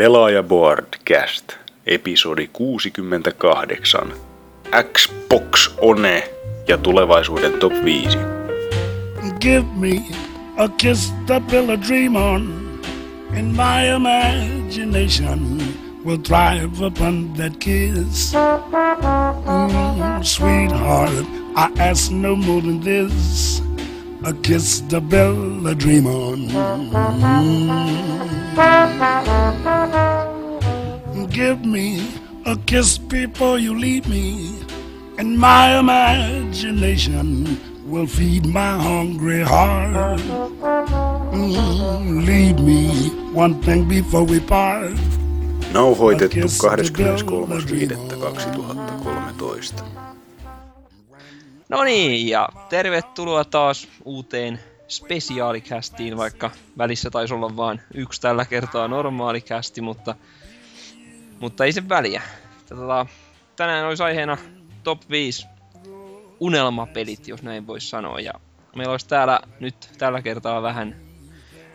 Pelaaja Boardcast, episodi 68. Xbox One ja tulevaisuuden top 5. Give me a kiss to build a dream on, and my imagination will thrive upon that kiss. Mm, sweetheart, I ask no more than this. A kiss to build a dream on. Give me a kiss before you leave me, and my imagination will feed my hungry heart. Mm, leave me one thing before we part. Nauhoitettu 23.5.2013. No niin, ja tervetuloa taas uuteen spesiaalikästiin, vaikka välissä taisi olla vain yksi tällä kertaa normaali kästi, mutta, mutta ei se väliä. Tota, tänään olisi aiheena top 5 unelmapelit, jos näin voisi sanoa. Ja meillä olisi täällä nyt tällä kertaa vähän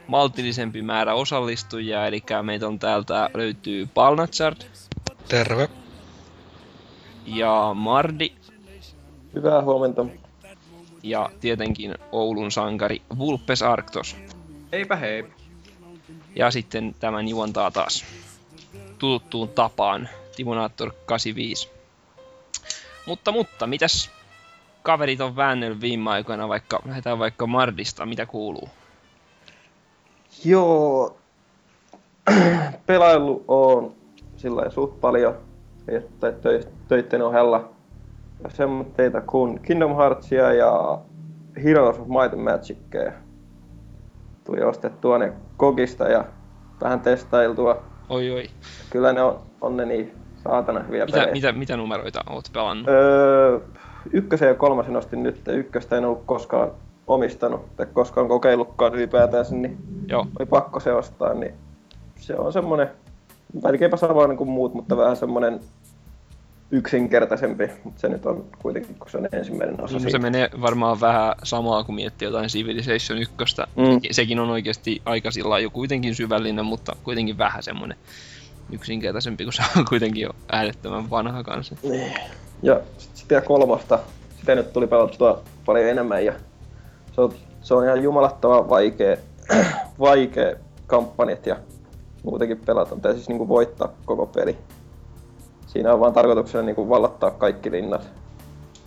maltillisempi määrä osallistujia, eli meitä on täältä löytyy Palnatsard Terve. ja Mardi Hyvää huomenta. ja tietenkin Oulun sankari Vulpes Arctos. Eipä hei. Ja sitten tämän juontaa taas tuttuun tapaan Timonaattor 85. Mutta, mutta, mitäs kaverit on väännellyt viime aikoina, vaikka lähdetään vaikka Mardista, mitä kuuluu? Joo, pelailu on sillä lailla suht paljon että töi- töitten ohella. Semmoitteita kuin Kingdom Heartsia ja Heroes of Might and Magicia. Tuli ostettua ne Kogista ja vähän testailtua. Oi oi. Kyllä ne on, on ne niin saatana hyviä Mitä, pelejä. mitä, mitä numeroita oot pelannut? Öö, ykkösen ja kolmasen ostin nyt. Ykköstä en ollut koskaan omistanut tai koskaan kokeillutkaan ylipäätään, niin Joo, oli pakko se ostaa, niin se on semmonen melkeinpä samanlainen kuin muut, mutta vähän semmonen yksinkertaisempi, mutta se nyt on kuitenkin, kun se on ensimmäinen osa no se siitä. menee varmaan vähän samaa kuin miettii jotain Civilization 1. Mm. Sekin on oikeasti aika sillä jo kuitenkin syvällinen, mutta kuitenkin vähän semmonen yksinkertaisempi, kun se on kuitenkin jo äärettömän vanha kanssa. Niin. Ja sit sitä kolmosta, sitä nyt tuli pelattua paljon enemmän ja se on, se on ihan jumalattoman vaikea, vaikea kampanjat ja muutenkin pelata, tai siis niinku voittaa koko peli. Siinä on vaan tarkoituksena niinku vallottaa kaikki linnat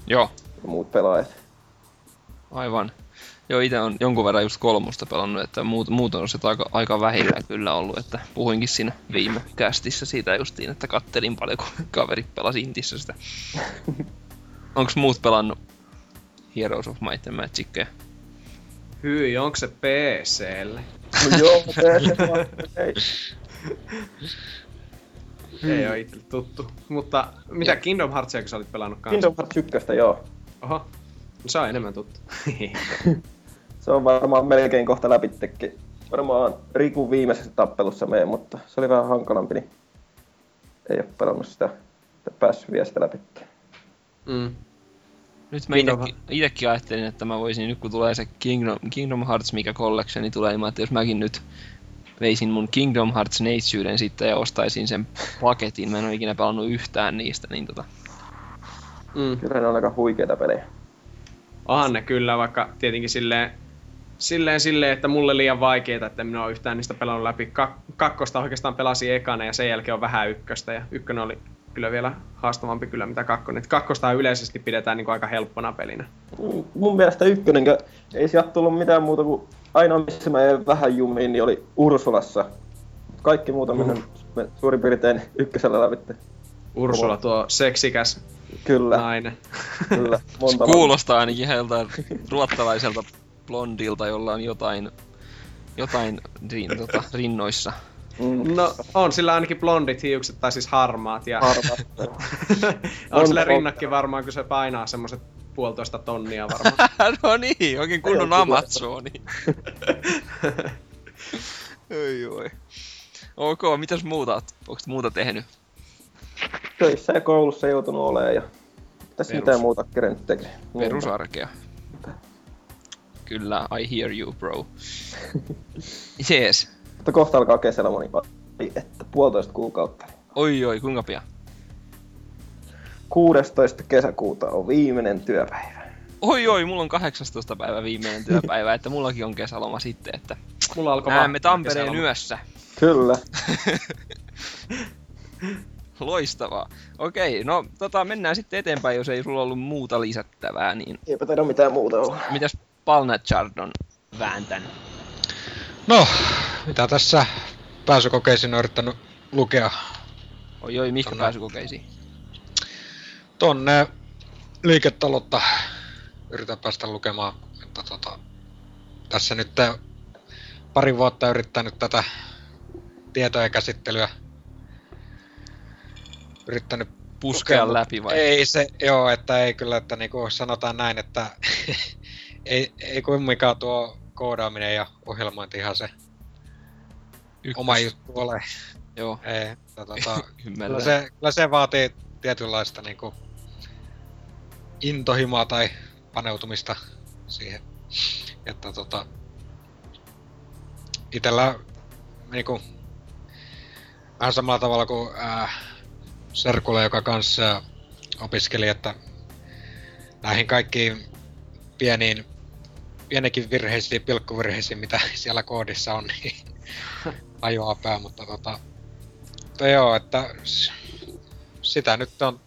Joo, ja muut pelaajat. Aivan. Joo, itse on jonkun verran just kolmosta pelannut, että muut, muut on se aika, aika vähillä kyllä ollut, että puhuinkin siinä viime kästissä siitä justiin, että kattelin paljon, kun kaverit pelasi Intissä sitä. Onks muut pelannut Heroes of Might and Magicia? Hyi, onko se PClle? No joo, se vaan, ei. Ei oo itselle tuttu. Mutta mitä Kingdom Heartsia, kun sä olit pelannut kanssa? Kingdom Hearts 1, joo. Oho. No se on enemmän tuttu. Se on varmaan melkein kohta läpittekin. Varmaan Riku viimeisessä tappelussa mee, mutta se oli vähän hankalampi, niin ei ole pelannut sitä, tai päässyt vielä sitä läpi. mm. Nyt mä itekin ajattelin, että mä voisin, nyt kun tulee se Kingdom, Kingdom Hearts mikä collection, niin tulee ilman, että jos mäkin nyt veisin mun Kingdom Hearts neitsyyden sitten ja ostaisin sen paketin, mä en ole ikinä pelannut yhtään niistä, niin tota, Mm. Kyllä ne on aika huikeita pelejä. Onhan ne kyllä, vaikka tietenkin silleen, silleen, silleen, että mulle liian vaikeita, että minä ole yhtään niistä pelannut läpi. Kak- kakkosta oikeastaan pelasin ekana ja sen jälkeen on vähän ykköstä. Ja ykkönen oli kyllä vielä haastavampi kyllä mitä kakkonen. Et kakkosta yleisesti pidetään niin aika helppona pelinä. Mm, Mun mielestä ykkönen, ei sieltä tullut mitään muuta kuin ainoa missä mä jäin vähän jumiin, niin oli Ursulassa. Kaikki muuta Mm. me suurin piirtein ykkösellä läpi. Ursula, tuo seksikäs Kyllä, nainen. kyllä. Monta kuulostaa ainakin heiltä ruottalaiselta blondilta, jolla on jotain, jotain rin, tota, rinnoissa. Mm, No, on sillä ainakin blondit hiukset, tai siis harmaat. Ja harva. on sillä rinnakki varmaan, kun se painaa semmoset puolitoista tonnia varmaan. no niin, oikein kunnon. Amazoni. Oi oi. Ok, mitäs muuta? oot- Onko muuta tehnyt? Töissä ja koulussa joutunut olemaan ja tässä Perus. mitään muuta kerennyt tekemään. Perusarkea. Kyllä, I hear you bro. Jees. Mutta kohta alkaa kesällä moni että puolitoista kuukautta. Oi oi, kuinka pian? 16. kesäkuuta on viimeinen työpäivä. Oi oi, mulla on 18. päivä viimeinen työpäivä, että mullakin on kesäloma sitten, että Mulla alkoi näemme Tampereen kesäloma. yössä. Kyllä. Loistavaa. Okei, no tota, mennään sitten eteenpäin, jos ei sulla ollut muuta lisättävää, niin Eipä taida mitään muuta olla. mitäs Palnachard on vääntänyt? No, mitä tässä pääsykokeisiin on yrittänyt lukea Oi oi, mikä Tonne. pääsykokeisiin? Tonne liiketaloutta yritän päästä lukemaan, että tota, tässä nyt pari vuotta yrittänyt tätä tietojen käsittelyä yrittänyt Puskea lukea, läpi vai? Ei se, joo, että ei kyllä, että niinku sanotaan näin, että ei, ei kumminkaan tuo koodaaminen ja ohjelmointi ihan se Ykkös. oma juttu ole. Joo, Ei, että tota. Kyllä se, kyllä se vaatii tietynlaista niinku intohimoa tai paneutumista siihen. Että tota, itellä niinku vähän samalla tavalla kuin ää, Serkulle, joka kanssa opiskeli, että näihin kaikkiin pieniin, pienikin virheisiin, pilkkuvirheisiin, mitä siellä koodissa on, niin ajoaa pää, mutta tota, mutta joo, että sitä nyt on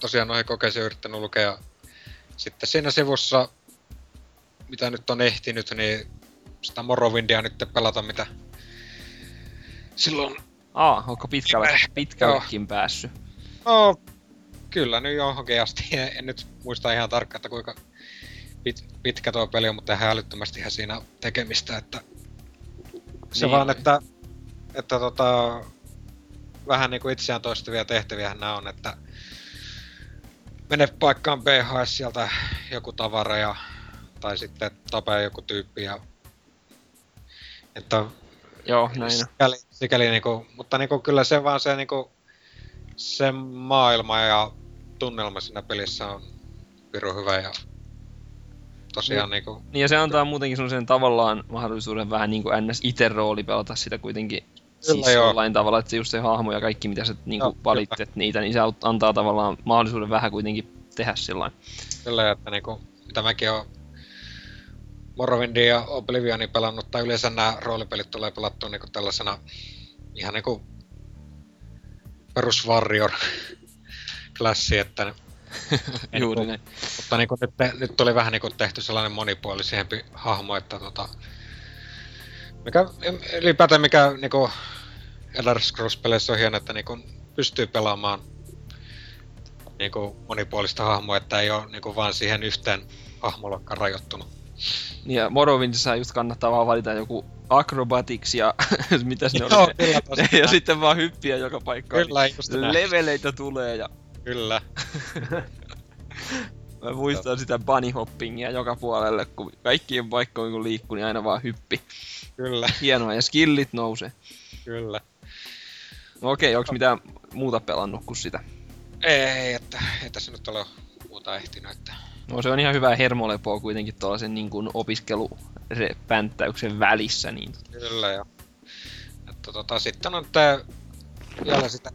tosiaan noihin kokeisiin yrittänyt lukea. Sitten siinä sivussa, mitä nyt on ehtinyt, niin sitä Morrowindia nyt pelata, mitä silloin, Aa, onko pitkälle, pitkällekin päässyt? no kyllä nyt johonkin asti, en, nyt muista ihan tarkkaan, että kuinka pit, pitkä tuo peli on, mutta ihan älyttömästi siinä on tekemistä, että se Niin. vaan, että, että tota, vähän niinku itseään toistavia tehtäviä nämä on, että mene paikkaan B, hae sieltä joku tavara ja, tai sitten tapaa joku tyyppi ja että Joo, näin sikäli, sikäli niinku, mutta niinku kyllä se vaan se niinku, se maailma ja tunnelma siinä pelissä on pirun hyvä ja tosiaan niinku, Niin ja se antaa muutenkin semmoisen tavallaan mahdollisuuden vähän niin kuin ns. itse rooli pelata sitä kuitenkin siis joo. jollain tavalla, että se just se hahmo ja kaikki mitä sä niin Joo, kuin valitset niitä, niin se antaa tavallaan mahdollisuuden vähän kuitenkin tehdä sillä Kyllä, että niinku, mitä mäkin oon Morrowindia ja Oblivionin pelannut, tai yleensä nämä roolipelit tulee pelattua niinku tällaisena ihan niinku perus warrior klassi, että Juuri Niinku- näin. mutta niinku nyt, nyt tuli vähän niinku tehty sellainen monipuolisempi hahmo, että tota, mikä, ylipäätään mikä niinku Elder Scrolls-peleissä on hieno, että niinku pystyy pelaamaan niinku monipuolista hahmoa, että ei ole niinku vaan siihen yhteen hahmolokkaan rajoittunut. Niin ja Morrowindissa just kannattaa vaan valita joku acrobatics ja mitäs ne Joo, oli. kyllä, tosi ja sitten vaan hyppiä joka paikkaan. Kyllä, just niin näin. leveleitä tulee ja Kyllä. mä muistan sitä bunny hoppingia joka puolelle, kun kaikkien paikkoihin kun liikkuu, niin aina vaan hyppi. Kyllä, Hienoa, ja skillit nousee. kyllä. No okei, onks mitään muuta pelannut kuin sitä? Ei, että ei tässä nyt ole muuta ehtinyt, että No se on ihan hyvää hermolepoa kuitenkin tuollaisen niin kuin opiskelupänttäyksen välissä, niin Kyllä ja että tota, sitten on tää vielä sitä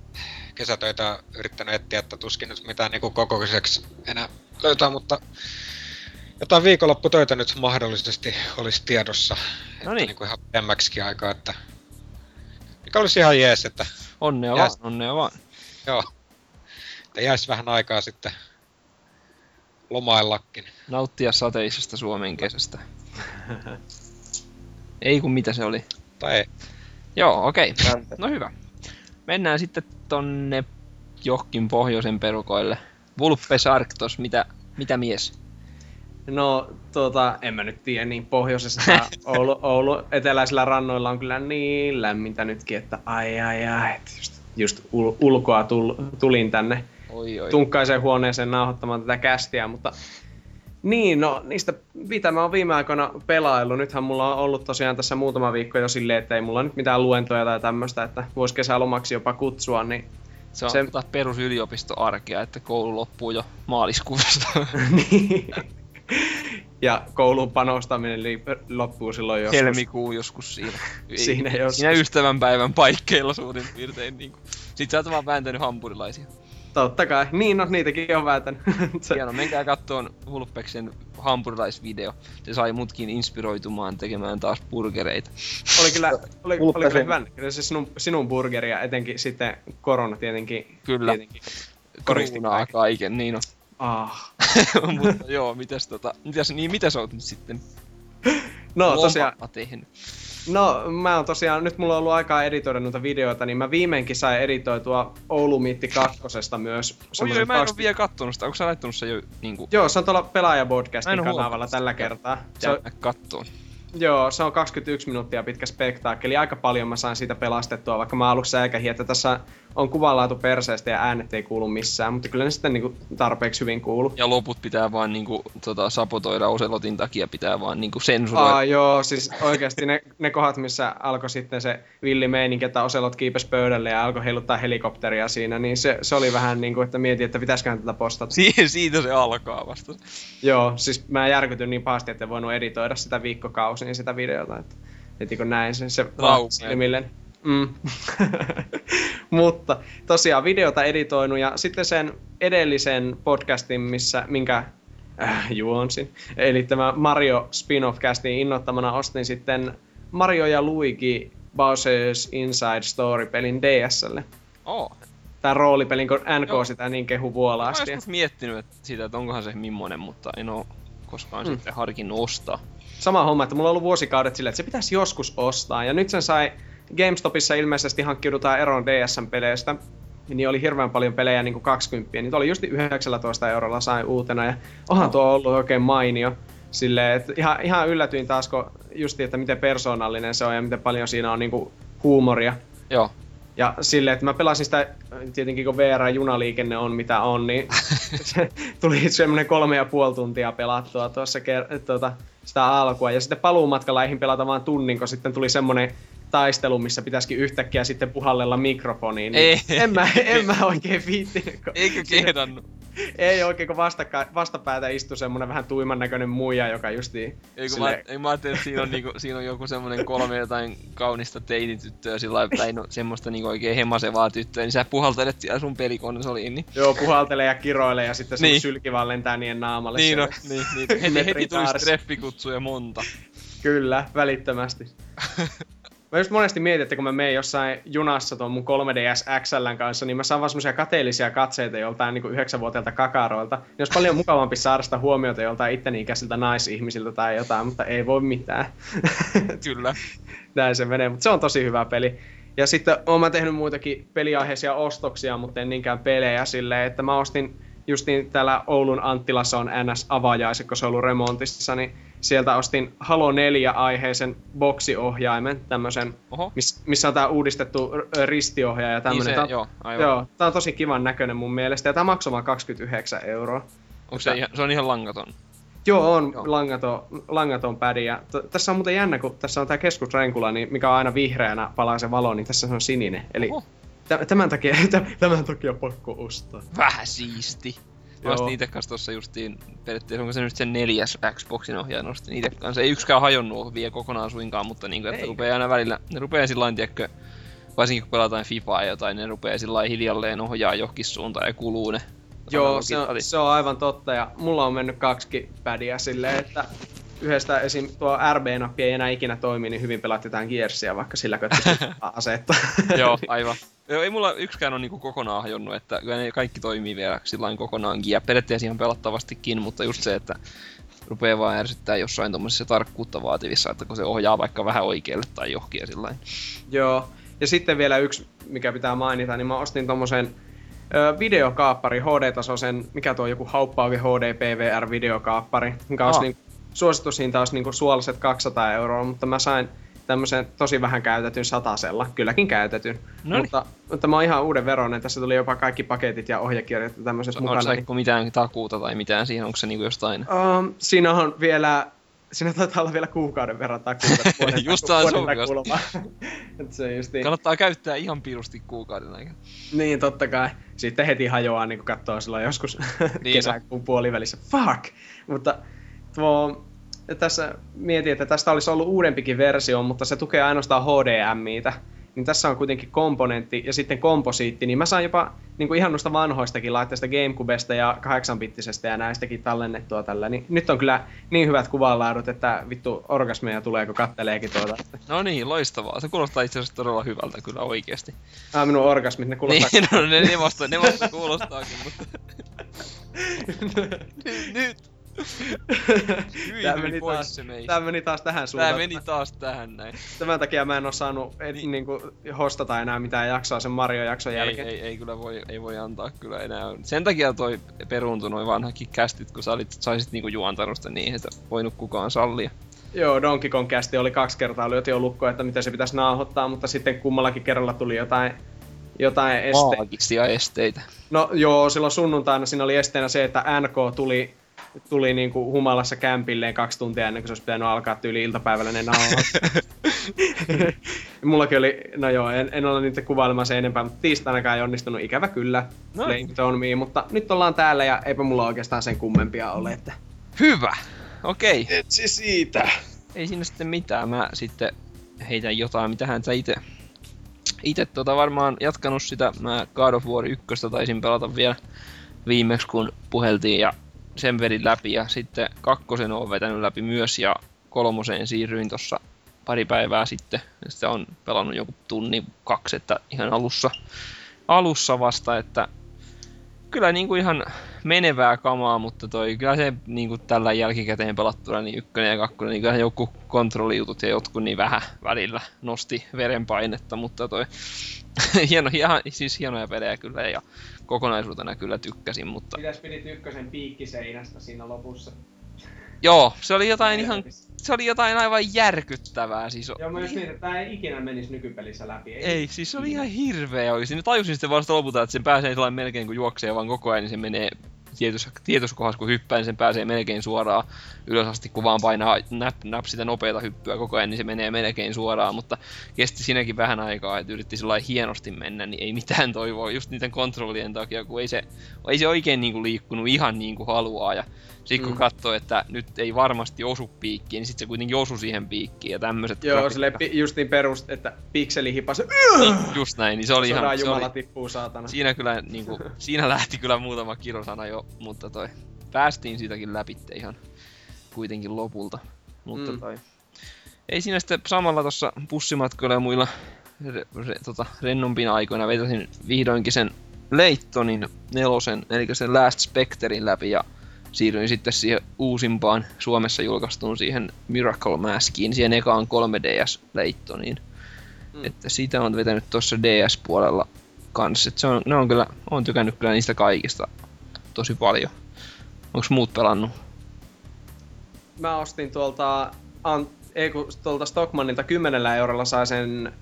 kesätöitä yrittänyt etsiä, että tuskin nyt mitään niinku kokoiseksi enää löytää, mutta jotain viikonlopputöitä nyt mahdollisesti olisi tiedossa. No niin. Että niinku ihan pidemmäksikin aikaa, että mikä olisi ihan jees, että onnea Jäs. vaan, onnea vaan. joo, että jäisi vähän aikaa sitten lomaillakin. Nauttia sateisesta Suomen kesästä. Ei kun mitä se oli. Tai ei. Joo, okei. Räntä. No hyvä. Mennään sitten tonne johonkin pohjoisen perukoille. Vulpes Arctos, mitä, mitä mies? No, tuota, en mä nyt tiedä, niin pohjoisessa Oulu, Oulu eteläisillä rannoilla on kyllä niin lämmintä nytkin, että ai ai ai, että just, just ul, ulkoa tul, tulin tänne Oi oi. tunkkaiseen huoneeseen nauhoittamaan tätä kästiä, mutta niin, no niistä, mitä mä oon viime aikoina pelaillut, nythän mulla on ollut tosiaan tässä muutama viikko jo silleen, että ei mulla nyt mitään luentoja tai tämmöistä, että voisi kesälomaksi jopa kutsua, niin se on se- se... perusyliopistoarkea, että koulu loppuu jo maaliskuusta. niin. ja kouluun panostaminen li- loppuu silloin joskus. Helmikuu joskus siinä. Siinä joskus. Siinä ystävänpäivän paikkeilla suurin piirtein niinku. Sit sä oot vaan vääntänyt hampurilaisia. Totta kai. Niin, no niitäkin on vääntänyt. Hieno, menkää kattoon Hulppeksen hampurilaisvideo. Se sai mutkin inspiroitumaan tekemään taas burgereita. oli kyllä, oli, oli kyllä hyvä. Kyllä se sinun, sinun burgeria, etenkin sitten korona tietenkin. Kyllä. Tietenkin. Koristi kaiken. kaiken, niin on. Ah. Mutta joo, mitäs tota, mitäs, niin mitä sä oot nyt sitten No tosiaan, tehnyt? no mä oon tosiaan, nyt mulla on ollut aikaa editoida noita videoita, niin mä viimeinkin sain editoitua Oulu Miitti kakkosesta myös. Oi, oi, mä en oo 20 vielä kattonut sitä, onko sä laittanut sen jo niinku Joo, se on tuolla Pelaaja-podcastin kanavalla tällä kertaa. Se on, kattoon? joo, se on 21 minuuttia pitkä spektaakkeli. Aika paljon mä sain siitä pelastettua, vaikka mä aluksi säikähin, että tässä on kuvanlaatu perseestä ja äänet ei kuulu missään, mutta kyllä ne sitten niinku tarpeeksi hyvin kuulu. Ja loput pitää vaan niinku tota, sapotoida Oselotin takia, pitää vaan niinku sensuroida. Aa, joo, siis oikeasti ne, ne kohdat, missä alkoi sitten se villi meininki, että Oselot kiipesi pöydälle ja alkoi heiluttaa helikopteria siinä, niin se, se oli vähän niin kuin, että mietin, että pitäisiköhän tätä postata. Si- siitä se alkaa vasta. Joo, siis mä järkytyin niin pahasti, että en voinut editoida sitä viikkokausiin sitä videota, että heti kun näin sen, se Trauma. Mm. Mutta tosiaan videota editoinut ja sitten sen edellisen podcastin, missä, minkä äh, juonsin, eli tämä Mario spin-off-castin innoittamana ostin sitten Mario ja Luigi Bowser's Inside Story-pelin DSlle. Oo. Tää roolipelin, kun NK Joo. sitä niin kehu Mä vuolaasti. oon joskus miettinyt että siitä, että onkohan se millainen, mutta en oo koskaan Mm. sitten harkinnut ostaa. sama homma, että mulla on ollut vuosikaudet silleen, että se pitäisi joskus ostaa. Ja nyt sen sai GameStopissa ilmeisesti hankkiudutaan eroon DSM-peleistä. Niin oli hirveän paljon pelejä niin kuin 20. Niitä oli just 19 eurolla sai uutena. Ja onhan tuo ollut oikein mainio. Silleen, että ihan, ihan yllätyin taas, kun justi, että miten persoonallinen se on ja miten paljon siinä on niin kuin huumoria. Joo. Ja silleen, että mä pelasin sitä, tietenkin kun VR-junaliikenne on mitä on, niin se tuli semmoinen kolme ja puoli tuntia pelattua tuossa ker- tuota, sitä alkua. Ja sitten paluumatkalla eihin pelata vaan tunnin, kun sitten tuli semmoinen taistelu, missä pitäisikin yhtäkkiä sitten puhallella mikrofoniin. Niin Ei. en, mä, en mä oikein viittinyt. kun Eikö kehdannut? Ei oikein, kun vastakka, vastapäätä istui semmonen vähän tuiman näköinen muija, joka justiin... Eikö silleen- mä, mä ajattelin, että siinä on, niinku, siinä on joku semmonen kolme jotain kaunista teinityttöä sillä lailla, tai no, semmoista niinku oikein hemasevaa tyttöä, niin sä puhaltelet siellä sun pelikonsoliin, niin... Joo, puhaltelee ja kiroilee ja sitten sun Niin. sylki vaan lentää niiden naamalle. Niin, no, niin, niin. Heti, heti Metrin tuli kaaressa. treffikutsuja monta. Kyllä, välittömästi. Mä just monesti mietin, että kun mä menen jossain junassa tuon mun 3DS XLn kanssa, niin mä saan vaan semmosia kateellisia katseita joltain niin 9-vuotiailta kakaroilta. Niin olisi paljon mukavampi saada sitä huomiota joltain itteni ikäisiltä naisihmisiltä tai jotain, mutta ei voi mitään. Kyllä. Näin se menee, mutta se on tosi hyvä peli. Ja sitten oon mä tehnyt muitakin peliaiheisia ostoksia, mutta en niinkään pelejä silleen, että mä ostin justiin täällä Oulun Anttilassa on NS avajaiset, kun se on ollut remontissa, niin sieltä ostin Halo 4-aiheisen boksiohjaimen, tämmösen, Oho. miss, missä on tää uudistettu ristiohjaaja ja Niin tämmönen. se, Tää on- joo, aivan. joo, tää on tosi kivan näköinen mun mielestä, ja tää maksoi vaan 29 euroa. Onko se, ihan, se on ihan langaton? Joo, on Joo. Langaton, langaton pädi. Ja t- tässä on muuten jännä, kun tässä on tämä keskusrenkula, niin mikä on aina vihreänä palaa se valo, niin tässä se on sininen. Eli Oho. Tämän, takia, tämän takia pakko ostaa. Vähän siisti. Mä ostin ite kanssa tossa justiin, periaatteessa onko se nyt sen neljäs Xboxin ohjaajan ostin ite kanssa. Ei yksikään hajonnut vielä kokonaan suinkaan, mutta niinku, että Eikö? rupeaa aina välillä, ne rupeaa sillain, tiedätkö, varsinkin kun pelataan Fifaa jotain, ne rupeaa sillain hiljalleen ohjaa johonkin suuntaan ja kuluu ne. Joo, se on, se on aivan totta. Ja mulla on mennyt kaksi pädiä silleen, että yhdestä esim. tuo RB-nappi ei enää ikinä toimi, niin hyvin pelat jotain Gearsia, vaikka sillä köttä asetta. Joo, aivan. Joo, ei mulla yksikään ole niinku kokonaan hajonnut, että ne kaikki toimii vielä sillain kokonaankin. Ja periaatteessa ihan pelattavastikin, mutta just se, että rupeaa vaan ärsyttää jossain tommosissa tarkkuutta vaativissa, että kun se ohjaa vaikka vähän oikealle tai johonkin sillain. Joo. Ja sitten vielä yksi, mikä pitää mainita, niin mä ostin tommosen videokaappari, HD-tasoisen, mikä tuo joku hauppauke HD PVR videokaappari, mikä olisi Ah. niin, suositushinta olisi niin suolaset 200 euroa, mutta mä sain tämmöisen tosi vähän käytetyn satasella, kylläkin käytetyn. Noniin. Mutta, mutta mä oon ihan uuden veronen, tässä tuli jopa kaikki paketit ja ohjekirjat ja tämmöiset Onko mukana. saiko mitään takuuta tai mitään siihen, onko se niinku jostain... Um, siinä on vielä, siinä taitaa olla vielä kuukauden verran takuuta. vuoden Just taku- vuoden se justiin. Kannattaa käyttää ihan pirusti kuukauden aikana. Niin, totta kai. Sitten heti hajoaa, niin kun katsoo silloin joskus Niin kesäkuun puolivälissä. Fuck! Mutta tuo tässä mietin, että tästä olisi ollut uudempikin versio, mutta se tukee ainoastaan HDMItä. Niin tässä on kuitenkin komponentti ja sitten komposiitti, niin mä saan jopa niin kuin ihan noista vanhoistakin laitteista Gamecubesta ja 8-bittisestä ja näistäkin tallennettua tällä. Niin nyt on kyllä niin hyvät kuvanlaadut, että vittu orgasmeja tulee, kun katteleekin tuota. No niin, loistavaa. Se kuulostaa itse asiassa todella hyvältä kyllä oikeesti. Ah, minun orgasmit, ne kuulostaa... Niin, no ne, ne, vasta, ne vasta kuulostaakin, mutta... nyt, nyt. Hyi, Tää meni, pois taas, se meistä. meni taas tähän suuntaan. Tää meni taas tähän näin. Tämän takia mä en oo saanut et, niin. niinku, hostata enää mitään jaksoa sen Mario-jakson Ei, jälkeen. ei, ei, kyllä voi, ei voi antaa kyllä enää. Sen takia toi peruuntui noin vanhakin kästit, kun sä olit, saisit niinku juontanut sitä niin, että voinut kukaan sallia. Joo, Donkey Kong kästi oli kaksi kertaa lyöty jo lukko, että miten se pitäisi nauhoittaa, mutta sitten kummallakin kerralla tuli jotain, jotain esteitä. Maagisia esteitä. No joo, silloin sunnuntaina siinä oli esteenä se, että NK tuli, tuli niinku humalassa kämpilleen kaksi tuntia ennen kuin se olisi pitänyt alkaa tyyli iltapäivällä ne. Mullakin oli, no joo, en, en ole niitä kuvailemaan se enempää, mutta tiistainakaan ei onnistunut ikävä kyllä. No. On me, mutta nyt ollaan täällä ja eipä mulla oikeastaan sen kummempia ole, että... Hyvä! Okei. Etsi siitä! Ei siinä sitten mitään. Mä sitten heitän jotain, mitä hän ite itse tota varmaan jatkanut sitä, mä God of War 1 taisin pelata vielä viimeksi kun puheltiin ja sen vedin läpi ja sitten kakkosen on vetänyt läpi myös ja kolmoseen siirryin tossa pari päivää sitten. Sitä on pelannut joku tunni kaksi, että ihan alussa, alussa vasta, että kyllä niinku ihan menevää kamaa, mutta toi, kyllä se niinku tällä jälkikäteen pelattuna niin ykkönen ja kakkonen, niin kyllä joku kontrollijutut ja jotkut niin vähän välillä nosti verenpainetta, mutta toi hieno, ihan, siis hienoja pelejä kyllä ja kokonaisuutena kyllä tykkäsin, mutta Mitäs pidit ykkösen piikkiseinästä siinä lopussa? joo, se oli jotain ihan, se oli jotain aivan järkyttävää, siis Joo, mä just niin, että tää ei ikinä menisi nykypelissä läpi. Ei, siis se oli ihan hirveä oikeesti. Mä tajusin sitten vasta lopulta, että sen pääsee sellainen melkein kun juoksee vaan koko ajan, niin se menee tietyssä, tietyssä kohdassa kun hyppää, niin sen pääsee melkein suoraan ylös asti, kun vaan painaa nap, nap sitä nopeata hyppyä koko ajan, niin se menee melkein suoraan, mutta kesti siinäkin vähän aikaa, että yritti sillä hienosti mennä, niin ei mitään toivoa just niiden kontrollien takia, kun ei se, ei se oikein niinku liikkunut ihan niin kuin haluaa, ja sitten kun Mm. katsoo, että nyt ei varmasti osu piikkiin, niin sitten se kuitenkin osui siihen piikkiin, ja tämmöiset Joo, grafiikka- silleen pi- just niin perust, että pikseli hipasi. Just näin, niin se oli Sodan ihan... Se jumala oli, tippuu saatana. siinä kyllä niinku, siinä lähti kyllä muutama kirosana jo, mutta toi, päästiin siitäkin läpi ihan kuitenkin lopulta. Mutta Mm. toi, ei siinä sitten samalla tuossa bussimatkoilla ja muilla re, re, tota, rennompina aikoina vetäsin vihdoinkin sen Leittonin nelosen, eli sen Last Specterin läpi ja siirryin sitten siihen uusimpaan Suomessa julkaistuun siihen Miracle Maskiin, siihen ekaan 3DS Leittoniin. Mm. Että siitä on vetänyt tuossa DS-puolella kanssa. Et se on, ne on kyllä, on tykännyt kyllä niistä kaikista tosi paljon. Onks muut pelannut? Mä ostin tuolta, an, ei kun tuolta Stockmannilta 10 eurolla sai sen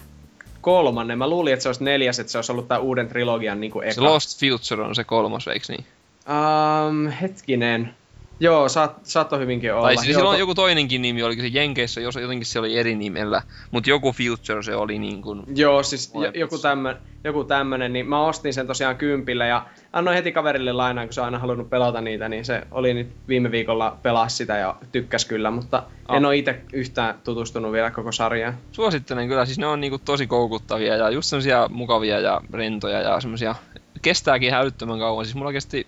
kolmannen. Mä luulin, että se olisi neljäs, että se olisi ollut tää uuden trilogian niinku eka. Se Lost Future on se kolmas, eiks niin? Um, hetkinen. Joo, saat, saattoi hyvinkin olla. Tai siis Joo, to- joku toinenkin nimi, oliko se Jenkeissä, jos jotenkin se oli eri nimellä. Mutta joku Future se oli niin kuin... Joo, siis joku, tämmön, joku tämmönen, niin mä ostin sen tosiaan kympillä ja annoin heti kaverille lainaan, kun se on aina halunnut pelata niitä, niin se oli nyt viime viikolla pelas sitä ja tykkäs kyllä, mutta Ah. en ole itse yhtään tutustunut vielä koko sarjaan. Suosittelen kyllä, siis ne on niinku tosi koukuttavia ja just semmosia mukavia ja rentoja ja semmosia... Kestääkin ihan älyttömän kauan, siis mulla kesti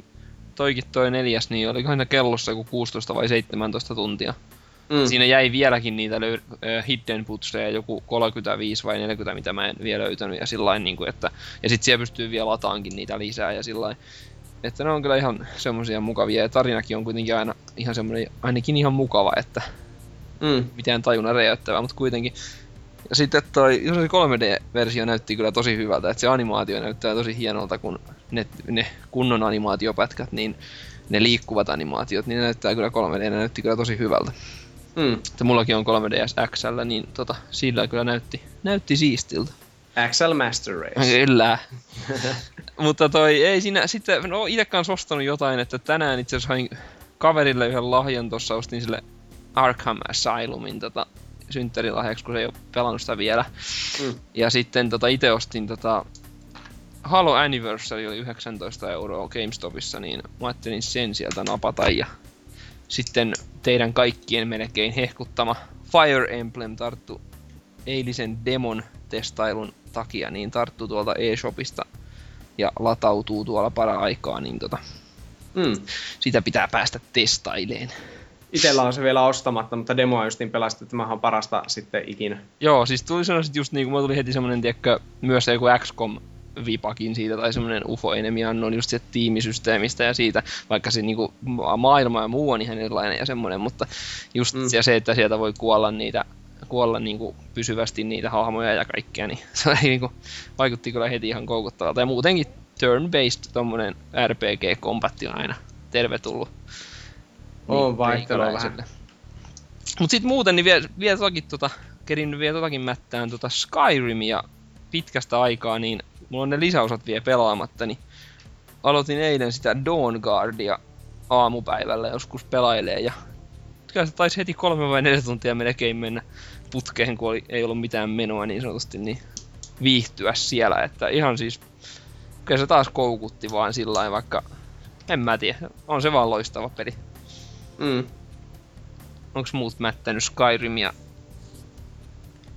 toikin toi neljäs, niin olikohan ne kellossa joku 16 vai 17 tuntia. Mm. Siinä jäi vieläkin niitä löy- hidden putseja, joku 35 vai 40, mitä mä en vielä löytänyt, ja sillain niinku, että, ja sit siellä pystyy vielä lataankin niitä lisää, ja sillain, että ne on kyllä ihan semmosia mukavia, ja tarinakin on kuitenkin aina ihan semmoinen, ainakin ihan mukava, että Mm. mitään tajunnan räjäyttävää, mutta kuitenkin. Ja sitten toi, jos se 3D-versio näytti kyllä tosi hyvältä, että se animaatio näyttää tosi hienolta, kun ne, ne kunnon animaatiopätkät, niin ne liikkuvat animaatiot, niin ne näyttää kyllä 3D, ne näytti kyllä tosi hyvältä. Mm. Että mullakin on 3DS XL, niin tota, sillä kyllä näytti, näytti siistiltä. XL Master Race. Kyllä. Mutta toi, ei siinä, sitten, no itse kanssa ostanut jotain, että tänään itse asiassa hain kaverille yhden lahjan tuossa, ostin sille Arkham Asylumin tota, synttärilahjaksi, kun se ei ole pelannut sitä vielä. Mm. Ja sitten tota, itse ostin tota, Halo Anniversary oli 19 euroa GameStopissa, niin mä ajattelin sen sieltä napata ja sitten teidän kaikkien melkein hehkuttama Fire Emblem tarttu eilisen demon testailun takia, niin tarttu tuolta eShopista ja latautuu tuolla para-aikaa, niin tota, Mm. sitä pitää päästä testaileen. Itellä on se vielä ostamatta, mutta demoa just niin pelastettu, että tämähän on parasta sitten ikinä. Joo, siis tuli sanoa just niinku, mulla tuli heti semmonen, tiedätkö, myös joku XCOM vipakin siitä, tai semmonen UFO Enemy Unknown just siitä tiimisysteemistä ja siitä, vaikka se niinku ma- maailma ja muu on ihan erilainen ja semmonen, mutta just Mm. se, että sieltä voi kuolla niitä kuolla niinku pysyvästi niitä hahmoja ja kaikkea, niin se oli niinku, vaikutti kyllä heti ihan koukuttavalta. Ja muutenkin turn-based tommonen RPG-kompatti on aina tervetullut. On vaihtelua meikäläiselle. Mut sit muuten niin vielä, vielä totakin tota, kerin vielä totakin mättään tota Skyrimia pitkästä aikaa, niin mulla on ne lisäosat vielä pelaamatta, niin aloitin eilen sitä Dawn Guardia aamupäivällä joskus pelailee ja kyllä se taisi heti kolme vai neljä tuntia melkein mennä putkeen, kun oli, ei ollut mitään menoa niin sanotusti, niin viihtyä siellä, että ihan siis kyllä se taas koukutti vaan sillä vaikka en mä tiedä, on se vaan loistava peli. Mm. Onks muut mättänyt Skyrimia?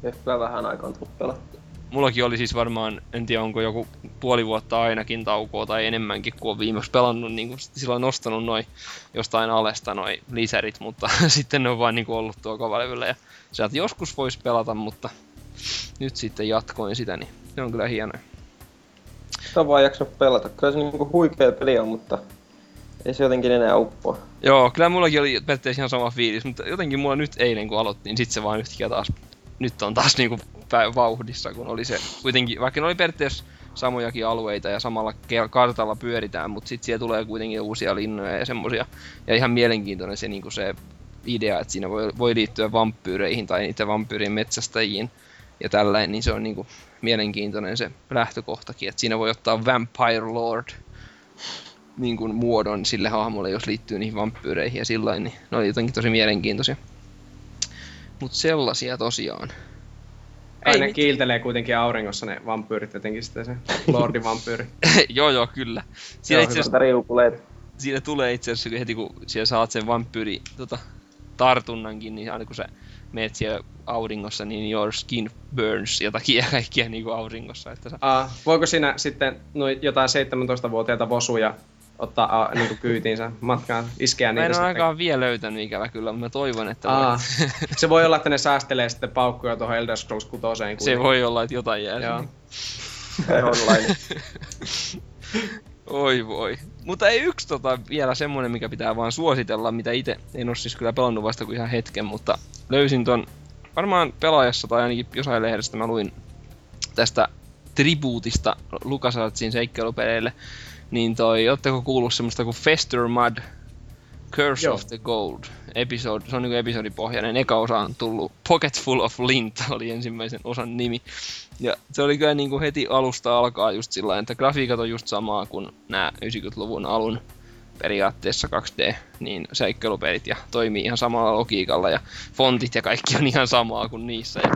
Ehkä vähän aikaa on tullut pelattua. Mullakin oli siis varmaan, en tiedä onko joku puoli vuotta ainakin taukoa tai enemmänkin, kun on viimeksi pelannut, niin kuin silloin nostanut noin jostain alesta noin lisärit, mutta sitten ne on vaan niin kuin ollut tuo kovalevyllä ja sieltä joskus voisi pelata, mutta nyt sitten jatkoin sitä, niin se on kyllä hienoa. Sitä on vaan jaksanut pelata. Kyllä se niinku huikea peli on, mutta ei se jotenkin enää uppoa. Joo, kyllä mullakin oli periaatteessa ihan sama fiilis, mutta jotenkin mulla nyt eilen kun aloittiin, niin sit se vaan yhtäkkiä taas, nyt on taas niinku vauhdissa, kun oli se kuitenkin, vaikka ne oli periaatteessa samojakin alueita ja samalla kartalla pyöritään, mutta sitten siellä tulee kuitenkin uusia linnoja ja semmosia. Ja ihan mielenkiintoinen se, niinku se idea, että siinä voi, voi liittyä vampyyreihin tai niiden vampyyrien metsästäjiin ja tällainen, niin se on niinku mielenkiintoinen se lähtökohtakin, että siinä voi ottaa Vampire Lord niin kuin muodon sille hahmolle, jos liittyy niihin vampyyreihin ja sillä niin ne oli jotenkin tosi mielenkiintoisia. Mut sellaisia tosiaan. Ei Ei mit- kiiltelee kuitenkin auringossa ne vampyyrit, jotenkin sitten se Lordi vampyyri. joo joo, kyllä. Siinä, itse asiassa, siinä tulee itse asiassa heti kun siellä saat sen vampyyri tota, tartunnankin, niin aina kun sä meet siellä auringossa, niin your skin burns jotakin ja kaikkia niin kuin auringossa. Että sä... Uh, voiko siinä sitten noi jotain 17-vuotiaita vosuja ottaa uh, niinku kyytiinsä matkaan, iskeä Mä niitä en ole ainakaan vielä löytänyt ikävä kyllä, mutta mä toivon, että Aa, voi. se voi olla, että ne säästelee sitten paukkuja tuohon Elder Scrolls 6 se voi olla, että jotain jää Joo. online. Oi voi. Mutta ei yksi tota, vielä semmonen, mikä pitää vaan suositella, mitä itse en ole siis kyllä pelannut vasta kuin ihan hetken, mutta löysin ton varmaan pelaajassa tai ainakin jossain lehdestä mä luin tästä tribuutista LucasArtsin seikkailupeleille, niin toi, ootteko kuullut semmoista kuin Fester Mud Curse Joo. of the Gold episode, se on niinku episodipohjainen, eka osa on tullut Pocket Full of Lint oli ensimmäisen osan nimi. Ja se oli kyllä niinku heti alusta alkaa just sillä että grafiikat on just samaa kuin nämä 90-luvun alun periaatteessa 2D, niin seikkailupelit ja toimii ihan samalla logiikalla ja fontit ja kaikki on ihan samaa kuin niissä ja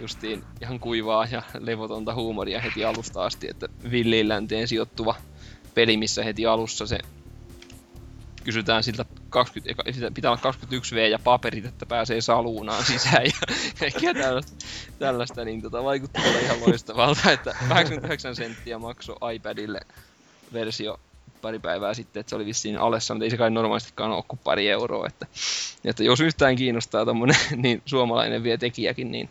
justiin ihan kuivaa ja levotonta huumoria heti alusta asti, että villiin länteen sijoittuva peli, missä heti alussa se kysytään siltä 20, eka- sitä pitää olla 21V ja paperit, että pääsee saluunaan sisään ja kaikkea tällaista, tällaista niin tota, vaikutti kyllä ihan loistavalta, että 89 senttiä maksoi iPadille versio pari päivää sitten, että se oli vissiin alessa, mutta ei se kai normaalistikaan ole kuin pari euroa, että, että jos yhtään kiinnostaa tommonen niin suomalainen vielä tekijäkin, niin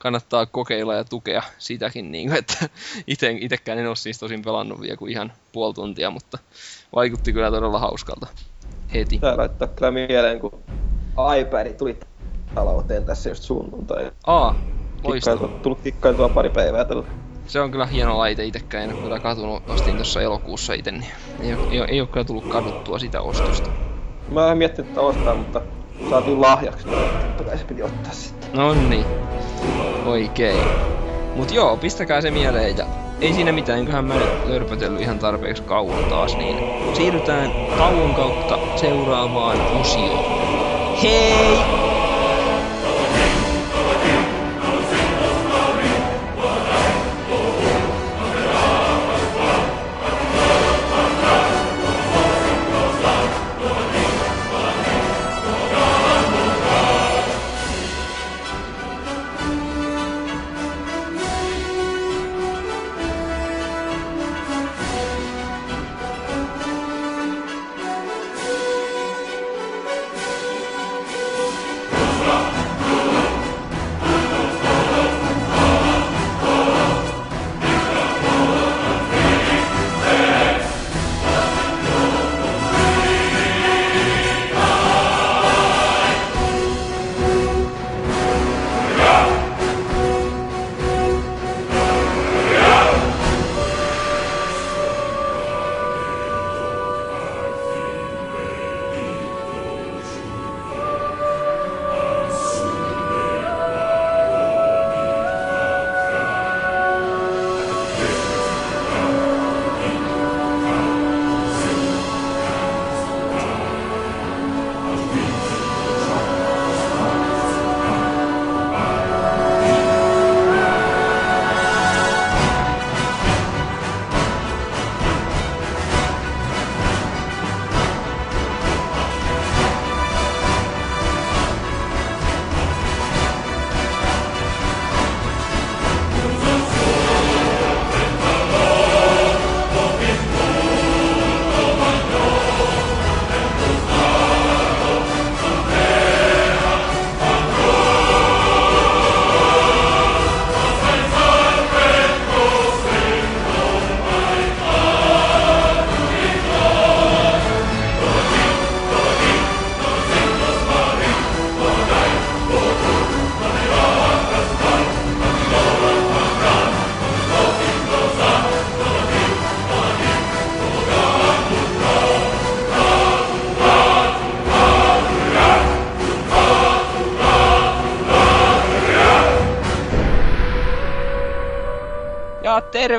kannattaa kokeilla ja tukea sitäkin, niin kuin, että ite, itekään en ole siis tosin pelannut vielä kuin ihan puoli tuntia, mutta vaikutti kyllä todella hauskalta heti. Tää laittaa kyllä mieleen, kun iPad tuli talouteen tässä just sunnuntai. Aa, loistava. Kikkailtua, tullut kikkailtua pari päivää tällä. Se on kyllä hieno laite itekään, en ole kyllä katunut, ostin tuossa elokuussa ite, niin ei, ei, ei ole kyllä tullut kaduttua sitä ostosta. Mä oon miettinyt, että ostaa, mutta saatiin lahjaksi, totta kai se piti ottaa sitten. No niin, oikein. Mut joo, pistäkää se mieleen ja ei siinä mitään, enköhän mä nyt lörpötellyt ihan tarpeeksi kauan taas, niin siirrytään tauon kautta seuraavaan osioon. Hei!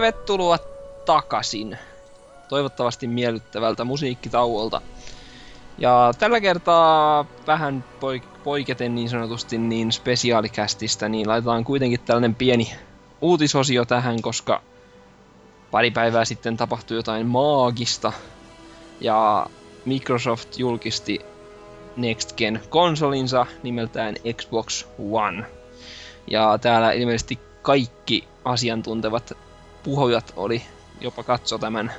Tervetuloa takaisin. Toivottavasti miellyttävältä musiikkitauolta. Ja tällä kertaa vähän poik- poiketen niin sanotusti niin spesiaalikästistä, niin laitetaan kuitenkin tällainen pieni uutisosio tähän, koska pari päivää sitten tapahtui jotain maagista. Ja Microsoft julkisti Next Gen konsolinsa nimeltään Xbox One. Ja täällä ilmeisesti kaikki asiantuntevat puhujat oli jopa katso tämän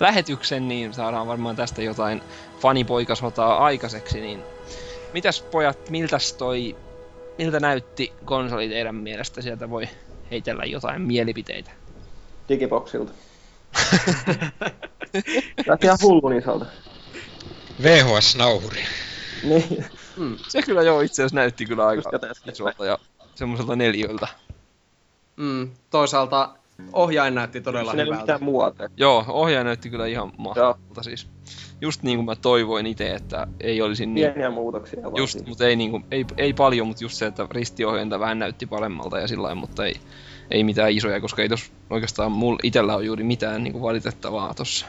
lähetyksen, niin saadaan varmaan tästä jotain fanipoikasotaa aikaiseksi, niin mitäs pojat, miltäs toi, miltä näytti konsoli teidän mielestä? Sieltä voi heitellä jotain mielipiteitä. Digiboxilta. Näytti ihan hullun isolta. VHS-nauhuri. Niin. Se kyllä joo itse asiassa näytti kyllä aika isolta ja semmoiselta neljöiltä. Mm, toisaalta ohjain näytti todella Siinä hyvältä. mitään muuta. Joo, ohjaaja näytti kyllä ihan mahtavalta siis. Just niin kuin mä toivoin itse, että ei olisi niin... Pieniä muutoksia vaan. Just, siinä. mutta ei, niinku, ei, ei paljon, mutta just se, että ristiohjainta vähän näytti paremmalta ja sillä lailla, mutta ei, ei mitään isoja, koska ei tos oikeastaan mulla itellä ole juuri mitään niinku valitettavaa tossa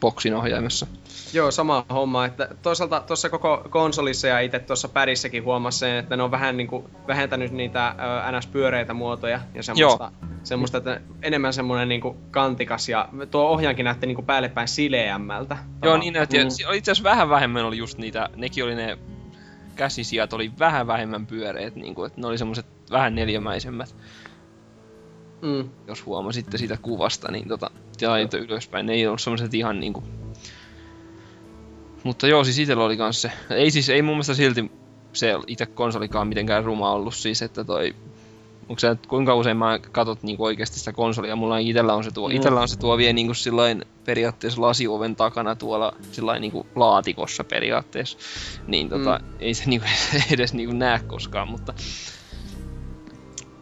boksin ohjaimessa. Joo, sama homma. Että toisaalta tuossa koko konsolissa ja itse tuossa pärissäkin huomasi sen, että ne on vähän niin kuin vähentänyt niitä ö, NS-pyöreitä muotoja ja semmoista, semmoista että enemmän semmoinen niin kantikas ja tuo ohjaankin näytti niin kuin päälle päin sileämmältä. Joo, niin näytti. Mm. Itse asiassa vähän vähemmän oli just niitä, nekin oli ne käsisijat oli vähän vähemmän pyöreät, niin kuin, että ne oli semmoiset vähän neljämäisemmät, Mm. jos huomasitte siitä kuvasta, niin tota, ja niitä ylöspäin, ne ei ollut semmoiset ihan niinku... Mutta joo, siis itellä oli kans se, ei siis, ei mun mielestä silti se itse konsolikaan mitenkään ruma ollut siis, että toi Onko että kuinka usein mä katot niinku oikeasti sitä konsolia, mulla itellä on se tuo, Mm. itellä on se tuo vielä niinku sillain periaatteessa lasioven takana tuolla sillain niinku laatikossa periaatteessa. Niin tota, mm. ei se niinku edes niinku näe koskaan, mutta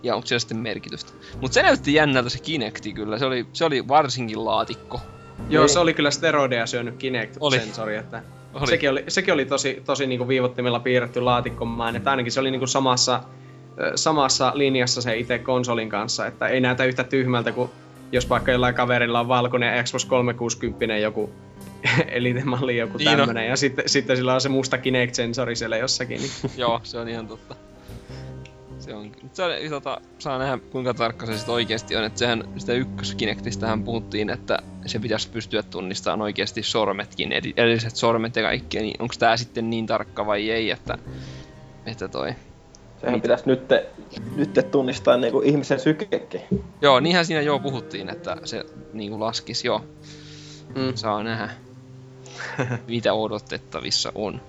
ja onko siellä sitten merkitystä. Mutta se näytti jännältä se Kinecti kyllä, se oli, se oli varsinkin laatikko. Joo, Niin. se oli kyllä steroideja syönyt. Kinect-sensori, että Oli. Sekin oli, sekin oli tosi, tosi niinku viivottimella piirretty laatikkomaan, että ainakin se oli niinku samassa, samassa linjassa se itse konsolin kanssa, että ei näytä yhtä tyhmältä kuin jos vaikka jollain kaverilla on valkoinen Xbox 360 joku elitemalli joku Niin tämmönen, ja sitten, sitten sillä on se musta Kinect-sensori siellä jossakin. Niin. Joo, se on ihan totta. Se on kyllä. Se on, tota, saa nähdä kuinka tarkka se sitten oikeasti on. Että sehän sitä ykköskinektistähän puhuttiin, että se pitäisi pystyä tunnistamaan oikeasti sormetkin, edi- edelliset sormet ja kaikkea. Niin onko tää sitten niin tarkka vai ei, että, että toi... Sehän Mitä? pitäisi nyt, nyt tunnistaa niinku ihmisen sykekin. Joo, niinhän siinä joo puhuttiin, että se niinku laskis, joo. Mm. Saa nähdä, mitä odotettavissa on.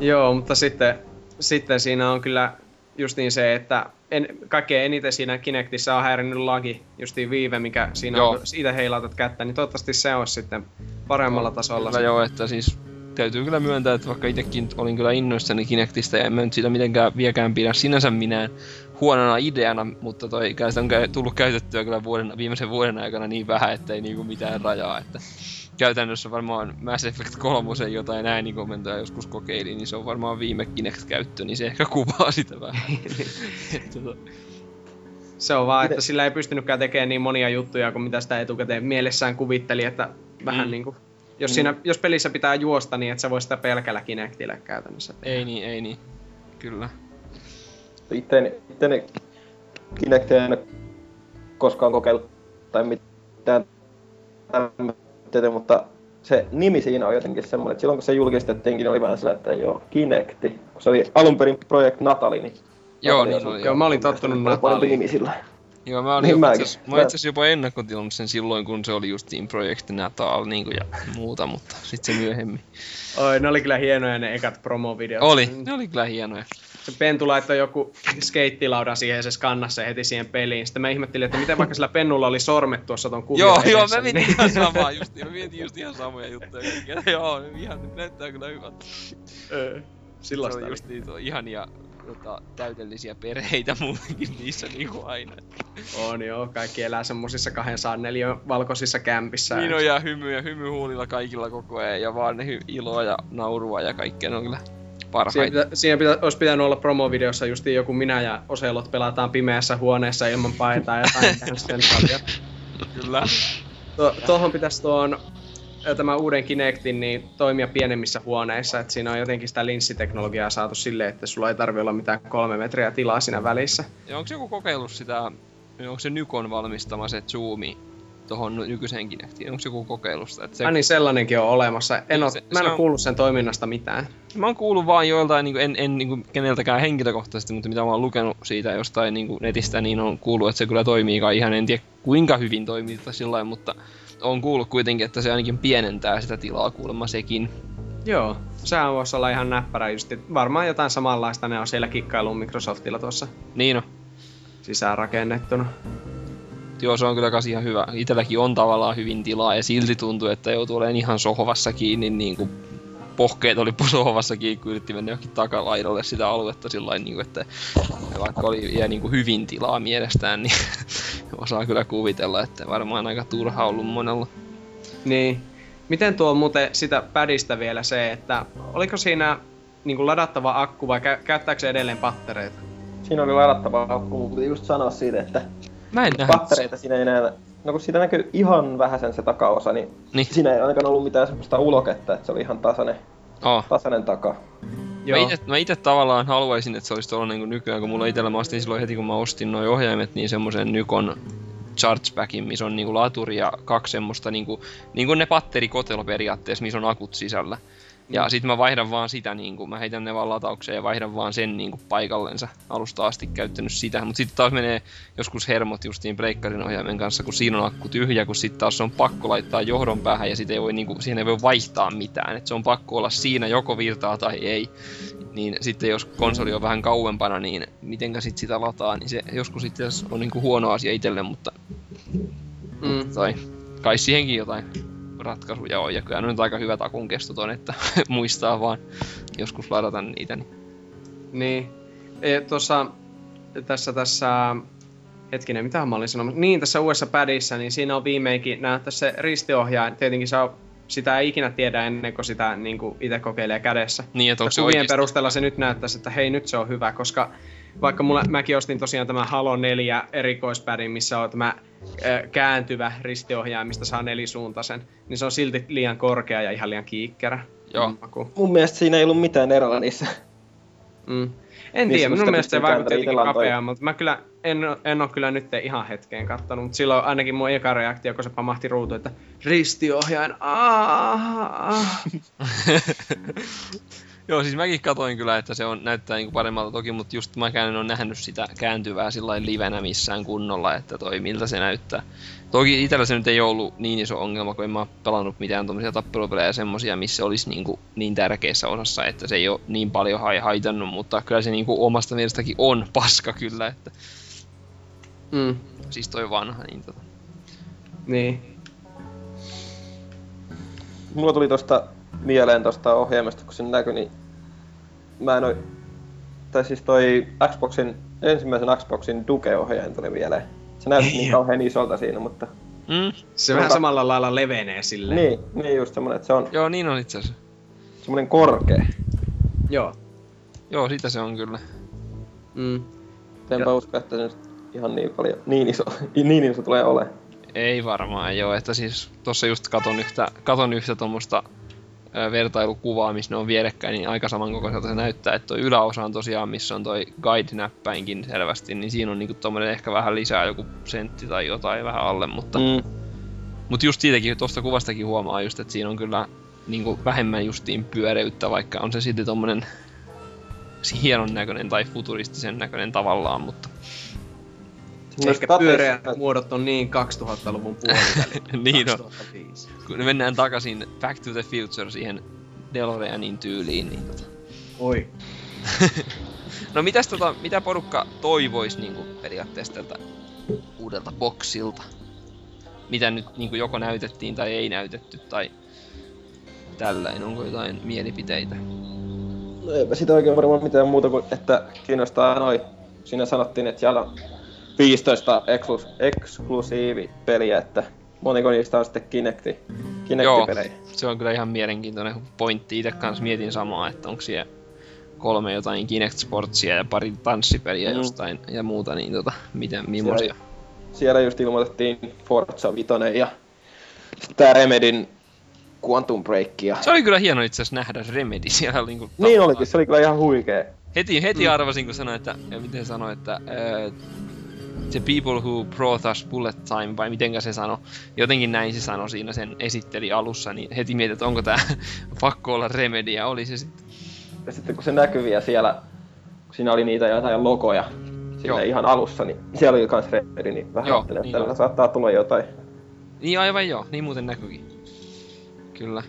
Joo, mutta sitten, sitten siinä on kyllä justiin se, että en, kaikkein eniten siinä Kinectissä on häirinnyt lagi, justiin viive, mikä siinä Joo. on, kun siitä heilautat kättä, niin toivottavasti se olisi sitten paremmalla tasolla. Kyllä joo, että siis täytyy kyllä myöntää, että vaikka itsekin olin kyllä innoissani Kinectistä ja en mä nyt siitä mitenkään viekään pidä sinänsä minään huonona ideana, mutta toi sitä on tullut käytettyä kyllä vuoden, viimeisen vuoden aikana niin vähän, että ei niinku mitään rajaa, että käytännössä varmaan Mass Effect 3 jotain näin niin kommentoja joskus kokeilin, niin se on varmaan viime Kinect-käyttö, niin se ehkä kuvaa sitä vähän. Että tota, Se on vaan, että sillä ei pystynytkään tekemään niin monia juttuja kuin mitä sitä etukäteen mielessään kuvitteli, että vähän Mm. mm. niinku... Jos, siinä, jos pelissä pitää juosta, niin et sä voi sitä pelkällä Kinectillä käytännössä tehdä. ei niin, ei niin. Kyllä. Itteni, itteni Kinectia en koskaan kokeillut tai mitään tämmöistä, mutta se nimi siinä on jotenkin semmoinen, että silloin kun se julkistettiinkin, niin oli vähän sellainen, että joo, Kinecti. Kun se oli alun perin Project Natali, niin Joo, Natali niin on oli, Joo, mä olin tottunut Oli parempi Nataliin. nimi sillä. Joo, mä olin Niin jopa, itse mä itse asiassa jopa ennakkotilannut sen silloin, kun se oli justiin Project Natal niin kuin, ja muuta, mutta sitten se myöhemmin. Oi, ne oli kyllä hienoja ne ekat promovideot. Oli, ne oli kyllä hienoja. Se Pentu laittoi joku skeittilaudan siihen ja se skannasi se heti siihen peliin. Sitten mä ihmettelin, että miten vaikka sillä pennulla oli sormet tuossa ton kuvin Joo, joo, mä mietin niin- ihan samaa justiin, mä mietin just ihan samoja juttuja. joo, ihan, näyttää kyllä hyvältä. Oli oli. just niitä ihania tota, täydellisiä perheitä muutenkin niissä niinku aina. On joo, kaikki elää semmosissa 204 valkoisissa kämpissä. Niin on ja hymy ja hymy huulilla kaikilla koko ajan ja vaan ne hy- iloa ja naurua ja kaikkea, ne on kyllä Siinä, parhaita. pitä, siinä pitä, olisi pitänyt olla promovideossa justiin joku minä ja Oselot pelataan pimeässä huoneessa ilman paitaa ja jotain. Kyllä. To, tuohon pitäisi tuon tämä uuden Kinectin niin toimia pienemmissä huoneissa, että siinä on jotenkin sitä linssiteknologiaa saatu silleen, että sulla ei tarvi olla mitään kolme metriä tilaa siinä välissä. Ja onko joku kokeillut sitä, onko se Nykon valmistama se zoomi tuohon nykyiseen Kinectiin? Onko joku kokeillut sitä? Että se, Ah niin, sellainenkin on olemassa. En, oo, Se- mä en se oo on- kuullut sen toiminnasta mitään. Mä oon kuullut vaan joiltain, niin en, en niin keneltäkään henkilökohtaisesti, mutta mitä mä oon lukenut siitä jostain niin netistä, niin on kuullut, että se kyllä toimii kai ihan, en tiedä kuinka hyvin toimii tai sillä lailla, mutta on kuullut kuitenkin, että se ainakin pienentää sitä tilaa kuulemma sekin. Joo, sehän voisi olla ihan näppärä just. Varmaan jotain samanlaista ne on siellä kikkailuun Microsoftilla tuossa Niin on. sisään rakennettuna. Joo, se on kyllä kas ihan hyvä. Itelläkin on tavallaan hyvin tilaa ja silti tuntuu, että joutuu olemaan ihan sohvassa kiinni, niin kuin pohkeet oli sohvassa kiinni, kun yritti mennä johonkin takalaidalle sitä aluetta sillä niin että vaikka oli vielä niin kuin hyvin tilaa mielestään, niin osaa kyllä kuvitella, että varmaan aika turha ollut monella. Niin. Miten tuo muuten sitä pädistä vielä se, että oliko siinä niin kuin ladattava akku vai kä- käyttääkö se edelleen pattereita? Siinä oli ladattava akku, mutta just sanoa siitä, että Mä en nähnyt pattereita siinä ei enää... No kun siitä näkyy ihan vähäsen se takaosa, niin, Niin. siinä ei ainakaan ollut mitään semmoista uloketta, että se oli ihan tasainen, Oh. tasainen taka. Mä ite, mä ite tavallaan haluaisin, että se olisi tuolla niin nykyään, kun mulla itsellä mä ostin silloin heti kun mä ostin nuo ohjaimet, niin semmoisen Nykon chargebackin, missä on niinku laturi ja kaksi semmoista niinku, niinku ne patterikotelo periaatteessa, missä on akut sisällä. Ja sit mä vaihdan vaan sitä, niinku, mä heitän ne vaan lataukseen ja vaihdan vaan sen niinku paikallensa. Alusta asti käyttänyt sitä, mutta sitten taas menee joskus hermot justiin pleikkarin ohjaimen kanssa, kun siinä on akku tyhjä, kun sitten taas on pakko laittaa johdon päähän ja sit ei voi, niinku, siihen ei voi vaihtaa mitään. Et se on pakko olla siinä joko virtaa tai ei. Niin sitten jos konsoli on vähän kauempana, niin mitenkä sit sitä lataa, niin se joskus sitten on niinku huono asia itselle, mutta Mm. tai kai siihenkin jotain ratkaisuja on. Ja kyllä nyt aika hyvät akun kestot on, että muistaa vaan joskus ladata niitä. Niin. Niin. E, tuossa tässä tässä hetkinen, mitä mä olin sanomassa? Niin, tässä uudessa padissa, niin siinä on viimeinkin näyttää se ristiohjaaja. Tietenkin on, sitä ei ikinä tiedä ennen kuin sitä niin kuin itse kokeilee kädessä. Niin, että onko se kuvien oikeasti... perusteella se nyt näyttäisi, että hei nyt se on hyvä, koska vaikka mulla, mäkin ostin tosiaan tämä Halo 4 erikoispädin, missä on tämä ö, kääntyvä ristiohjaaja, mistä saa nelisuuntaisen, niin se on silti liian korkea ja ihan liian kiikkerä. Joo. Maku. Mun mielestä siinä ei ollut mitään eroa niissä. Mm. En tiedä, minun mielestä se vaikutti jotenkin mutta mä kyllä en, en ole kyllä nyt ihan hetkeen kattonut, mutta silloin ainakin mun eka reaktio, kun se pamahti ruutu, että ristiohjain, aah. Joo, siis mäkin katoin kyllä, että se on, näyttää niinku paremmalta toki, mutta just mäkään en ole nähnyt sitä kääntyvää sillä livenä missään kunnolla, että toi miltä se näyttää. Toki itsellä se nyt ei ollut niin iso ongelma, kun en mä pelannut mitään tommosia tappelupelejä semmosia, missä olisi niinku niin tärkeässä osassa, että se ei ole niin paljon hai- haitannut, mutta kyllä se niinku omasta mielestäkin on paska kyllä, että Mm, siis toi vanha, niin tota. niin. Mulla tuli tosta mieleen tosta ohjaimesta, kun sen näkyi, niin mä en oo... Tai siis toi Xboxin, ensimmäisen Xboxin Duke-ohjain tuli mieleen. Se näytti niin kauhean isolta siinä, mutta... Mm, Se vähän Tota- samalla lailla levenee silleen. Niin, niin just semmonen, että se on joo, niin on itse asiassa. semmonen korkea. Joo. Joo, sitä se on kyllä. Mm. Enpä usko, että se nyt ihan niin paljon, niin iso, niin iso tulee ole. Ei varmaan joo, että siis tossa just katon yhtä, katon yhtä tuommoista vertailukuvaa, missä ne on vierekkäin, niin aika samankokoiselta se näyttää, että toi yläosa on tosiaan, missä on toi guide-näppäinkin selvästi, niin siinä on niinku tommonen ehkä vähän lisää joku sentti tai jotain vähän alle, mutta, mm. Mut just siitäkin, tosta kuvastakin huomaa just, että siinä on kyllä niinku vähemmän justiin pyöreyttä, vaikka on se silti tommonen hienon näköinen tai futuristisen näköinen tavallaan, mutta Ehkä pyöreät muodot on niin 2000-luvun puoliväli. Niin on. 2005. kun mennään takaisin Back to the Future siihen DeLoreanin tyyliin, niin tota. Oi. No mitäs tota, mitä porukka toivois niinku periaatteessa tältä uudelta boksilta? Mitä nyt niinku joko näytettiin tai ei näytetty tai tällainen, onko jotain mielipiteitä? No eipä sitä oikein varmaan mitään muuta kuin, että kiinnostaa noi. Siinä sanottiin, että siellä on 15 eksklus, eksklusiivipeliä, että moniko niistä on sitten Kinecti, Kinecti-pelejä. se on kyllä ihan mielenkiintoinen pointti. Itse kanssa mietin samaa, että onko siellä kolme jotain Kinect Sportsia ja pari tanssipeliä Mm. jostain ja muuta, niin tota, miten, millaisia. siellä just ilmoitettiin Forza Vitoinen ja sitten tää Remedin Quantum Break ja... Se oli kyllä hieno itse asiassa nähdä Remedy siellä niinku Niin tavallaan. olikin, se oli kyllä ihan huikee. Heti, heti arvasin, kun sanoin, että, ja miten sanoi, että äh, the people who brought us bullet time, vai mitenkä se sanoi, jotenkin näin se sanoi siinä sen esitteli alussa, niin heti mietin, että onko tää pakko olla Remedy, ja oli se sitten. Ja sitten kun se näkyi vielä siellä, kun siinä oli niitä jotain logoja siinä ihan alussa, niin siellä oli kans Remedi, niin vähän Joo, ajattelin, niin että tällä saattaa tulla jotain. Niin aivan joo, niin muuten näkyykin. Kyllä.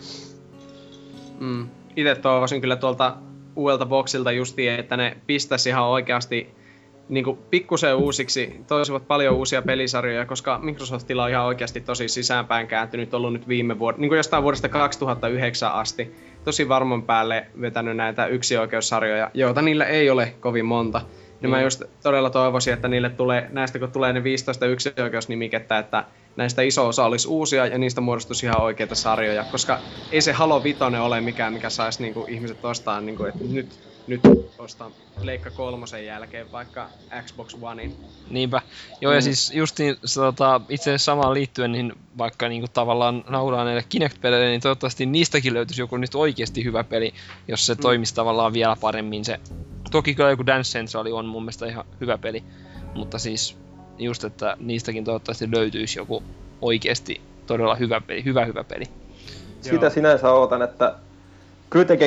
Mm. Itse toivoisin kyllä tuolta uudelta boksilta justiin, että ne pistäisi ihan oikeasti niin pikkusen uusiksi, toisivat paljon uusia pelisarjoja, koska Microsoftilla on ihan oikeasti tosi sisäänpäin kääntynyt ollut nyt viime vuonna, niin kuin jostain vuodesta 2009 asti, tosi varman päälle vetänyt näitä yksioikeussarjoja, joita niillä ei ole kovin monta. Niin mä Mm. just todella toivoisin, että niille tulee, näistä kun tulee ne 15 yksioikeusnimikettä, että näistä iso osa olisi uusia ja niistä muodostuisi ihan oikeita sarjoja, koska ei se Halo Vitoinen ole mikään, mikä saisi niinku ihmiset ostaa, niinku, että nyt, nyt ostaa Leikka kolmosen jälkeen vaikka Xbox Onein. Niinpä. Joo, ja Mm. siis justiin se, tota, itse asiassa samaan liittyen, niin vaikka niinku tavallaan nauraa näille Kinect-peleille, niin toivottavasti niistäkin löytyisi joku nyt oikeasti hyvä peli, jos se Mm. toimisi tavallaan vielä paremmin. Se, toki kyllä joku Dance Central on mun mielestä ihan hyvä peli, mutta siis just, että niistäkin toivottavasti löytyisi joku oikeasti todella hyvä peli, hyvä hyvä peli. Sitä Joo. sinänsä ootan, että Crytek,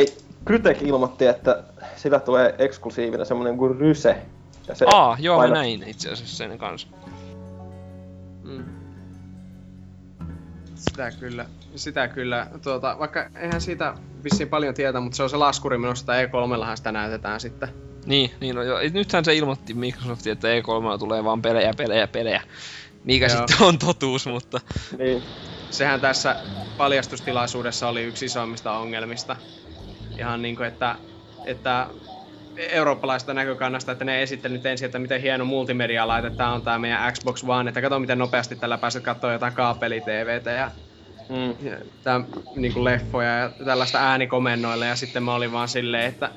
Crytek ilmoitti, että sillä tulee eksklusiivina semmonen kuin Ryse. Ja se Aa, joo, mä painat- näin itse asiassa sen kanssa. Mm. Sitä kyllä, sitä kyllä. Tuota, vaikka eihän siitä vissiin paljon tietää, mutta se on se laskuri minusta, että E3 sitä näytetään sitten. Niin, niin no, joo. Nythän se ilmoitti Microsoft, että E3 tulee vaan pelejä, pelejä, pelejä. Mikä Joo. sitten on totuus, mutta Niin. sehän tässä paljastustilaisuudessa oli yksi isoimmista ongelmista. Ihan niinku, että, että eurooppalaista näkökannasta, että ne esitteli nyt ensin, että miten hieno multimedia-laite tää on tää meidän Xbox One, että kato miten nopeasti tällä pääset katsoa jotain kaapeli-TVtä ja, Mm. ja tää, niinku leffoja ja tällaista äänikomennoilla ja sitten mä olin vaan silleen, että,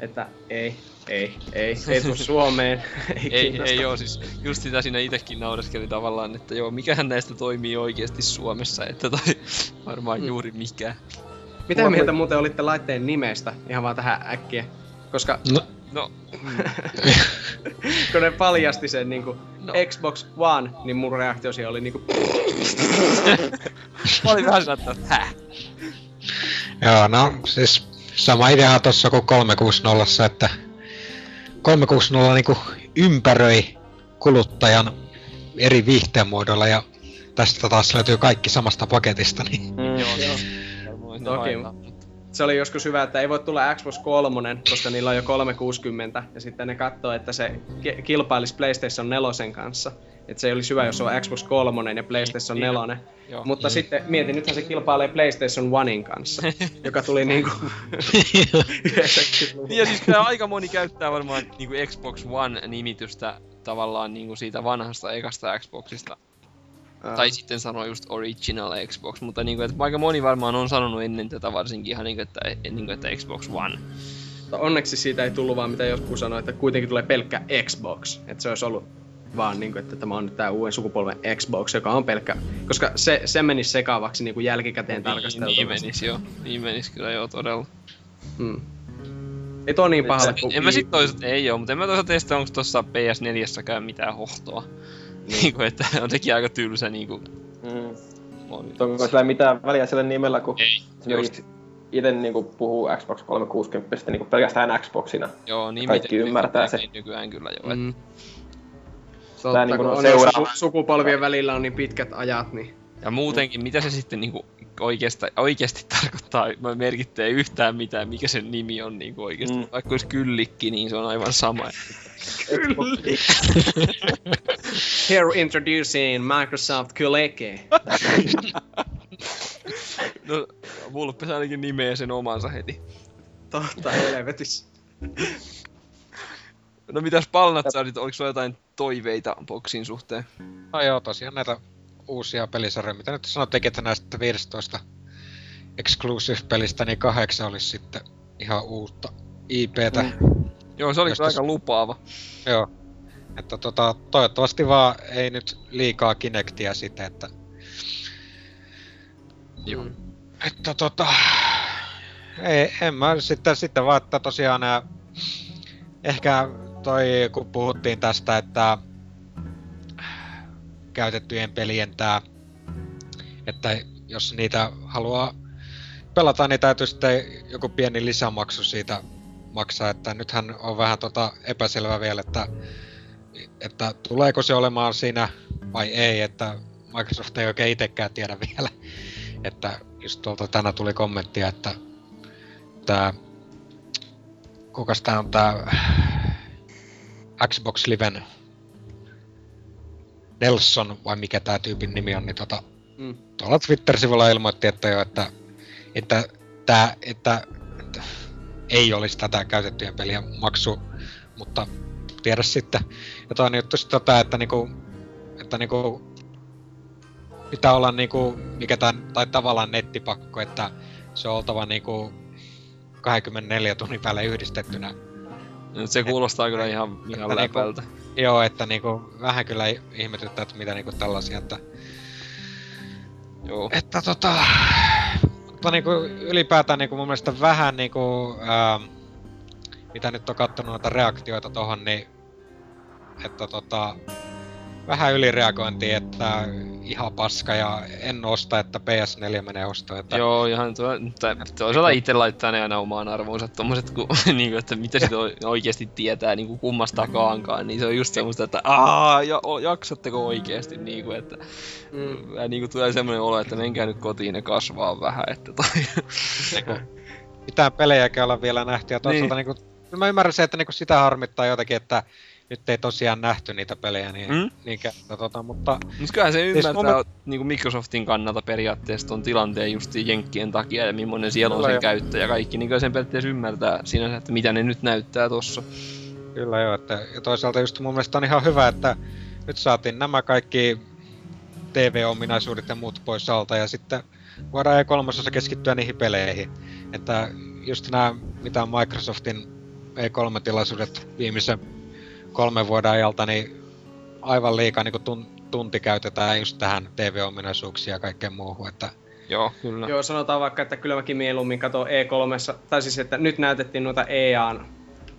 että ei, ei, ei, ei tuu Suomeen, ei, ei, ei joo, siis just sitä siinä itekin naureskeli tavallaan, että joo, mikähän näistä toimii oikeasti Suomessa, että toi varmaan Mm. juuri mikään. Mitä Mulla- mieltä muuten olitte laitteen nimestä, ihan vaan tähän äkkiä? Koska No, No, kun ne paljasti sen niinku No. Xbox One, niin mun reaktio siihen oli niinku... mä olin vähän että häh? joo, no siis sama idea tossa kuin 360, että 360 niinku ympäröi kuluttajan eri viihteenmuodoilla ja tästä taas löytyy kaikki samasta paketista, niin Mm. Joo, siis sinne Toki. Se oli joskus hyvä, että ei voi tulla Xbox 3, koska niillä on jo 360, ja sitten ne katsoo, että se ki- kilpailisi PlayStation 4 kanssa. Että se olisi hyvä, jos on Xbox 3 ja PlayStation Niin, 4. Joo. Mutta sitten mietin, nythän se kilpailee PlayStation Onein kanssa, joka tuli niinku 90-luvulla. Niin ja siis kyllä aika moni käyttää varmaan niinku Xbox One-nimitystä tavallaan niinku siitä vanhasta ekasta Xboxista. Aa. Tai sitten sanoo just original Xbox, mutta niinku, että aika moni varmaan on sanonut ennen tätä varsinkin ihan niinku, että, niinku, että Xbox One. Mutta onneksi siitä ei tullut vaan mitä joku sanoi, että kuitenkin tulee pelkkä Xbox. Että se olisi ollut vaan niin kuin, että tämä on nyt tämä uuden sukupolven Xbox, joka on pelkkä... Koska se, se menisi sekaavaksi niin kuin jälkikäteen Niin, tarkasteltuna. niin menis joo, niin menis kyllä joo todella. Mm. Ei tuo niin pahalle kuin... En mä sit toisaalta, ei oo, mutta en mä toisaalta testa, onko tossa PS4-säkään mitään hohtoa. Niinku, että on sekin aika tylsä niinku... Mm. moni- Onko sillä mitään väliä sillä nimellä, kun Ei, esimerkiksi itse niinku puhuu Xbox 360 niinku pelkästään Xboxina. Joo, niin Kaikki miten- ymmärtää se. niin Nykyään kyllä joo. Mm. Mm. Totta, niinku kun on on seuraava. su- sukupolvien välillä on niin pitkät ajat, niin... Ja muutenkin, mitä se sitten niinku oikeasta, oikeasti tarkoittaa, mä merkittää yhtään mitään, mikä sen nimi on niinku oikeasti. Mm. Vaikka olisi kyllikki, niin se on aivan sama. Here introducing Microsoft Kuleke. No, Vulpes ainakin nimeä sen omansa heti. Totta helvetissä. No mitäs Palnatsarit, oliko sulla jotain toiveita boksin suhteen? no joo, tosiaan näitä uusia pelisarjoja, mitä nyt sanottekin, että näistä 15 exclusive-pelistä, niin kahdeksan olisi sitten ihan uutta IPtä. Mm. Joo, se oli Jos kyllä tos- aika lupaava. Joo. Että tota, toivottavasti vaan ei nyt liikaa Kinectia sitten, että... Joo. Että tota... Ei, en mä sitten, sitten vaan, että tosiaan nää, ehkä toi, kun puhuttiin tästä, että käytettyjen pelien tää, että jos niitä haluaa pelata, niin täytyy sitten joku pieni lisämaksu siitä maksaa, että nythän on vähän tota epäselvä vielä, että, että tuleeko se olemaan siinä vai ei, että Microsoft ei oikein itsekään tiedä vielä, että just tuolta tänä tuli kommenttia, että tää, kukas tää on tää Xbox Liven Nelson, vai mikä tää tyypin nimi on, niin tota, Mm. tuolla Twitter-sivulla ilmoitti, että jo, että, että, tää, että, että ei olisi tätä käytettyjen pelien maksu, mutta tiedä sitten. Ja toinen juttu sitten tota, että niinku, että niinku, pitää olla niinku, mikä tämän, tai tavallaan nettipakko, että se on oltava niinku 24 tunnin päälle yhdistettynä. Se kuulostaa kyllä ihan, ihan että läpältä. Joo, että niinku, vähän kyllä ihmetyttää, että mitä niinku tällaisia, että Joo. Että tota... Mutta niinku ylipäätään niinku mun mielestä vähän niinku... Ää, mitä nyt on kattonut noita reaktioita tohon, niin... Että tota... Vähän ylireagointia, että ihan paska ja en osta, että PS4 menee ostoon. Että Joo, ihan tuo, tai toisaalta itse laittaa ne aina omaan arvoonsa tommoset, kun, niinku, että mitä sit o- oikeesti tietää niinku kummastakaankaan, niin se on just semmoista, että aah, ja, jaksatteko oikeesti niinku, että Mm. vähän niinku tulee semmoinen olo, että menkää nyt kotiin ja kasvaa vähän, että toi... mitään pelejäkään olla vielä nähty. Ja toisaalta Niin. niinku, mä ymmärrän se, että niinku sitä harmittaa jotenkin, että nyt ei tosiaan nähty niitä pelejä, niin, Mm? niinkään, tota, mutta Mut kyllähän se Siis ymmärtää mun niinku Microsoftin kannalta periaatteessa ton tilanteen just Jenkkien takia ja millainen siellä on sen joo. käyttö ja kaikki, niin kyllä sen periaatteessa ymmärtää sinänsä, että mitä ne nyt näyttää tossa. Kyllä joo, että, ja toisaalta just mun mielestä on ihan hyvä, että nyt saatiin nämä kaikki TV-ominaisuudet ja muut pois alta ja sitten voidaan E3 keskittyä niihin peleihin. Että just nämä, mitä Microsoftin E3-tilaisuudet viimeisen kolmen vuoden ajalta, niin aivan liikaa niin tun, tunti käytetään just tähän TV-ominaisuuksiin ja kaikkeen muuhun, että Joo, kyllä. Joo, sanotaan vaikka, että kyllä mäkin mieluummin katon E3, tai siis, että nyt näytettiin noita EAN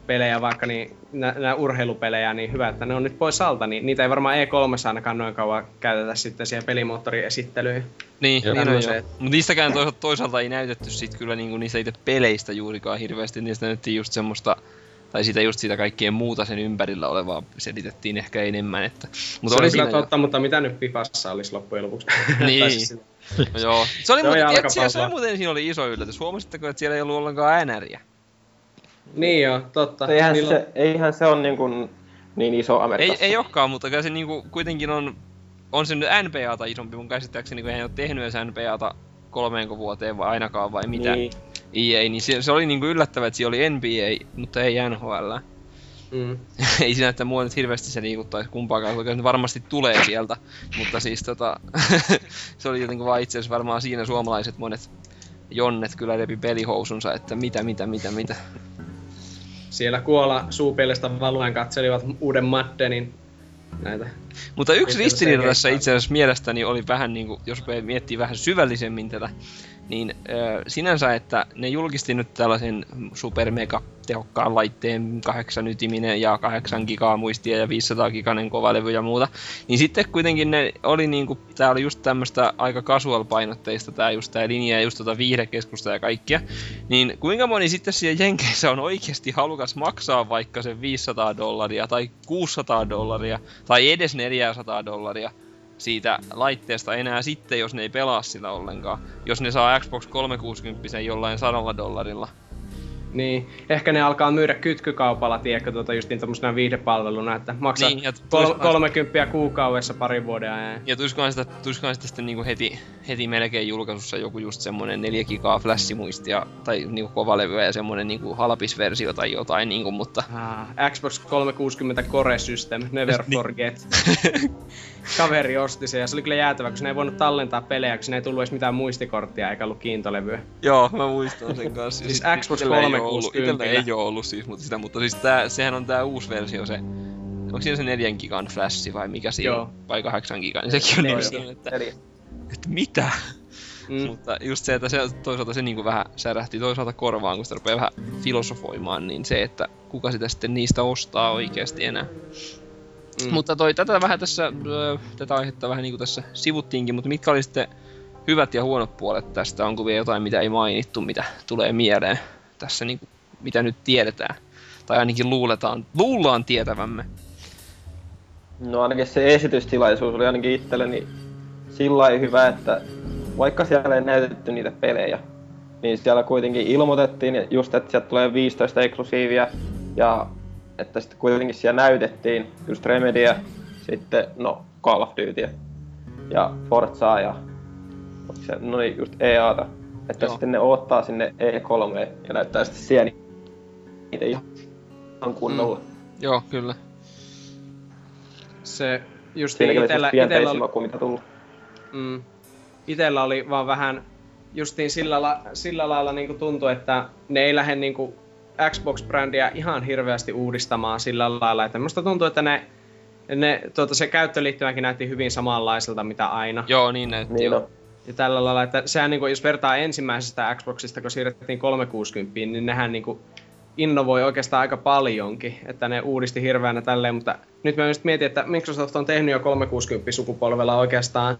pelejä vaikka, niin nämä urheilupelejä, niin hyvä, että ne on nyt pois alta, niin niitä ei varmaan E3 ainakaan noin kauan käytetä sitten siihen pelimoottorin esittelyyn. Niin, niin on Tämmöiset. joo. Mut niistäkään toisaalta, toisaalta ei näytetty sit kyllä niinku niistä itse peleistä juurikaan hirveästi. Niistä näytettiin just semmoista, tai sitä just sitä kaikkien muuta sen ympärillä olevaa selitettiin ehkä enemmän, että... Mutta se oli kyllä jo- totta, mutta mitä nyt Fifassa olisi loppujen lopuksi? Niin. Siis- No joo. Se oli, Se oli muuten, tiedätkö, se, se jalkapalloa. muuten siinä oli iso yllätys. Huomasitteko, että siellä ei ollut ollenkaan äänäriä? niin joo, totta. Eihän Niillä- se, eihän se on niin, kuin niin iso Ei, Amerikassa. ei olekaan, mutta kyllä se niinku kuitenkin on... On se nyt NPAta isompi mun käsittääkseni, kun ei ole tehnyt edes NPAta kolmeenko vuoteen vai ainakaan vai mitä. Niin. EA, niin se, se oli niinku yllättävää, että siellä oli NBA, mutta ei NHL. Mm. ei siinä, että mua nyt hirveästi se liikuttaisi kumpaakaan, koska se varmasti tulee sieltä. Mutta siis tota, se oli jotenkin vaan itse asiassa varmaan siinä suomalaiset monet jonnet kyllä repi pelihousunsa, että mitä, mitä, mitä, mitä. Siellä kuolla suupielestä valuen katselivat uuden Maddenin näitä. Mutta yksi ristiriita tässä itse asiassa mielestäni oli vähän niinku, jos miettii vähän syvällisemmin tätä, niin ö, sinänsä, että ne julkisti nyt tällaisen super mega tehokkaan laitteen, kahdeksan ytiminen ja 8 gigaa muistia ja 500 giganen kovalevy ja muuta, niin sitten kuitenkin ne oli niinku, tää oli just tämmöstä aika casual painotteista tää just tää linja ja just tota viihdekeskusta ja kaikkia, niin kuinka moni sitten siellä Jenkeissä on oikeasti halukas maksaa vaikka sen 500 dollaria tai 600 dollaria tai edes 400 dollaria siitä laitteesta enää sitten, jos ne ei pelaa sitä ollenkaan. Jos ne saa Xbox 360 jollain sadalla dollarilla. Niin, ehkä ne alkaa myydä kytkykaupalla, tiedätkö, tuota, just niin tämmöisenä viihdepalveluna, että maksaa niin, ja kol- 30 kuukaudessa pari vuoden ajan. Ja tulisikohan sitä, tulisikohan sitä sitten niinku heti, heti melkein julkaisussa joku just semmoinen 4 gigaa flässimuistia, tai niinku kovalevyä ja semmoinen niinku halpisversio tai jotain niinku, mutta... Ah, Xbox 360 Core System, never niin. forget. Kaveri osti sen ja se oli kyllä jäätävä, kun ne ei voinut tallentaa pelejä, kun ne ei tullut edes mitään muistikorttia eikä ollut kiintolevyä. Joo, mä muistan sen kanssa. siis Xbox 3 ole ollut, ei ole ollut siis, mutta sitä, mutta siis tää, sehän on tää uusi versio se, onko siinä se 4 gigan flashi vai mikä siinä Joo. vai 8 gigan, niin sekin on niin, että, että mitä? Mm. Mutta just se, että se, toisaalta se niinku vähän särähti toisaalta korvaan, kun sitä rupeaa vähän filosofoimaan, niin se, että kuka sitä sitten niistä ostaa oikeasti enää. Mm. Mutta toi, tätä vähän tässä, äh, tätä aihetta vähän niinku tässä sivuttiinkin, mutta mitkä oli sitten hyvät ja huonot puolet tästä? Onko vielä jotain, mitä ei mainittu, mitä tulee mieleen? Tässä, niinku, mitä nyt tiedetään? Tai ainakin luuletaan, luullaan tietävämme. No ainakin se esitystilaisuus oli ainakin itselleni sillä hyvä, että vaikka siellä ei näytetty niitä pelejä, niin siellä kuitenkin ilmoitettiin just, että sieltä tulee 15 eksklusiivia ja että sitten kuitenkin siellä näytettiin just Remedyä, sitten no Call of Dutyä ja Forzaa ja se, no niin, just EAta. Että Joo. sitten ne ottaa sinne E3 ja näyttää sitten siellä niitä ihan kunnolla. Mm. Joo, kyllä. Se just oli itellä, itellä oli, esimakua, mitä tullut. mm, itellä oli vaan vähän justiin sillä, la, sillä lailla niinku tuntui, että ne ei lähde niinku Xbox-brändiä ihan hirveästi uudistamaan sillä lailla, että musta tuntuu, että ne, ne tuota, se käyttöliittymäkin näytti hyvin samanlaiselta mitä aina. Joo, niin näytti Niin joo. no. Ja tällä lailla, että sehän niinku, jos vertaa ensimmäisestä Xboxista, kun siirrettiin 360, niin nehän niinku innovoi oikeastaan aika paljonkin, että ne uudisti hirveänä tälleen, mutta nyt mä just mietin, että Microsoft on tehnyt jo 360 sukupolvella oikeastaan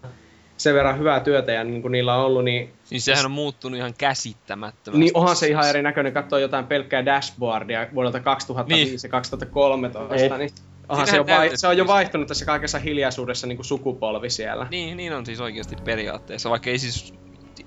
sen verran hyvää työtä ja niin kuin niillä on ollut, niin, Siis sehän on muuttunut ihan käsittämättömästi. niin onhan se ihan erinäköinen katsoa jotain pelkkää dashboardia vuodelta 2005 Niin. ja 2013, Ei. niin onhan se, on vai, se on jo vaihtunut tässä kaikessa hiljaisuudessa niin kuin sukupolvi siellä. Niin, niin on siis oikeasti periaatteessa, vaikka ei siis...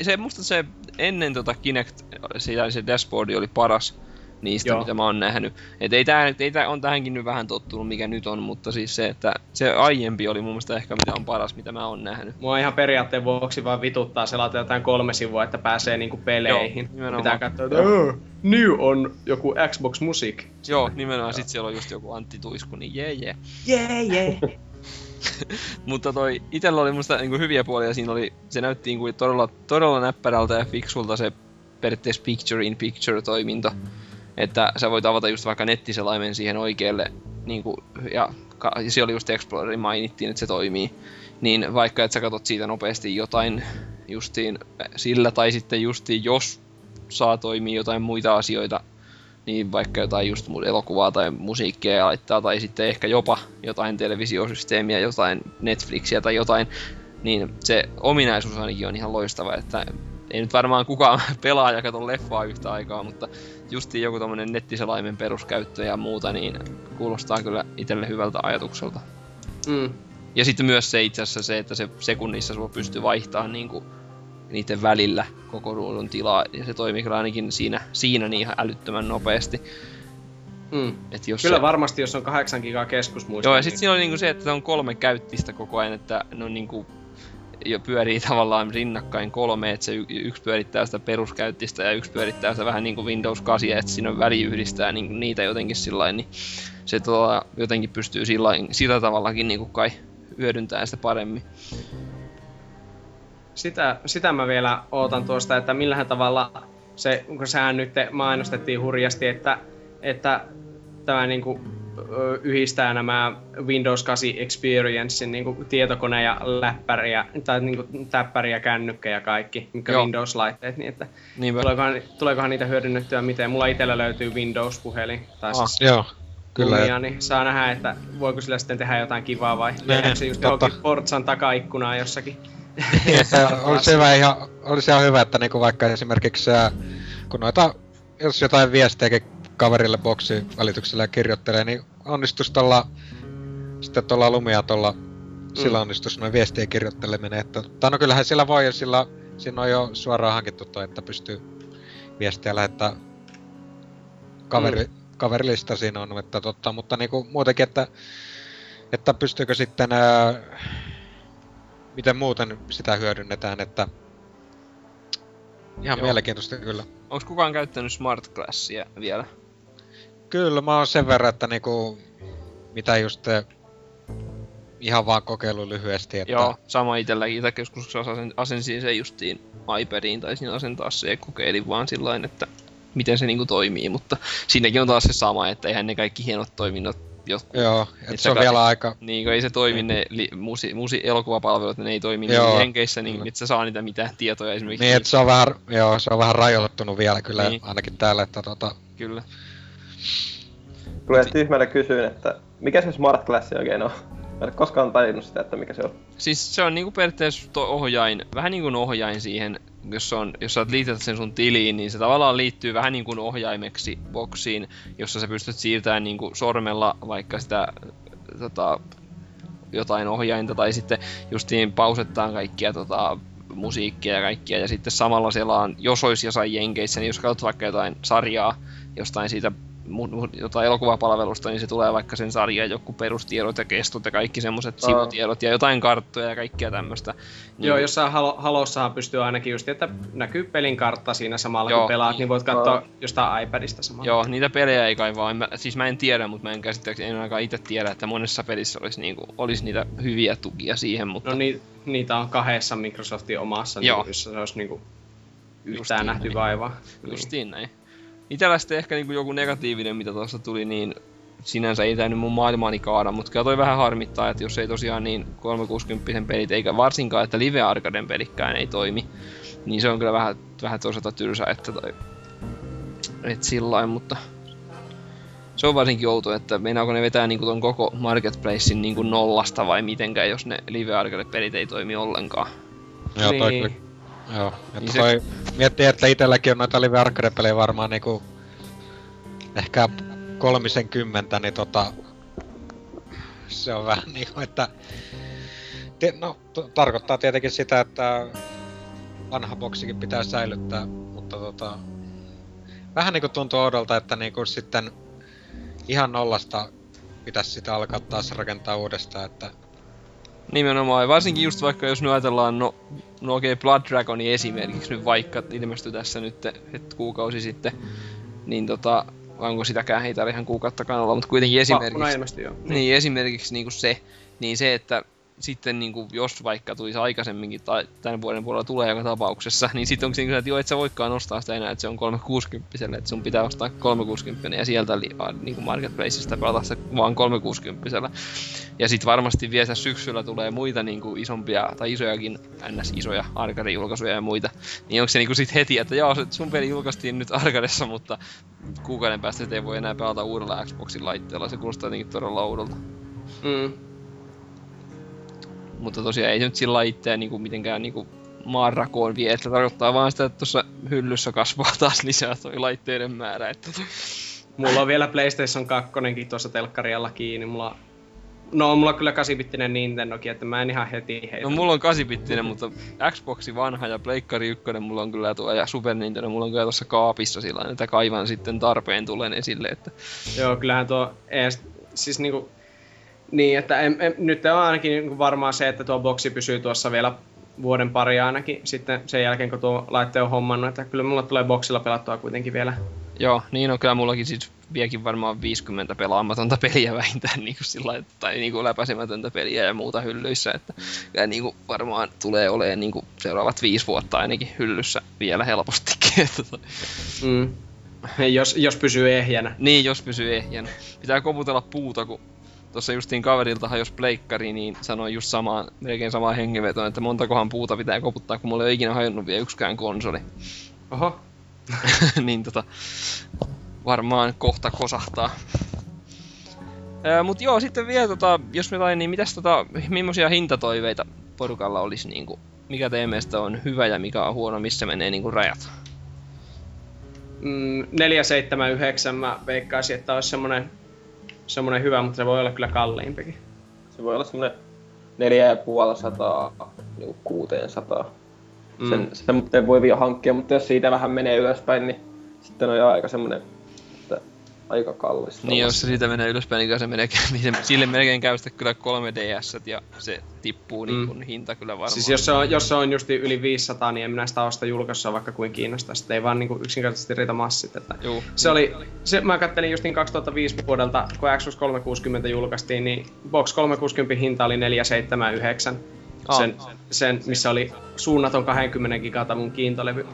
Se, musta se ennen tota Kinect, se, se dashboardi oli paras niistä, Joo. mitä mä oon nähnyt. Et ei tää, ei tää, on tähänkin nyt vähän tottunut, mikä nyt on, mutta siis se, että se aiempi oli mun mielestä ehkä mitä on paras, mitä mä oon nähnyt. Mua ihan periaatteen vuoksi vaan vituttaa selata jotain kolme sivua, että pääsee niinku peleihin. Joo. Pitää katsoa, että "Öö, new on joku Xbox Music. Joo, nimenomaan sit siellä on just joku Antti Tuisku, niin jee jee. Jee, jee. Mutta toi, itellä oli musta niinku hyviä puolia, siinä oli, se näytti niinku todella, todella näppärältä ja fiksulta se periaatteessa picture in picture toiminto. Että sä voit avata just vaikka nettiselaimen siihen oikealle, niinku, ja ka- ja siellä oli just Explorerin mainittiin, että se toimii. Niin vaikka et sä katot siitä nopeasti jotain justiin sillä, tai sitten justiin jos saa toimia jotain muita asioita, niin vaikka jotain just elokuvaa tai musiikkia laittaa, tai sitten ehkä jopa jotain televisiosysteemiä, jotain Netflixiä tai jotain, niin se ominaisuus ainakin on ihan loistava, että ei nyt varmaan kukaan pelaaja kato leffaa yhtä aikaa, mutta justiin joku tommonen nettiselaimen peruskäyttö ja muuta, niin kuulostaa kyllä itselle hyvältä ajatukselta. Mm. Ja sitten myös se itse asiassa se, että se sekunnissa sulla pystyy vaihtamaan niinku niiden välillä koko ruudun tilaa, ja se toimii kyllä ainakin siinä, siinä niin ihan älyttömän nopeasti. Mm. Et jos Kyllä se... varmasti, jos on 8 gigaa keskusmuisto. Joo, ja sitten siinä oli niinku se, että on kolme käyttistä koko ajan, että ne on niinku jo pyörii tavallaan rinnakkain kolme, että se y- yksi pyörittää sitä peruskäyttistä ja yksi pyörittää sitä vähän niinku Windows 8, että siinä on väli yhdistää niinku niitä jotenkin sillä niin se tota, jotenkin pystyy sillä, sillä tavallakin niinku kai hyödyntämään sitä paremmin. Sitä, sitä mä vielä ootan tuosta, että millähän tavalla se, kun sehän nyt mainostettiin hurjasti, että, että tämä niinku, ö, yhdistää nämä Windows 8 Experiencein niinku tietokone ja läppäri ja, tai niinku täppäri ja kännykkä ja kaikki, mikä Joo. Windows-laitteet, niin että Niinpä. tuleekohan, tuleekohan niitä hyödynnettyä miten. Mulla itsellä löytyy Windows-puhelin, tai Ah, siis Joo, kyllä. Lumia, niin saa nähdä, että voiko sillä sitten tehdä jotain kivaa vai Niin, tehdäänkö se just totta. johonkin Forzan takaikkunaan jossakin. Olisi hyvä, ihan, olisi ihan hyvä, että niinku vaikka esimerkiksi ää, kun noita, jos jotain viestejäkin kaverille boksi välityksellä kirjoittelee, niin onnistus tuolla, sitten tuolla lumia tuolla, sillä onnistus noin viestien kirjoitteleminen. Että, tai no kyllähän sillä voi, jos sillä, siinä on jo suoraan hankittu toi, että pystyy viestejä lähettää kaveri, mm. kaverilista siinä on, että totta, mutta niinku muutenkin, että, että pystyykö sitten ää, miten muuten sitä hyödynnetään, että ihan Joo. mielenkiintoista kyllä. Onko kukaan käyttänyt Smart Glassia vielä? Kyllä mä oon sen verran, että niinku, mitä just eh, ihan vaan kokeilu lyhyesti, että Joo, sama itselläkin. Itse joskus asen, asensin sen justiin iPadiin, tai siinä asentaa se ja kokeilin vaan sillain, että miten se niinku toimii, mutta siinäkin on taas se sama, että eihän ne kaikki hienot toiminnot jotkut... Joo, että Että se on kai- vielä aika... Niin, kun ei se toimi ne li, musi, musi, elokuvapalvelut, ne ei toimi Joo. niin Jenkeissä, niin Kyllä. et sä saa niitä mitään tietoja esimerkiksi. Niin, että se on vähän, joo, se on vähän rajoittunut vielä kyllä niin. ainakin täällä, että tota, Kyllä. Tulee tyhmällä kysyyn, että mikä se Smart Glass oikein on? Mä en koskaan tajunnut sitä, että mikä se on. Siis se on niinku periaatteessa ohjain, vähän niin kuin ohjain siihen, jos, on, jos sä liität sen sun tiliin, niin se tavallaan liittyy vähän niin kuin ohjaimeksi boksiin, jossa sä pystyt siirtämään niin kuin sormella vaikka sitä tota, jotain ohjainta tai sitten justiin pausettaan kaikkia tota, musiikkia ja kaikkia ja sitten samalla siellä on, jos olisi jossain jenkeissä, niin jos katsot vaikka jotain sarjaa jostain siitä jotain elokuvapalvelusta, niin se tulee vaikka sen sarjan joku perustiedot ja kestot ja kaikki semmoiset Aa. sivutiedot ja jotain karttoja ja kaikkea tämmöistä. Niin, Joo, jossain halo, halossahan pystyy ainakin just, että näkyy pelin kartta siinä samalla Joo. kun pelaat, niin voit katsoa Aa. jostain iPadista samalla. Joo, niitä pelejä ei kai vaan, mä, siis mä en tiedä, mutta mä en käsittääkseni en ainakaan itse tiedä, että monessa pelissä olisi, niinku, olisi niitä hyviä tukia siihen, mutta No ni, niitä on kahdessa Microsoftin omassa, Joo. niin, jossa se olisi niinku Justiin yhtään nähty näin. vaivaa. Niin. Justiin näin. Itellä sitten ehkä niinku joku negatiivinen, mitä tuossa tuli, niin sinänsä ei tää nyt mun maailmaani kaada, mutta kyllä toi vähän harmittaa, että jos ei tosiaan niin 360 pelit, eikä varsinkaan, että Live Arcaden pelikkään ei toimi, niin se on kyllä vähän, vähän toisaalta tylsä, että toi, et sillain, mutta se on varsinkin outo, että meinaako ne vetää niinku ton koko marketplacein niinku nollasta vai mitenkään, jos ne Live Arcade pelit ei toimi ollenkaan. joo, toi Niin. Joo. Että Niin se- toi, miettii, että itelläkin on noita live arcade-pelejä varmaan niinku, ehkä kolmisen kymmentä, niin tota, se on vähän niinku, että, no, t- tarkoittaa tietenkin sitä, että vanha boksikin pitää säilyttää, mutta tota, vähän niinku tuntuu oudolta, että niinku sitten ihan nollasta pitäisi sitä alkaa taas rakentaa uudestaan, että Nimenomaan, ja varsinkin just vaikka jos nyt ajatellaan, no, no okei, okay, Blood Dragoni esimerkiksi nyt vaikka ilmestyi tässä nyt et kuukausi sitten, niin tota, onko sitäkään ei tarvitse ihan kuukauttakaan olla, mutta kuitenkin Vappuna esimerkiksi, ilmestyi joo. niin esimerkiksi niinku se, niin se, että sitten niinku, jos vaikka tulisi aikaisemminkin tai tämän vuoden puolella tulee joka tapauksessa, niin sitten onko se niinku, että joo, et sä voikaan ostaa sitä enää, että se on 360 että sun pitää ostaa 360 ja sieltä li, niinku marketplaceista pelata se vaan 360 ja sitten varmasti vielä syksyllä tulee muita niinku isompia tai isojakin ns. isoja arcade-julkaisuja ja muita. Niin onko se niinku sit heti, että joo, se sun peli julkaistiin nyt arcadessa, mutta kuukauden päästä ei voi enää pelata uudella Xboxin laitteella. Se kuulostaa jotenkin todella oudolta. Mm. Mutta tosiaan ei se nyt sillä itseään niinku mitenkään niinku maanrakoon vie, että tarkoittaa vaan sitä, että tuossa hyllyssä kasvaa taas lisää toi laitteiden määrä. Että Mulla on vielä PlayStation 2 tuossa telkkarialla kiinni. Mulla No, mulla on kyllä 8-bittinen Nintendokin, että mä en ihan heti heitä. No mulla on 8-bittinen, mutta Xboxi vanha ja Pleikkari 1 mulla on kyllä tuo ja Super Nintendo mulla on kyllä tuossa kaapissa sillä että kaivan sitten tarpeen tullen esille, että Joo, kyllähän tuo ees, siis niinku, niin, että en, en, nyt on ainakin niinku varmaan se, että tuo boksi pysyy tuossa vielä vuoden pari ainakin sitten sen jälkeen, kun tuo laite on hommannut, että kyllä mulla tulee boksilla pelattua kuitenkin vielä. joo, niin on kyllä mullakin siis viekin varmaan 50 pelaamatonta peliä vähintään niin kuin sillä tai niin kuin läpäisemätöntä peliä ja muuta hyllyissä, että kyllä niin kuin varmaan tulee olemaan niin kuin seuraavat viisi vuotta ainakin hyllyssä vielä helpostikin, että Mm. jos, jos pysyy ehjänä. Niin, jos pysyy ehjänä. Pitää koputella puuta, kun tuossa justiin kaverilta jos pleikkari, niin sanoin just samaan, melkein samaan hengenvetoon, että montakohan puuta pitää koputtaa, kun mulla ei ole ikinä hajonnut vielä yksikään konsoli. Oho. niin tota, varmaan kohta kosahtaa. Ää, mut joo, sitten vielä tota, jos me tain, niin mitäs tota, millaisia hintatoiveita porukalla olisi niinku, mikä teidän mielestä on hyvä ja mikä on huono, missä menee niinku rajat? Mm, 479 mä veikkaisin, että olisi semmonen, semmonen hyvä, mutta se voi olla kyllä kalliimpikin. Se voi olla puoli sataa, niinku kuuteen sataa. Mm. Sen, sen voi vielä hankkia, mutta jos siitä vähän menee ylöspäin, niin sitten on jo aika semmonen, että aika kallista. Niin, jos se siitä menee ylöspäin, niin se menee, sille melkein käy sitten kyllä 3DS ja se tippuu mm. niin kun hinta kyllä varmaan. Siis jos se on, jos se on just yli 500, niin en minä sitä osta julkaisua vaikka kuin kiinnostaa. Sitten ei vaan niinku yksinkertaisesti riitä massit. Että Juu. se oli, se, mä kattelin justiin 2005 vuodelta, kun Xbox 360 julkaistiin, niin Box 360 hinta oli 479. Aa. Sen, sen, missä oli suunnaton 20 gigatavun kiintolevy.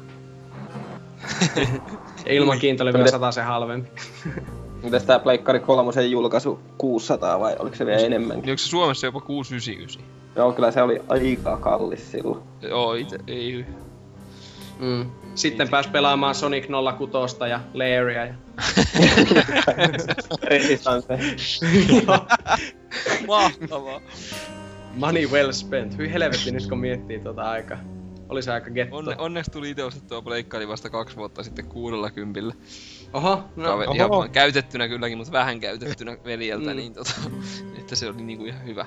ja ilman kiintolevyä sata se halvempi. Mites tää Pleikkari kolmosen julkaisu 600 vai oliko se vielä enemmänkin? Onko se Suomessa jopa 699? Joo, kyllä se oli aika kallis silloin. Joo, ite, ei. Mm. Sitten pääs pelaamaan Sonic 06 ja Lairia. Ja... Resistance. Mahtavaa. Money well spent. Hyi helvetti nyt kun miettii tota aikaa. Oli se aika getto. Onne, onneksi tuli itse ostettua pleikkari vasta kaksi vuotta sitten kuudella kympillä. Oho, no. Kaveri, oho. ihan käytettynä kylläkin, mutta vähän käytettynä veljeltä, Mm. niin tota, että se oli niinku ihan hyvä.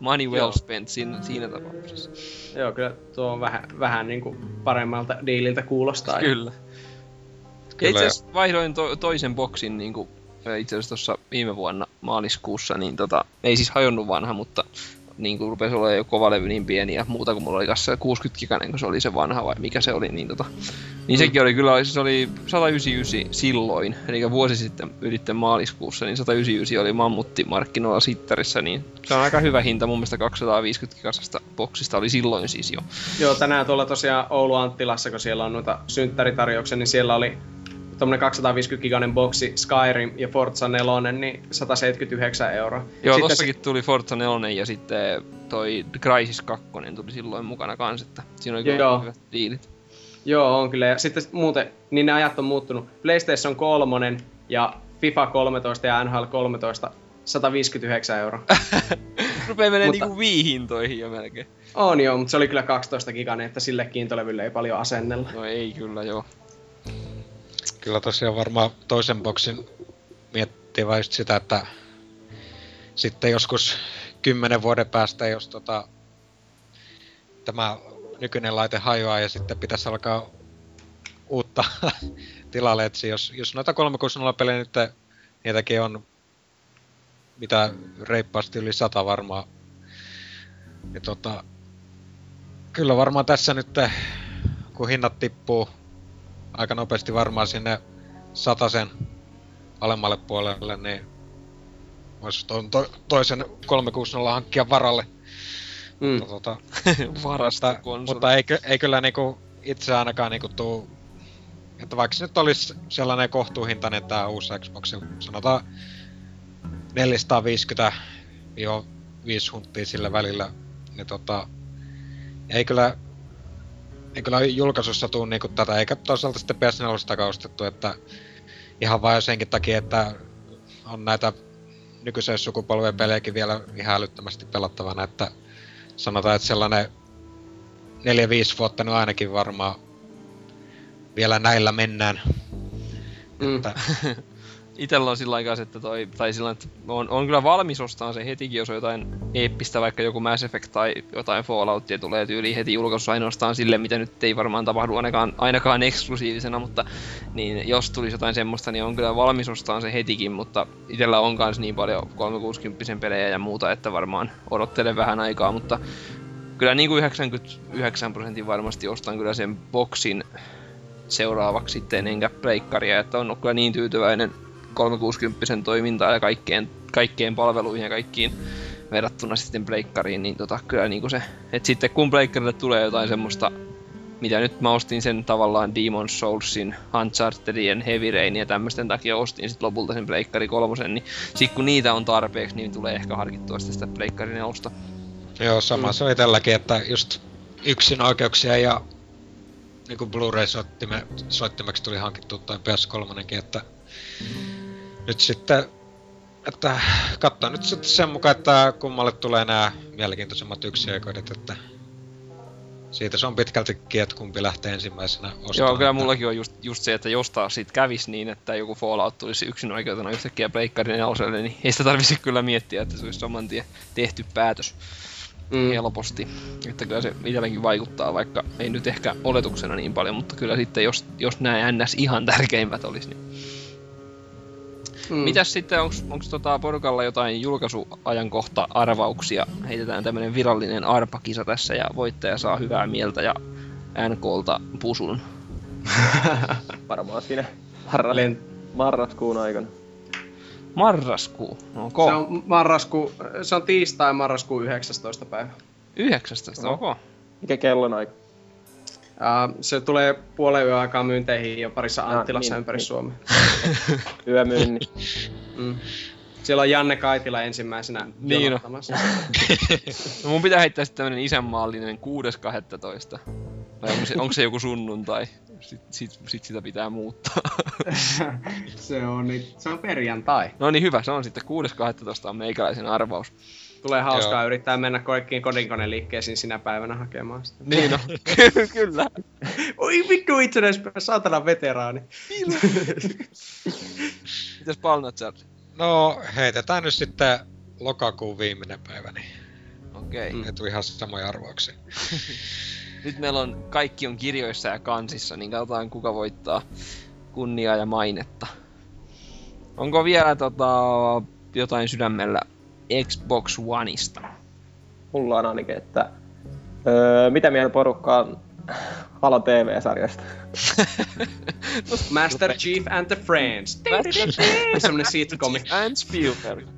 Money well Joo. spent siinä, siinä tapauksessa. Joo, kyllä tuo on vähän, vähän niinku paremmalta diililtä kuulostaa. Kyllä. Ja Kyllä, itse asiassa vaihdoin to, toisen boksin niinku, itse asiassa tuossa viime vuonna maaliskuussa, niin tota, ei siis hajonnut vanha, mutta niin kuin rupesi olemaan jo kovalevy niin pieni ja muuta kuin mulla oli kanssa 60 giganen, kun se oli se vanha vai mikä se oli, niin tota, niin sekin oli kyllä, se oli 199 silloin, eli vuosi sitten ylitte maaliskuussa, niin 199 oli mammutti markkinoilla sittarissa, niin se on aika hyvä hinta, mun mielestä 250 gigasesta boksista oli silloin siis jo. Joo, tänään tuolla tosiaan Oulu Anttilassa, kun siellä on noita synttäritarjouksia, niin siellä oli tommonen 250 giganen boksi Skyrim ja Forza 4, niin 179 euroa. Joo, Sitten tossakin tuli Forza 4 ja sitten toi Crysis 2 tuli silloin mukana kans, että siinä oli kyllä Joo. hyvät diilit. Se, joo, on kyllä. Ja sitten muuten, niin ne ajat on muuttunut. PlayStation 3 ja FIFA 13 ja NHL 13 159 euroa. Rupee menee Mutta- niinku viihintoihin jo melkein. on joo, mutta se oli kyllä 12 giganen, että sille kiintolevylle ei paljon asennella. No ei kyllä joo. Kyllä tosiaan varmaan toisen boksin miettii just sitä, että sitten joskus kymmenen vuoden päästä, jos tota, tämä nykyinen laite hajoaa ja sitten pitäisi alkaa uutta tilalle etsiä. Jos, jos noita 360 pelejä nyt, niitäkin on mitä reippaasti yli sata varmaan. Niin tota, kyllä varmaan tässä nyt, kun hinnat tippuu aika nopeasti varmaan sinne satasen alemmalle puolelle, niin voisi tuon to, toisen 360 hankkia varalle. Mm. Mutta, tota, Varasta mutta, mutta ei, ei kyllä niinku itse ainakaan niinku tuu, että vaikka se nyt olisi sellainen kohtuuhintainen tää uusi Xbox, sanotaan 450-5 hunttia sillä välillä, niin tota, ei kyllä, ei kyllä julkaisussa tuu niinku tätä, eikä toisaalta sitten PS4 ostettu, että ihan vain senkin takia, että on näitä nykyisen sukupolven pelejäkin vielä ihan älyttömästi pelattavana, että sanotaan, että sellainen 4-5 vuotta nyt ainakin varmaan vielä näillä mennään. Mm. Että, Itellä on sillä aikaa, että toi, tai sillä että on, on kyllä valmis ostaa se hetikin, jos on jotain eeppistä, vaikka joku Mass Effect tai jotain Falloutia tulee tyyliin heti julkaisussa ainoastaan sille, mitä nyt ei varmaan tapahdu ainakaan, ainakaan eksklusiivisena, mutta niin jos tulisi jotain semmoista, niin on kyllä valmis ostaa se hetikin, mutta itellä on kans niin paljon 360 pelejä ja muuta, että varmaan odottelen vähän aikaa, mutta kyllä niin kuin 99 prosentin varmasti ostan kyllä sen boksin seuraavaksi sitten enkä pleikkaria, että on kyllä niin tyytyväinen 360 toimintaa ja kaikkeen, kaikkeen palveluihin ja kaikkiin verrattuna sitten pleikkariin, niin tota, kyllä niinku se, että sitten kun pleikkarille tulee jotain semmoista, mitä nyt mä ostin sen tavallaan Demon's Soulsin, Unchartedien, Heavy Rain ja tämmöisten takia ostin sitten lopulta sen pleikkari kolmosen, niin sit kun niitä on tarpeeksi, niin tulee ehkä harkittua sitten sitä pleikkarin osta. joo, sama se oli tälläkin, että just yksin oikeuksia ja niin kuin Blu-ray-soittimeksi tuli hankittu tai PS3, että nyt sitten, että katsotaan nyt sitten sen mukaan, että kummalle tulee nämä mielenkiintoisemmat yksioikeudet, että siitä se on pitkältikin, että kumpi lähtee ensimmäisenä ostamaan. Joo, kyllä että- mullakin on just, just se, että jos taas siitä kävis niin, että joku Fallout tulisi yksin oikeutena yhtäkkiä pleikkarin neloselle, niin ei sitä tarvitsisi kyllä miettiä, että se olisi saman tien tehty päätös Mm. helposti. Että kyllä se itselläkin vaikuttaa, vaikka ei nyt ehkä oletuksena niin paljon, mutta kyllä sitten jos, jos nämä NS ihan tärkeimmät olisi, niin Mm. Mitäs sitten, onks, onks tota porukalla jotain julkaisuajankohta-arvauksia? Heitetään tämmönen virallinen arpakisa tässä ja voittaja saa hyvää mieltä ja NKlta pusun. Varmaan siinä harra, Len- marraskuun aikana. Marraskuu, ok. Se on, marrasku, se on tiistai marraskuun 19. päivä. 19, Oho. ok. Mikä kellon aika? Uh, se tulee puolen yön aikaa myynteihin jo parissa Ah, Anttilassa niin, ympäri niin. Suomea. Yömyynnin. Mm. Siellä on Janne Kaitila ensimmäisenä Niin jonottamassa. No mun pitää heittää sitten tämmönen isänmaallinen 6.12. Vai onko se, onko se joku sunnuntai? Sitten sit, sit sitä pitää muuttaa. se, on, niin, se on perjantai. no niin hyvä, se on sitten 6.12 on meikäläisen arvaus. Tulee hauskaa Joo. yrittää mennä kaikkiin kodinkoneliikkeisiin sinä päivänä hakemaan sitä. Niin no, kyllä. Oi vittu itsenäispäivä, saatana veteraani. Mitäs Palnazar? No, heitetään nyt sitten lokakuun viimeinen päivä, niin Okei. Okay. Mm. ihan samoja arvauksia. Nyt meillä on kaikki on kirjoissa ja kansissa, niin katsotaan kuka voittaa kunniaa ja mainetta. Onko vielä tota, jotain sydämellä Xbox Oneista? Mulla on ainakin, että... Öö, mitä mieltä porukka on Halo TV-sarjasta? Master Chief and the Friends. Semmonen sitcomi. And Spielberg.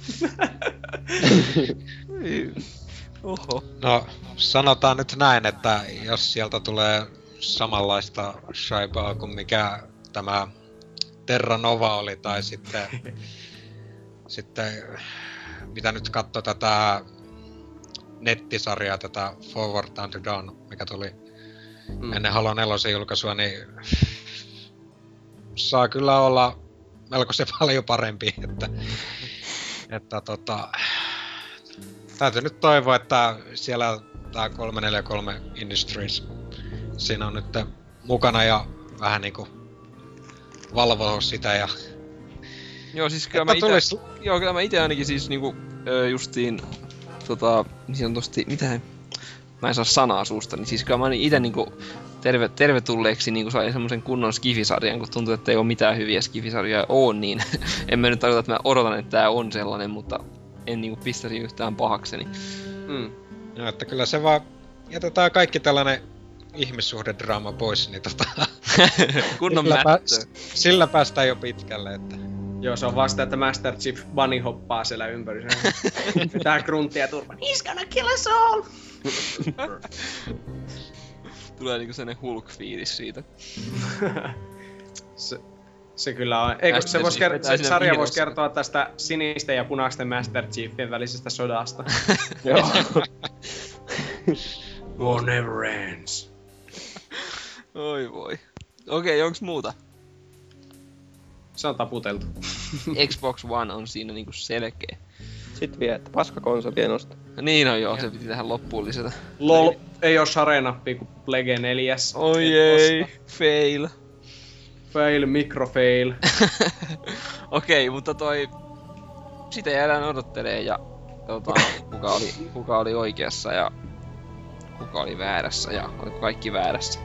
Oho. No, sanotaan nyt näin, että jos sieltä tulee samanlaista shaibaa kuin mikä tämä Terra Nova oli, tai sitten, sitten mitä nyt katsoo tätä nettisarjaa, tätä Forward Unto Dawn, mikä tuli Mm. ennen Halo 4 julkaisua, niin saa kyllä olla melko se paljon parempi, että, että tota, täytyy nyt toivoa, että siellä tämä 343 Industries siinä on nyt mukana ja vähän niinku valvoo sitä ja Joo, siis kyllä mä ite, tulis, joo, kyllä mä ite ainakin siis niinku ö, justiin tota, niin sanotusti, mitä mä en saa sanaa suusta, niin siis kyllä mä ite niinku terve, tervetulleeksi niinku sain semmosen kunnon skifisarjan, kun tuntuu, että ei ole mitään hyviä skifisarjoja on, niin en mä nyt tarkoita, että mä odotan, että tää on sellainen, mutta en niinku pistäisi yhtään pahakseni. Mm. no, että kyllä se vaan jätetään kaikki tällainen ihmissuhdedraama pois, niin tota, kunnon sillä, pää, sillä päästään jo pitkälle, että Joo, se on vasta, että Master Chief bunny hoppaa siellä ympäri. Se Pitää gruntia turvan. He's gonna kill us all! Tulee niinku sellainen Hulk-fiilis siitä. se, se kyllä on. Eikö, se, vois ker- se sarja voisi kertoa tästä sinisten ja punaisten Master Chiefien välisestä sodasta. Joo. War never ends. Oi voi. Okei, onks muuta? Se on taputeltu. Xbox One on siinä niinku selkeä. Sitten vielä, että paskakonsolien osto. Niin on joo, se piti tähän loppuun lisätä. LOL ei oo share-nappia kuin Plege 4. Oi ei, osta. fail. Fail, microfail. Okei, mutta toi... Sitä jäädään odottelee ja tota, kuka, oli, kuka oli oikeassa ja kuka oli väärässä ja oliko kaikki väärässä.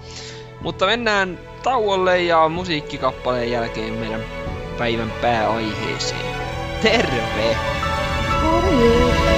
Mutta mennään tauolle ja musiikkikappaleen jälkeen meidän päivän pääaiheeseen. Terve! Ja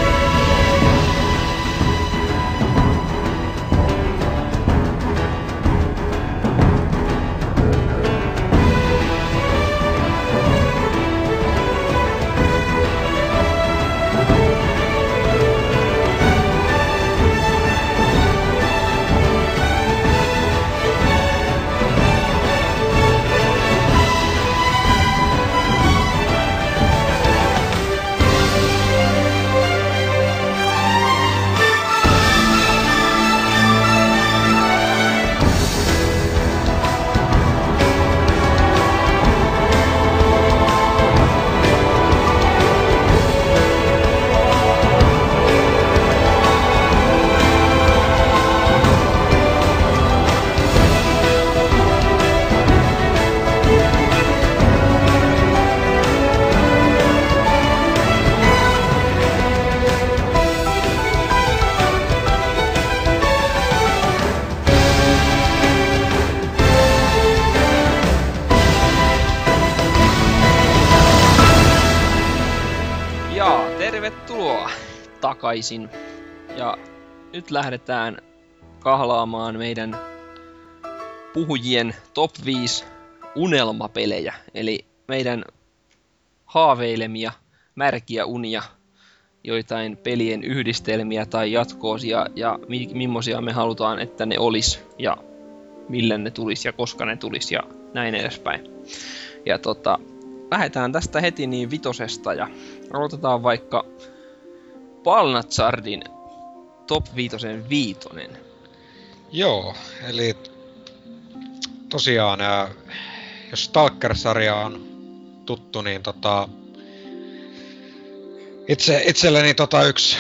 takaisin. Ja nyt lähdetään kahlaamaan meidän puhujien top 5 unelmapelejä. Eli meidän haaveilemia, märkiä unia, joitain pelien yhdistelmiä tai jatkoosia ja mi- millaisia me halutaan, että ne olis. Ja millä ne tulisi ja koska ne tulisi ja näin edespäin. Ja tota, lähdetään tästä heti niin vitosesta ja aloitetaan vaikka Palnatsardin top viitosen viitonen. Joo, eli tosiaan, jos Stalker-sarja on tuttu, niin tota, itse, itselleni tota yksi,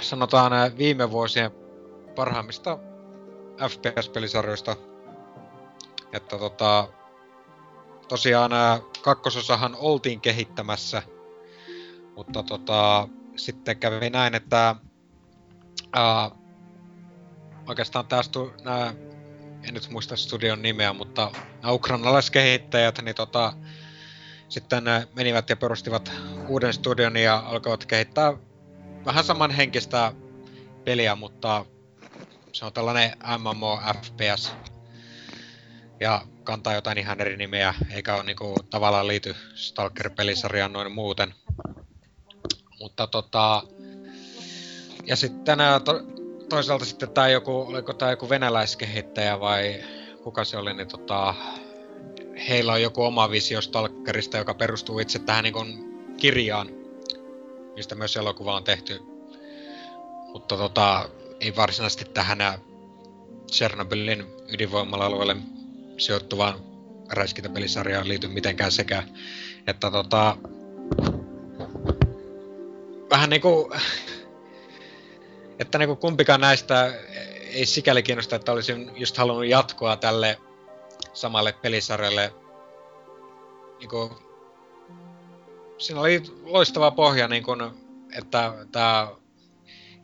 sanotaan viime vuosien parhaimmista FPS-pelisarjoista. Että tota, tosiaan kakkososahan oltiin kehittämässä, mutta tota, sitten kävi näin, että ää, oikeastaan tää stu, nää, en nyt muista studion nimeä, mutta nämä ukrainalaiskehittäjät, niin tota, sitten ne menivät ja perustivat uuden studion ja alkoivat kehittää vähän samanhenkistä peliä, mutta se on tällainen MMO FPS. Ja kantaa jotain ihan eri nimeä, eikä ole niinku tavallaan liity Stalker-pelisarjaan noin muuten. Mutta tota... Ja sitten to, toisaalta sitten tää joku, oliko tää joku venäläiskehittäjä vai kuka se oli, niin tota... Heillä on joku oma visio Stalkerista, joka perustuu itse tähän niinku kirjaan, mistä myös elokuva on tehty. Mutta tota, ei varsinaisesti tähän Chernobylin ydinvoimala-alueelle sijoittuvaan räiskintäpelisarjaan liity mitenkään sekä, että tota, vähän niinku, että niinku kumpikaan näistä ei sikäli kiinnosta, että olisin just halunnut jatkoa tälle samalle pelisarjalle. Niinku, siinä oli loistava pohja, niin kun, että tämä,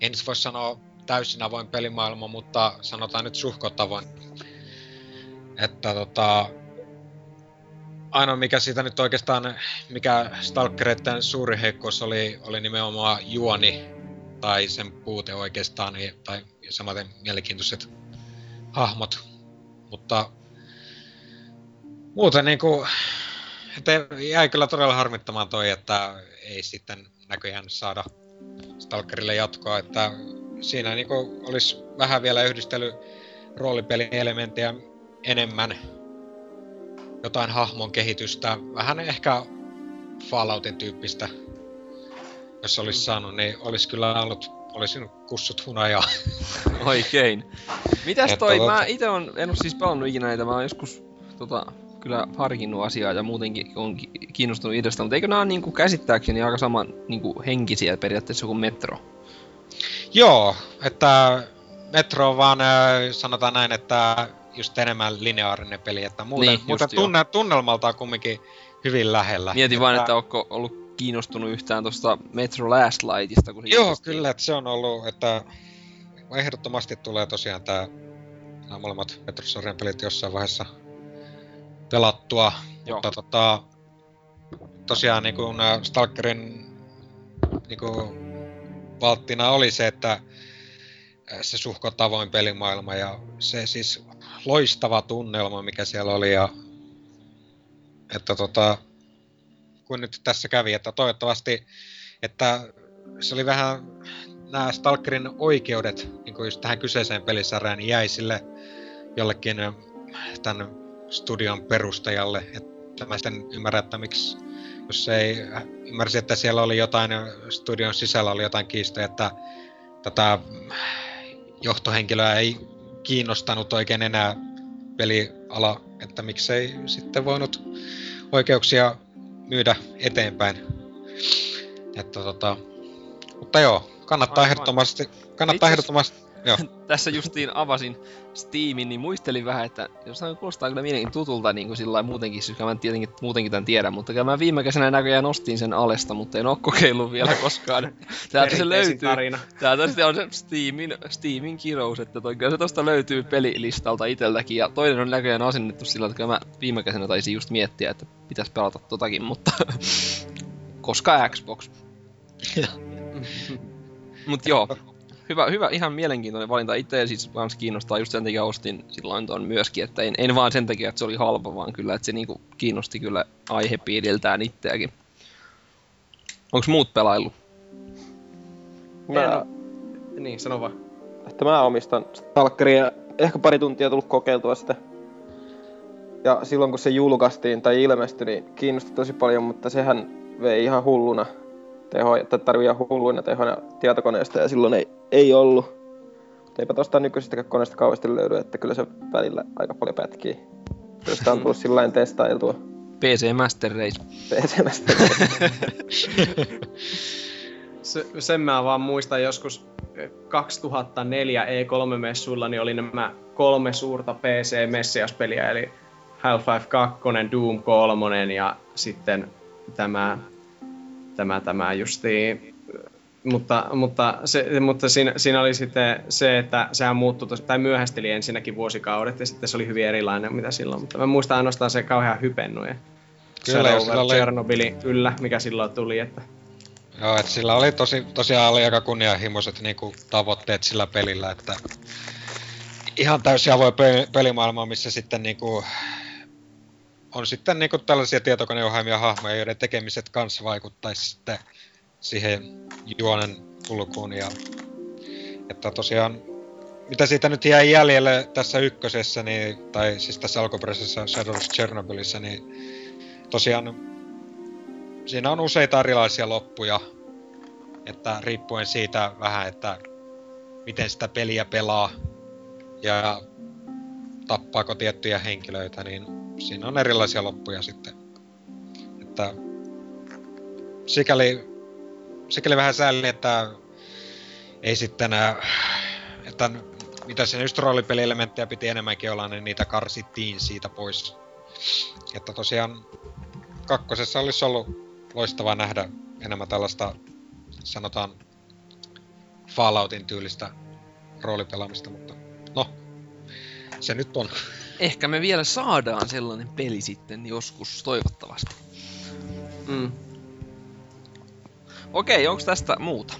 en voi sanoa täysin avoin pelimaailma, mutta sanotaan nyt suhkot avoin. Että tota, ainoa mikä siitä nyt oikeastaan, mikä Stalkereiden suuri heikkous oli, oli nimenomaan juoni, tai sen puute oikeastaan, niin- tai samaten mielenkiintoiset hahmot. Mutta muuten niinku, että jäi kyllä todella harmittamaan toi, että ei sitten näköjään saada Stalkerille jatkoa, että siinä niinku olisi vähän vielä yhdistely roolipelielementtejä enemmän jotain hahmon kehitystä, vähän ehkä Falloutin tyyppistä, jos olisi Mm. saanut, niin olisi kyllä ollut, olisin kussut hunajaa. Oikein. Mitäs toi, tota- mä itse on, en oo siis pelannut ikinä näitä, mä oon joskus tota, kyllä harkinnut asiaa ja muutenkin on ki- kiinnostunut idestä, mutta eikö nämä ole niinku käsittääkseni aika saman niinku henkisiä periaatteessa kuin Metro? Joo, että Metro on vaan, sanotaan näin, että just enemmän lineaarinen peli, että muuten, Niin, muuten tunne, tunnelmalta on kumminkin hyvin lähellä. Mietin vaan, että onko ollut kiinnostunut yhtään tosta Metro Last Lightista, kun Joo, julkaistiin. kyllä, että se on ollut, että ehdottomasti tulee tosiaan tää, nämä molemmat Metrosarjan pelit jossain vaiheessa pelattua. Joo. Mutta tota, tosiaan niin kuin Stalkerin niin kuin valttina oli se, että äh, se suhkot avoin pelimaailma ja se siis loistava tunnelma, mikä siellä oli ja että tota, kun nyt tässä kävi, että toivottavasti, että se oli vähän nämä Stalkerin oikeudet niin kuin just tähän kyseiseen pelisarjaan niin jäi sille jollekin äh, tämän studion perustajalle, että mä sitten ymmärrän, että miksi, jos ei ymmärsi, että siellä oli jotain, äh, studion sisällä oli jotain kiistoja, että tätä johtohenkilöä ei kiinnostanut oikein enää peliala, että miksei sitten voinut oikeuksia myydä eteenpäin. Että tota, mutta joo, kannattaa Aivan. ehdottomasti, kannattaa Itse- ehdottomasti, joo. Tässä justiin avasin Steamin, niin muistelin vähän, että jos tämä kuulostaa kyllä mielenkiin tutulta niin kuin sillä muutenkin, siis mä tietenkin muutenkin tämän tiedän, mutta kyllä mä viime kesänä näköjään ostin sen alesta, mutta en oo kokeillut vielä koskaan. Täältä se löytyy. Tarina. Täältä sitten on se Steamin, Steamin kirous, että toi, kyllä se tosta löytyy pelilistalta itseltäkin, ja toinen on näköjään asennettu sillä, että kyllä mä viime kesänä taisin just miettiä, että pitäisi pelata totakin, mutta koska Xbox. Mut joo, hyvä, hyvä, ihan mielenkiintoinen valinta. Itse siis kans kiinnostaa just sen takia ostin silloin ton myöskin, että en, en vaan sen takia, että se oli halpa, vaan kyllä, että se niinku kiinnosti kyllä aihepiiriltään itseäkin. Onks muut pelaillut? Mä, Niin, sano vaan. että mä omistan Stalkeria ja ehkä pari tuntia tullut kokeiltua sitä. Ja silloin kun se julkaistiin tai ilmestyi, niin kiinnosti tosi paljon, mutta sehän vei ihan hulluna tehoja, että tarvii ihan hulluina tehoja tietokoneesta ja silloin ei, ei ollut. Mutta eipä tosta nykyisestä koneesta kauheasti löydy, että kyllä se välillä aika paljon pätkii. Jos sitä on tullut sillä lailla testailtua PC Master Race. PCmästä. Se, sen mä vaan muistan joskus 2004 E3-messuilla, niin oli nämä kolme suurta PC-messiaspeliä, eli Half-Life 2, Doom 3 ja sitten tämä, tämä, tämä justiin. Mutta, mutta, se, mutta siinä, siinä, oli sitten se, että sehän muuttui, tos, tai myöhästeli ensinnäkin vuosikaudet, ja sitten se oli hyvin erilainen mitä silloin, mutta mä muistan ainoastaan se kauhean hypennu, ja Kyllä, se sillä oli- yllä, mikä silloin tuli, että Joo, että sillä oli tosi, tosiaan oli aika kunnianhimoiset niinku, tavoitteet sillä pelillä, että ihan täysin avoin pe- pelimaailma, missä sitten niinku, on sitten niinku tällaisia tietokoneohjaimia hahmoja, joiden tekemiset kanssa vaikuttaisi sitten siihen juonen kulkuun ja että tosiaan mitä siitä nyt jäi jäljelle tässä ykkösessä, niin, tai siis tässä alkuperäisessä Shadow of Chernobylissa, niin tosiaan siinä on useita erilaisia loppuja, että riippuen siitä vähän, että miten sitä peliä pelaa ja tappaako tiettyjä henkilöitä, niin siinä on erilaisia loppuja sitten. Että sikäli, sikäli vähän sääli, että ei sitten, että mitä siinä just roolipelielementtejä piti enemmänkin olla, niin niitä karsittiin siitä pois. Että tosiaan kakkosessa olisi ollut loistavaa nähdä enemmän tällaista, sanotaan, Falloutin tyylistä roolipelaamista, mutta no, se nyt on. Ehkä me vielä saadaan sellainen peli sitten joskus, toivottavasti. mm. Okei, onko tästä muuta?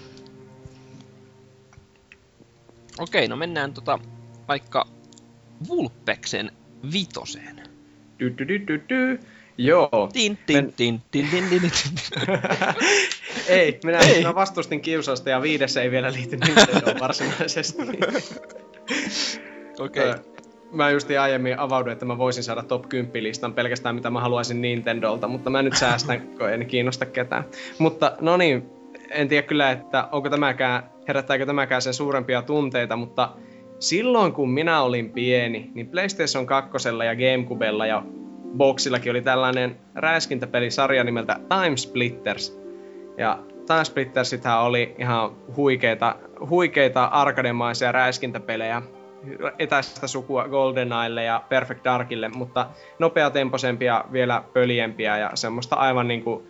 Okei, no mennään tota vaikka Vulpeksen vitoseen. dy, dy, dy, dy, dy. Joo. Tin, tin, Men- tin, tin, tin, tin, tin. ei, minä, minä vastustin kiusausta ja viides ei vielä liity varsinaisesti. Okei. Ö, Mä just aiemmin avauduin, että mä voisin saada top 10 listan pelkästään mitä mä haluaisin Nintendolta, mutta mä nyt säästän, kun ei ne kiinnosta ketään. Mutta no niin, en tiedä kyllä, että onko tämäkään, herättääkö tämäkään sen suurempia tunteita, mutta silloin kun minä olin pieni, niin PlayStation 2 ja Gamecubella ja Boxillakin oli tällainen räiskintäpelisarja nimeltä Time Splitters. Ja Time Splittersithän oli ihan huikeita, huikeita arkademaisia räiskintäpelejä etäistä sukua GoldenEyelle ja Perfect Darkille, mutta nopeatempoisempia, vielä pöliempiä ja semmoista aivan niinku,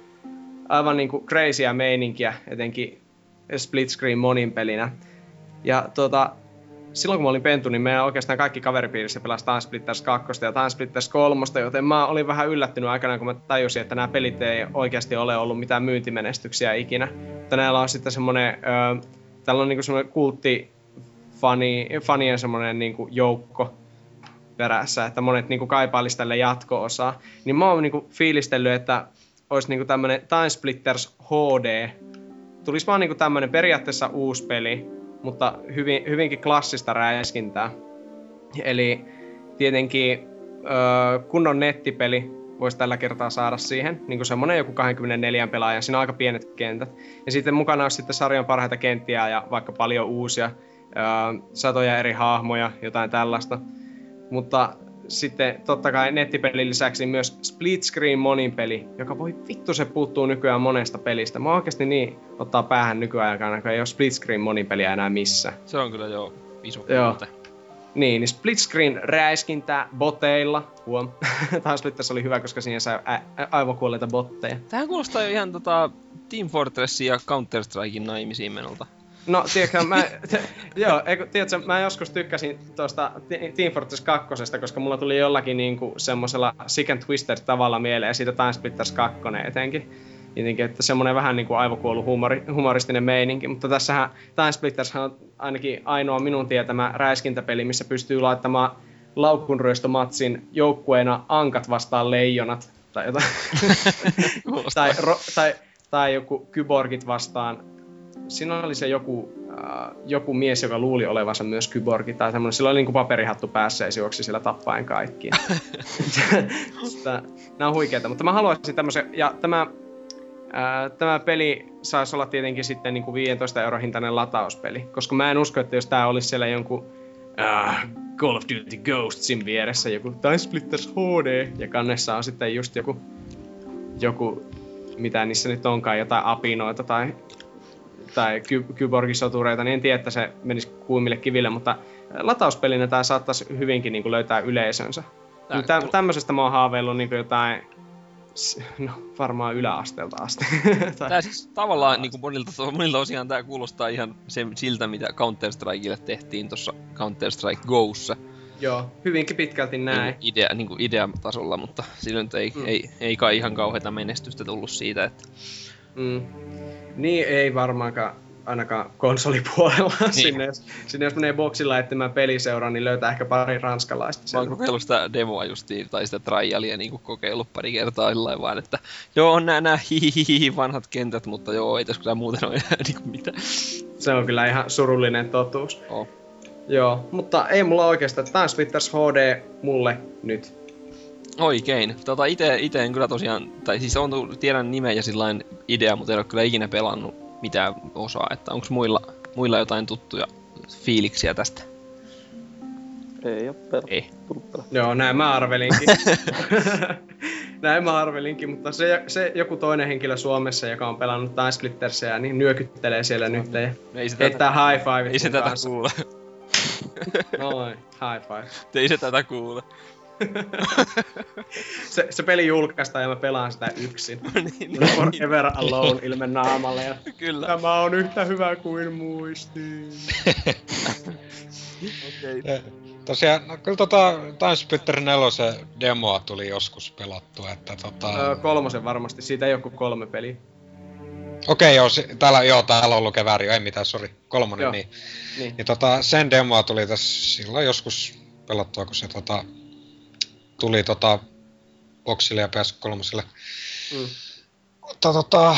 aivan niinku crazyä meininkiä, etenkin split screen monin pelinä. Ja tota, silloin kun mä olin pentu, niin meidän oikeastaan kaikki kaveripiirissä pelasi Time Splitters 2 ja Time Splitters 3, joten mä olin vähän yllättynyt aikanaan, kun mä tajusin, että nämä pelit ei oikeasti ole ollut mitään myyntimenestyksiä ikinä. Mutta näillä on sitten semmonen, ö, täällä on niinku semmonen kultti fani, fanien semmonen niinku joukko perässä, että monet niinku kaipailisi tälle jatko-osaa. Niin mä oon niinku fiilistellyt, että olisi niinku tämmönen Time Splitters HD. Tulisi vaan niinku tämmönen periaatteessa uusi peli, mutta hyvin, hyvinkin klassista räiskintää. Eli tietenkin öö, kunnon nettipeli voisi tällä kertaa saada siihen, niin kuin semmonen joku 24 pelaajan, siinä on aika pienet kentät. Ja sitten mukana on sitten sarjan parhaita kenttiä ja vaikka paljon uusia, satoja eri hahmoja, jotain tällaista. Mutta sitten totta kai nettipelin lisäksi myös split screen monin peli, joka voi vittu se puuttuu nykyään monesta pelistä. Mä oikeasti niin ottaa päähän nykyaikana, kun ei ole split screen monin peliä enää missä. Se on kyllä jo iso Joo. puute. Niin, niin split screen räiskintää boteilla. Huom. Taas tässä oli hyvä, koska siinä sai ä- ä- aivokuolleita botteja. Tähän kuulostaa jo ihan tota Team Fortressin ja Counter-Strikein naimisiin menolta. No, tiedätkö, mä, te, joo, eikö, tiedätkö, mä joskus tykkäsin tuosta Team Fortress 2, koska mulla tuli jollakin niinku semmosella Sick and Twisted tavalla mieleen, siitä Time Splitters 2 etenkin. Jotenkin, että semmonen vähän niinku aivokuollut humori, humoristinen meininki, mutta tässähän Time Splitters on ainakin ainoa minun tietämä räiskintäpeli, missä pystyy laittamaan laukkunryöstömatsin joukkueena ankat vastaan leijonat, tai jotain. Tai, ro, tai, tai joku kyborgit vastaan siinä oli se joku, äh, joku mies, joka luuli olevansa myös kyborgi tai semmoinen, sillä oli niinku paperihattu päässä ja se juoksi sillä tappaen kaikki. Nämä on huikeita, mutta mä haluaisin tämmöisen, ja tämä, ää, tämä peli saisi olla tietenkin sitten niin kuin 15 euro hintainen latauspeli, koska mä en usko, että jos tää olisi siellä jonkun äh, Call of Duty Ghostsin vieressä joku Time Splitters HD, ja kannessa on sitten just joku, joku mitä niissä nyt onkaan, jotain apinoita tai, tai ky- kyborgisotureita, niin en tiedä, että se menisi kuumille kiville, mutta latauspelinä tämä saattaisi hyvinkin niin kuin löytää yleisönsä. Tää- Tä, tämmöisestä mä oon haaveillut niin jotain, no varmaan yläasteelta asti. Tää siis tavallaan niin monilta, monilta osiaan tää kuulostaa ihan se, siltä, mitä Counter-Strikeille tehtiin tuossa Counter-Strike Go'ssa. joo, hyvinkin pitkälti näin. Niin idea, niin kuin ideatasolla, mutta sillä nyt ei, mm. ei, ei kai ihan kauheita menestystä tullut siitä, että Mm. Niin ei varmaankaan ainakaan konsolipuolella. Niin. Sinne, jos, sinne jos menee boksilla etsimään peliseuraan, niin löytää ehkä pari ranskalaista mä oon kokeillut sitä demoa justiin, tai sitä trialia niin kuin kokeillut pari kertaa jollain vaan, että joo, on nää, nää hihihi vanhat kentät, mutta joo, ei tässä kyllä muuten ole enää niin kuin mitään. Se on kyllä ihan surullinen totuus. Oh. Joo, mutta ei mulla oikeastaan. Time Splitters HD mulle nyt. Oikein. Tota, ite, ite en kyllä tosiaan, tai siis on tullut, tiedän nimen ja sillain idea, mutta en ole kyllä ikinä pelannut mitään osaa, että onko muilla, muilla jotain tuttuja fiiliksiä tästä? Ei oo pel- Ei. Joo, näin mä arvelinkin. näin mä arvelinkin, mutta se, se joku toinen henkilö Suomessa, joka on pelannut Time Splittersia, niin nyökyttelee siellä nyt ja Ei se tätä, heittää high five. ei se tätä kuule. Noin, high five. ei se tätä kuule. Se, se peli julkaistaan ja mä pelaan sitä yksin. niin, Forever Alone ilme naamalle ja kyllä. tämä on yhtä hyvä kuin muistin. Okay. Tosiaan, no kyllä tota Time Splitter 4 demoa tuli joskus pelattua, että tota... Öö, kolmosen varmasti, siitä ei ole kuin kolme peliä. Okei, joo, si- täällä, joo, täällä on ollut kevääri, ei mitään, sori, kolmonen, Joo. niin. Niin. niin tota, sen demoa tuli tässä silloin joskus pelattua, kun se tota, tuli tota, Boxille ja PS3. Mm. Mutta tota,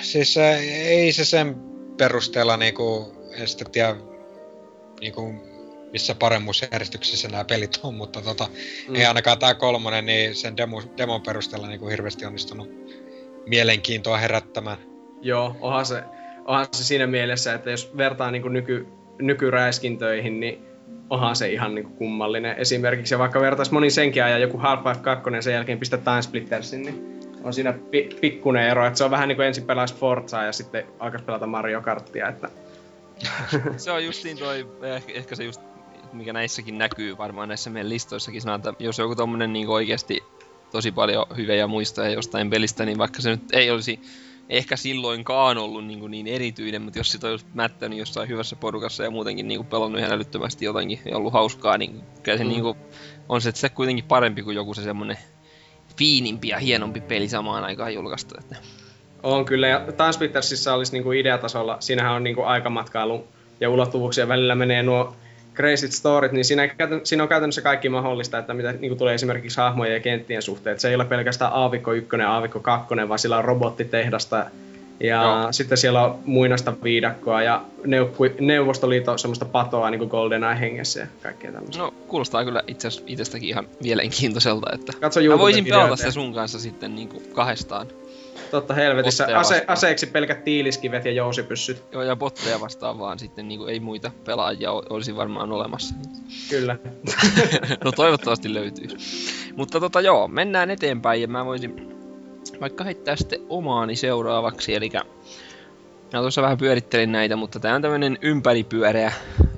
siis ei se sen perusteella niinku, en sitten tiedä niinku, missä paremmuusjärjestyksessä nämä pelit on, mutta tota, Mm. ei ainakaan tää kolmonen, niin sen demo, demon perusteella niinku hirveästi onnistunut mielenkiintoa herättämään. Joo, onhan se, onhan se siinä mielessä, että jos vertaa niin kuin nyky, nykyräiskintöihin, niin onhan se ihan niin kuin kummallinen. Esimerkiksi ja vaikka vertaisi moni senkin ajan joku Half-Life 2 ja sen jälkeen pistä Time Splittersin, niin on siinä pi- pikkuinen ero, että se on vähän niin kuin ensin pelaisi Forzaa ja sitten alkaisi pelata Mario Karttia, että Se on justiin toi, ehkä, ehkä se just, mikä näissäkin näkyy varmaan näissä meidän listoissakin, sanoo, että jos joku tommonen niin oikeasti tosi paljon hyvejä muistoja jostain pelistä, niin vaikka se nyt ei olisi ehkä silloinkaan ollut niin, niin erityinen, mutta jos sitä olisi mättänyt jossain hyvässä porukassa ja muutenkin niin pelannut ihan älyttömästi jotenkin ja ollut hauskaa, niin kyllä se Mm. niin kuin, on se, se kuitenkin parempi kuin joku se semmonen fiinimpi ja hienompi peli samaan aikaan julkaistu. Että. On kyllä, ja Time Splittersissa olisi niinku ideatasolla, siinähän on niinku aikamatkailu ja ulottuvuuksia välillä menee nuo Crazy Storit, niin siinä, siinä on käytännössä kaikki mahdollista, että mitä niinku tulee esimerkiksi hahmojen ja kenttien suhteen. Että se ei ole pelkästään aavikko 1 ja aavikko 2, vaan sillä on robottitehdasta ja Joo. sitten siellä on muinaista viidakkoa ja neukku- Neuvostoliiton semmoista patoa niin kuin GoldenEye hengessä ja kaikkea tämmöistä. No, kuulostaa kyllä itse itsestäkin ihan mielenkiintoiselta, että Katso Mä voisin pelata se sun kanssa sitten niinku kahdestaan. Totta helvetissä. Botteja Ase- vastaan. aseeksi pelkät tiiliskivet ja jousipyssyt. Joo, ja botteja vastaan vaan sitten niinku ei muita pelaajia olisi varmaan olemassa. Kyllä. no toivottavasti löytyisi. Mutta tota joo, mennään eteenpäin ja mä voisin vaikka heittää sitten omaani seuraavaksi, eli Mä tuossa vähän pyörittelin näitä, mutta tää on tämmönen ympäripyöreä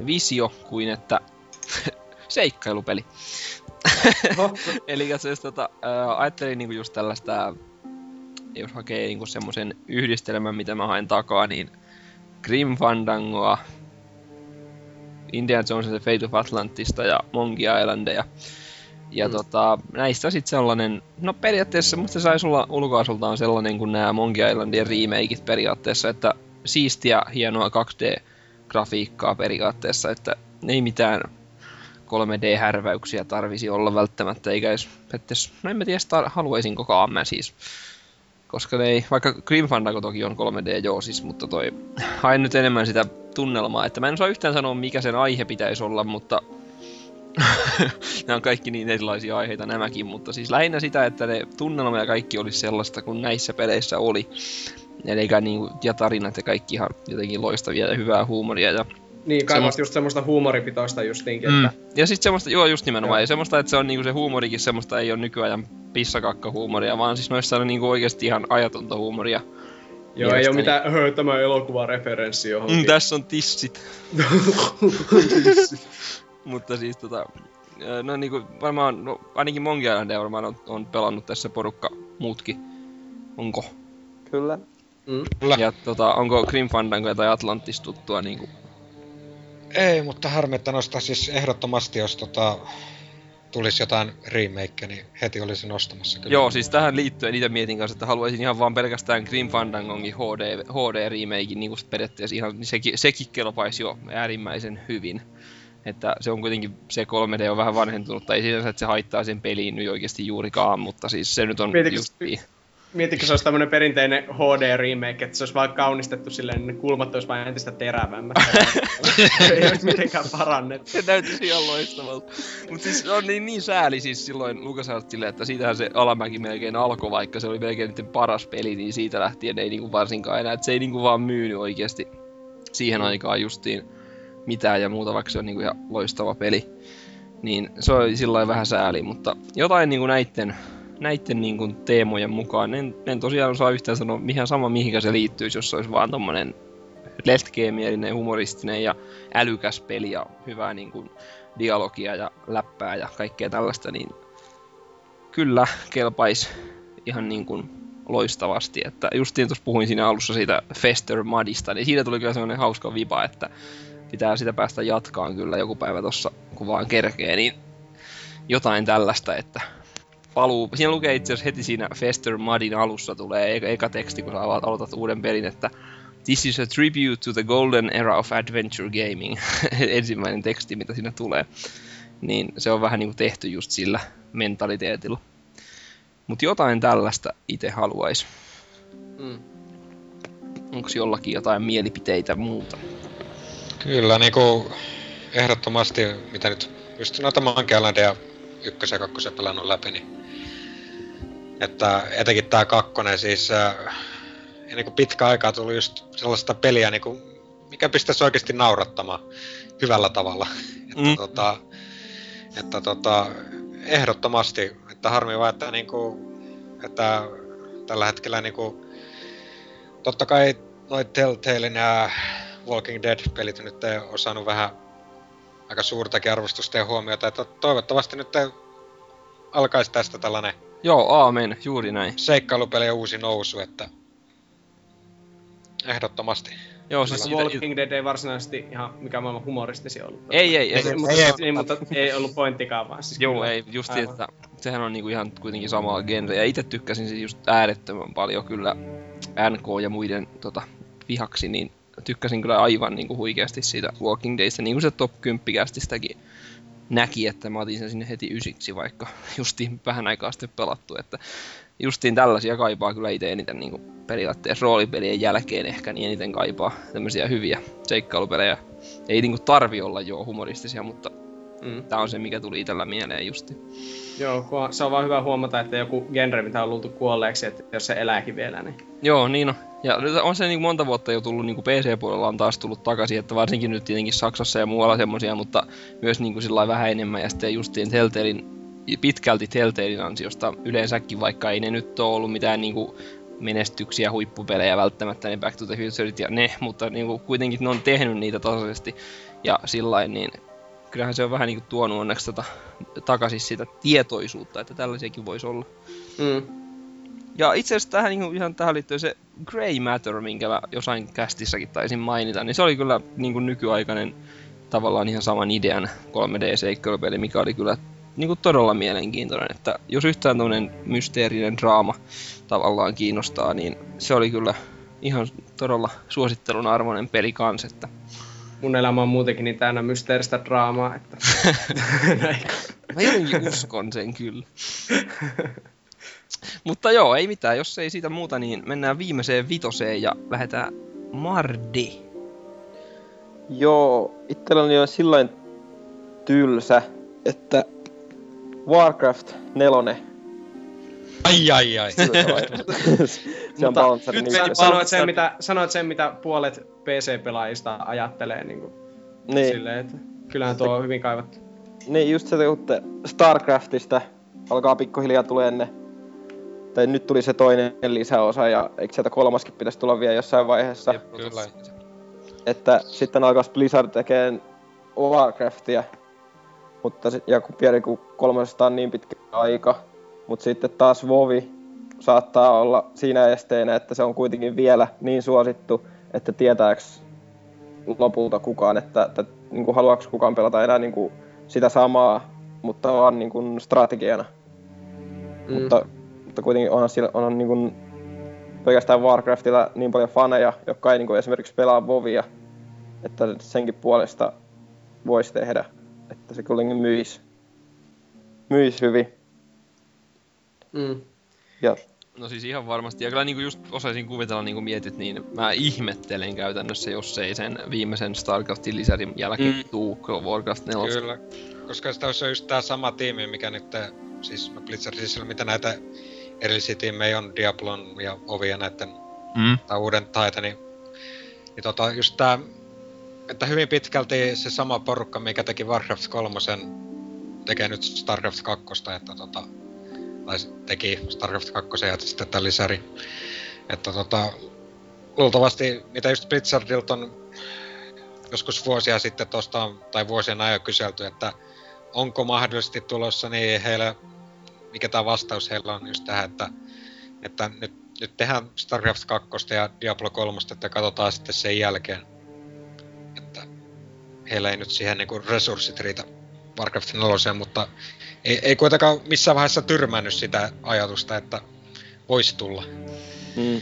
visio kuin että seikkailupeli. Eli siis tota, ajattelin niinku just tällaista, jos hakee niinku semmosen yhdistelmän, mitä mä haen takaa, niin Grim Fandangoa, Indiana Jones and the Fate of Atlantista ja Monkey Islandeja. Ja Mm. tota, näistä sitten sellainen, no periaatteessa musta se saisi olla ulkoasultaan sellainen kuin nämä Monkey Islandien remakeit periaatteessa, että siistiä, hienoa 2D-grafiikkaa periaatteessa, että ei mitään 3D-härväyksiä tarvisi olla välttämättä, eikä edes, no en mä tiedä, tar- haluaisinkokaan mä siis koska ne ei, vaikka Grim Fandango toki on 3D joo siis, mutta toi hain nyt enemmän sitä tunnelmaa, että mä en osaa yhtään sanoa mikä sen aihe pitäisi olla, mutta nämä on kaikki niin erilaisia aiheita nämäkin, mutta siis lähinnä sitä, että ne tunnelma ja kaikki olisi sellaista kuin näissä peleissä oli. Eli niin, ja tarinat ja kaikki ihan jotenkin loistavia ja hyvää huumoria ja Niin, kaivas semmoista... just semmoista huumoripitoista justiinkin, Mm. että Ja sitten semmoista, joo just nimenomaan, Joo. ja semmoista, että se on niinku se huumorikin semmoista, ei ole nykyajan pissakakka-huumoria, vaan siis noissa on niinku oikeasti ihan ajatonta huumoria. joo, ei Mielestäni. ole mitään öö, tämä elokuva referenssi johonkin. Mm, tässä on tissit. Mutta siis tota, no niinku varmaan, no ainakin Monkey Islandia varmaan on, on pelannut tässä porukka muutkin. Onko? Kyllä. Mm. Kyllä. Ja tota, onko Grim Fandango tai Atlantis tuttua niinku? Ei, mutta harmi, että nosta siis ehdottomasti, jos tota, tulisi jotain remake, niin heti olisin ostamassa kyllä. Joo, siis tähän liittyen itse mietin kanssa, että haluaisin ihan vaan pelkästään Grim Fandangongin HD, HD-remakein niin periaatteessa ihan, niin sekin, sekin kelpaisi jo äärimmäisen hyvin. Että se on kuitenkin, se 3D on vähän vanhentunut, tai ei sinänsä, että se haittaa sen peliin nyt oikeasti juurikaan, mutta siis se nyt on Mietitkö- just. Mietitkö se olisi tämmönen perinteinen HD-remake, että se olisi vaan kaunistettu silleen, niin ne kulmat olisi vain entistä terävämmät. ei olisi mitenkään parannettu. Se näytti ihan loistavalta. Mut siis on niin, niin sääli siis silloin LucasArtsille, että siitähän se alamäki melkein alkoi, vaikka se oli melkein niiden paras peli, niin siitä lähtien ei niinku varsinkaan enää, että se ei niinku vaan myynyt oikeasti siihen aikaan justiin mitään ja muuta, vaikka se on niinku ihan loistava peli. Niin se oli silloin vähän sääli, mutta jotain niinku näitten, näitten niinku teemojen mukaan, en, en tosiaan osaa yhtään sanoa ihan sama mihinkä se liittyisi, jos se olisi vaan tommonen letkeemielinen, humoristinen ja älykäs peli ja hyvää niin kuin, dialogia ja läppää ja kaikkea tällaista, niin kyllä kelpais ihan niin kuin loistavasti. Että justiin tuossa puhuin siinä alussa siitä Fester Madista, niin siinä tuli kyllä sellainen hauska vipa, että pitää sitä päästä jatkaan kyllä joku päivä tossa, kun vaan kerkee, niin jotain tällaista, että paluu. Siinä lukee itse asiassa heti siinä Fester Madin alussa tulee eka, eka teksti, kun sä aloitat, uuden pelin, että This is a tribute to the golden era of adventure gaming. Ensimmäinen teksti, mitä siinä tulee. Niin se on vähän niinku tehty just sillä mentaliteetilla. Mutta jotain tällaista itse haluais. Mm. Onko jollakin jotain mielipiteitä muuta? Kyllä, niinku ehdottomasti, mitä nyt just noita Monkey Islandia ykkösen ja kakkosen pelannut läpi, niin että etenkin tää kakkonen siis äh, ei niinku pitkä aikaa tullut just sellaista peliä, niinku, mikä pistäisi oikeasti naurattamaan hyvällä tavalla. että, Mm. tota, että tota, ehdottomasti, että harmi vaan, että, niinku, että tällä hetkellä niinku, totta kai noit Telltalein ja Walking Dead-pelit nyt on saanut vähän aika suurtakin arvostusta ja huomiota, että toivottavasti nyt alkaisi tästä tällainen Joo, aamen, juuri näin. seikkailupelien uusi nousu, että ehdottomasti. Joo, siis siitä, Walking Dead ei varsinaisesti ihan mikään maailman humoristisi ollut. ei, ei, ei, Ei, mutta, ei, ei, niin, mutta ei ollut pointtikaan vaan. Siis Joo, ei, just Aivan. että sehän on niinku ihan kuitenkin sama genre. Ja itse tykkäsin siis just äärettömän paljon kyllä NK ja muiden tota, vihaksi, niin tykkäsin kyllä aivan niinku huikeasti siitä Walking Daysta. Niin kuin se Top 10 kästistäkin näki, että mä otin sen sinne heti ysiksi, vaikka justiin vähän aikaa sitten pelattu. Että justiin tällaisia kaipaa kyllä itse eniten niinku periaatteessa roolipelien jälkeen ehkä niin eniten kaipaa tämmöisiä hyviä seikkailupelejä. Ei niinku tarvi olla jo humoristisia, mutta Mm. Tää on se, mikä tuli itellä mieleen justi. Joo, se on vaan hyvä huomata, että joku genre, mitä on luultu kuolleeksi, että jos se elääkin vielä, niin... Joo, niin on. Ja on se niin monta vuotta jo tullut niin PC-puolella on taas tullut takaisin, että varsinkin nyt tietenkin Saksassa ja muualla semmosia, mutta myös niin kuin sillä vähän enemmän. Ja sitten justiin Telltalein, pitkälti Telltalein ansiosta yleensäkin, vaikka ei ne nyt ole ollut mitään niin kuin menestyksiä, huippupelejä välttämättä, ne Back to the Futureit ja ne, mutta niin kuin kuitenkin ne on tehnyt niitä tasaisesti ja sillä niin kyllähän se on vähän niin kuin tuonut onneksi tota, takaisin sitä tietoisuutta, että tällaisiakin voisi olla. Mm. Ja itse asiassa tähän niin ihan tähän liittyy se Grey Matter, minkä mä jossain kästissäkin taisin mainita, niin se oli kyllä niin kuin nykyaikainen tavallaan ihan saman idean 3D-seikkailupeli, mikä oli kyllä niin kuin todella mielenkiintoinen, että jos yhtään tämmöinen mysteerinen draama tavallaan kiinnostaa, niin se oli kyllä ihan todella suosittelun arvoinen peli kans, että Mun elämä on muutenkin niin täynnä mysteeristä draamaa, että... Mä jotenkin uskon sen kyllä. Mutta joo, ei mitään. Jos ei siitä muuta, niin mennään viimeiseen vitoseen ja lähdetään Mardi. Joo, itselläni on sillain tylsä, että Warcraft 4 Ai ai ai. se on Bouncer, nyt niin, sanoit, sen, mitä, sanoit sen, mitä puolet PC-pelaajista ajattelee niin kuin, niin, silleen, että kyllähän tuo on hyvin kaivattu. niin, just se, te Starcraftista alkaa pikkuhiljaa tulee ne, tai nyt tuli se toinen lisäosa, ja eikö sieltä kolmaskin pitäisi tulla vielä jossain vaiheessa, Kyllä. että sitten alkaa Blizzard tekemään Warcraftia, mutta se, ja kun pieni kun kolmesta on niin pitkä aika, mutta sitten taas Vovi saattaa olla siinä esteenä, että se on kuitenkin vielä niin suosittu, että tietääks lopulta kukaan, että, että niin kuin haluaako kukaan pelata enää niin kuin sitä samaa, mutta vaan niin kuin strategiana. Mm. Mutta, mutta kuitenkin onhan sillä, on niin kuin pelkästään Warcraftilla niin paljon faneja, jotka ei niin kuin esimerkiksi pelaa Vovia, että senkin puolesta voisi tehdä, että se kuitenkin myisi, myisi hyvin. Mm. Ja No siis ihan varmasti. Ja kyllä niinku just osaisin kuvitella, niin kuin mietit, niin mä ihmettelen käytännössä, jos ei sen viimeisen StarCraftin lisärin jälkeen Mm. tuu Warcraft 4. Kyllä. Koska sitä olisi just tää sama tiimi, mikä nyt, siis Blizzard sisällä, mitä näitä erillisiä tiimejä on, Diablon ja Ovi ja näiden, Mm. tai uuden taita, niin, niin tota, just tää, että hyvin pitkälti se sama porukka, mikä teki Warcraft 3, tekee nyt Starcraft 2, että tota, tai teki Starcraft 2 ja sitten tämän lisäri. Että tota, luultavasti, mitä just Blizzardilta on joskus vuosia sitten tosta, on- tai vuosien ajan kyselty, että onko mahdollisesti tulossa, niin heillä, mikä tämä vastaus heillä on just tähän, että, että nyt, nyt tehdään StarCraft 2 ja Diablo 3, että katsotaan sitten sen jälkeen. Että heillä ei nyt siihen niinku resurssit riitä Warcraft 4, mutta ei, ei kuitenkaan missään vaiheessa tyrmännyt sitä ajatusta, että voisi tulla. mm,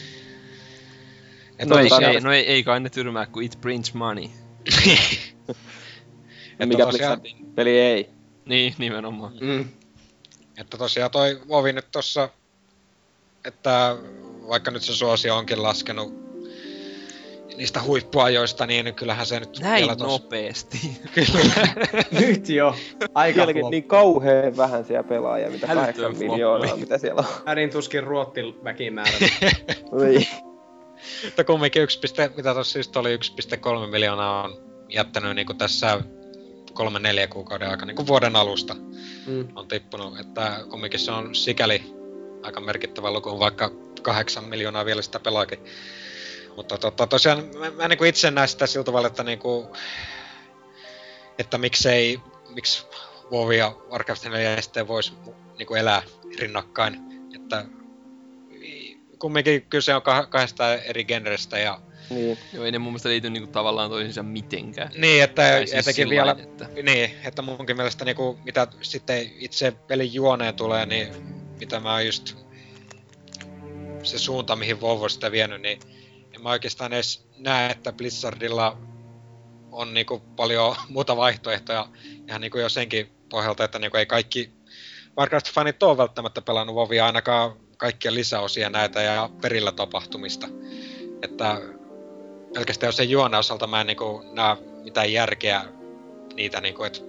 No, ei, ei, no ei, ei kai ne tyrmää, kun it brings money. mikä tosiaan- peli ei. Niin, nimenomaan. Mm. Että tosiaan toi Vovi nyt tossa, että vaikka nyt se suosio onkin laskenut niistä huippuajoista, niin kyllähän se nyt Näin vielä tossa... nopeasti. Kyllä. Nyt jo. Aika Vieläkin niin kauheen vähän siellä pelaajia, mitä Älytön 8 floppi. miljoonaa, mitä siellä on. Hädin tuskin ruotti väkimäärä. Niin. Mutta kumminkin 1, mitä tossa just oli 1,3 miljoonaa on jättänyt niinku tässä kolme neljä kuukauden aikana, niinku vuoden alusta Mm. on tippunut, että kumminkin se on sikäli aika merkittävä luku, vaikka kahdeksan miljoonaa vielä sitä pelaakin. Mutta tota, tosiaan mä, mä niinku itse näen sitä sillä tavalla, että, niinku, että miksei, miksi WoW ja Warcraft 4 sitten voisi niinku elää rinnakkain. Että kumminkin kyse on kah- kahdesta eri genrestä ja niin. Joo, ei ne mun mielestä liity niinku tavallaan toisiinsa mitenkään. niin, että Tai siis etenkin sillain, vielä Että... Niin, että munkin mielestä niinku, mitä sitten itse pelin juoneen tulee, niin mitä mä oon just se suunta, mihin WoW on sitä vienyt, niin mä oikeastaan edes näe, että Blizzardilla on niinku paljon muuta vaihtoehtoja ihan niinku jo senkin pohjalta, että niinku ei kaikki Warcraft-fanit ole välttämättä pelannut WoWia ainakaan kaikkia lisäosia näitä ja perillä tapahtumista. Että pelkästään jos sen juoneen osalta mä en niinku näe mitään järkeä niitä niinku, et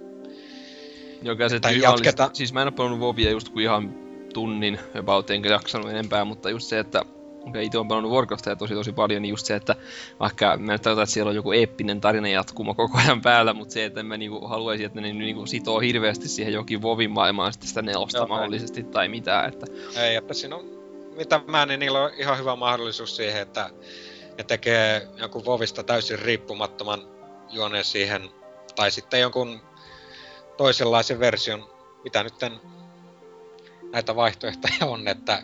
Joka se oli- jatketa- Siis mä en oo pelannut WoWia just kuin ihan tunnin about, enkä jaksanut enempää, mutta just se, että ja itse on pelannut Warcraftia tosi tosi paljon, niin just se, että vaikka mä nyt tarkoitan, että siellä on joku eeppinen tarina jatkumo koko ajan päällä, mutta se, että mä niinku haluaisin, että ne niinku sitoo hirveästi siihen jokin WoWin maailmaan sitten sitä nelosta Joo, mahdollisesti tai mitä, että Ei, että siinä on mitä mä, niin niillä on ihan hyvä mahdollisuus siihen, että ne tekee jonkun Vovista täysin riippumattoman juoneen siihen, tai sitten jonkun toisenlaisen version, mitä nyt näitä vaihtoehtoja on, että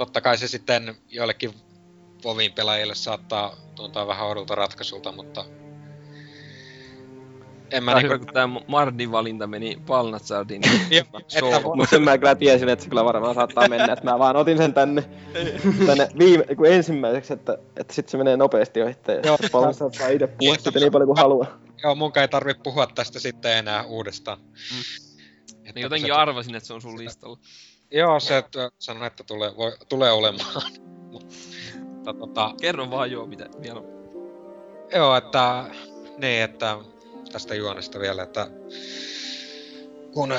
totta kai se sitten joillekin Vovin pelaajille saattaa tuntua vähän oudolta ratkaisulta, mutta en mä niinku... hyvä, kun tää Mardin valinta meni Palnatsardin Mutta sen mä kyllä tiesin, että se kyllä varmaan saattaa mennä, että mä vaan otin sen tänne, tänne viime, kun ensimmäiseksi, että, että sit se menee nopeasti ohi, ja Joo. paljon saattaa itse puhua Niin, siitä niin paljon kuin haluaa. Joo, mun ei tarvi puhua tästä sitten enää uudestaan. Mm. Että Niin jotenkin se- arvasin, että se on sun listalla. Joo, se että sanon, että tulee, voi, tulee olemaan. Mutta tota, Kerro vaan joo, mitä vielä on. joo, että niin, että tästä juonesta vielä, että kun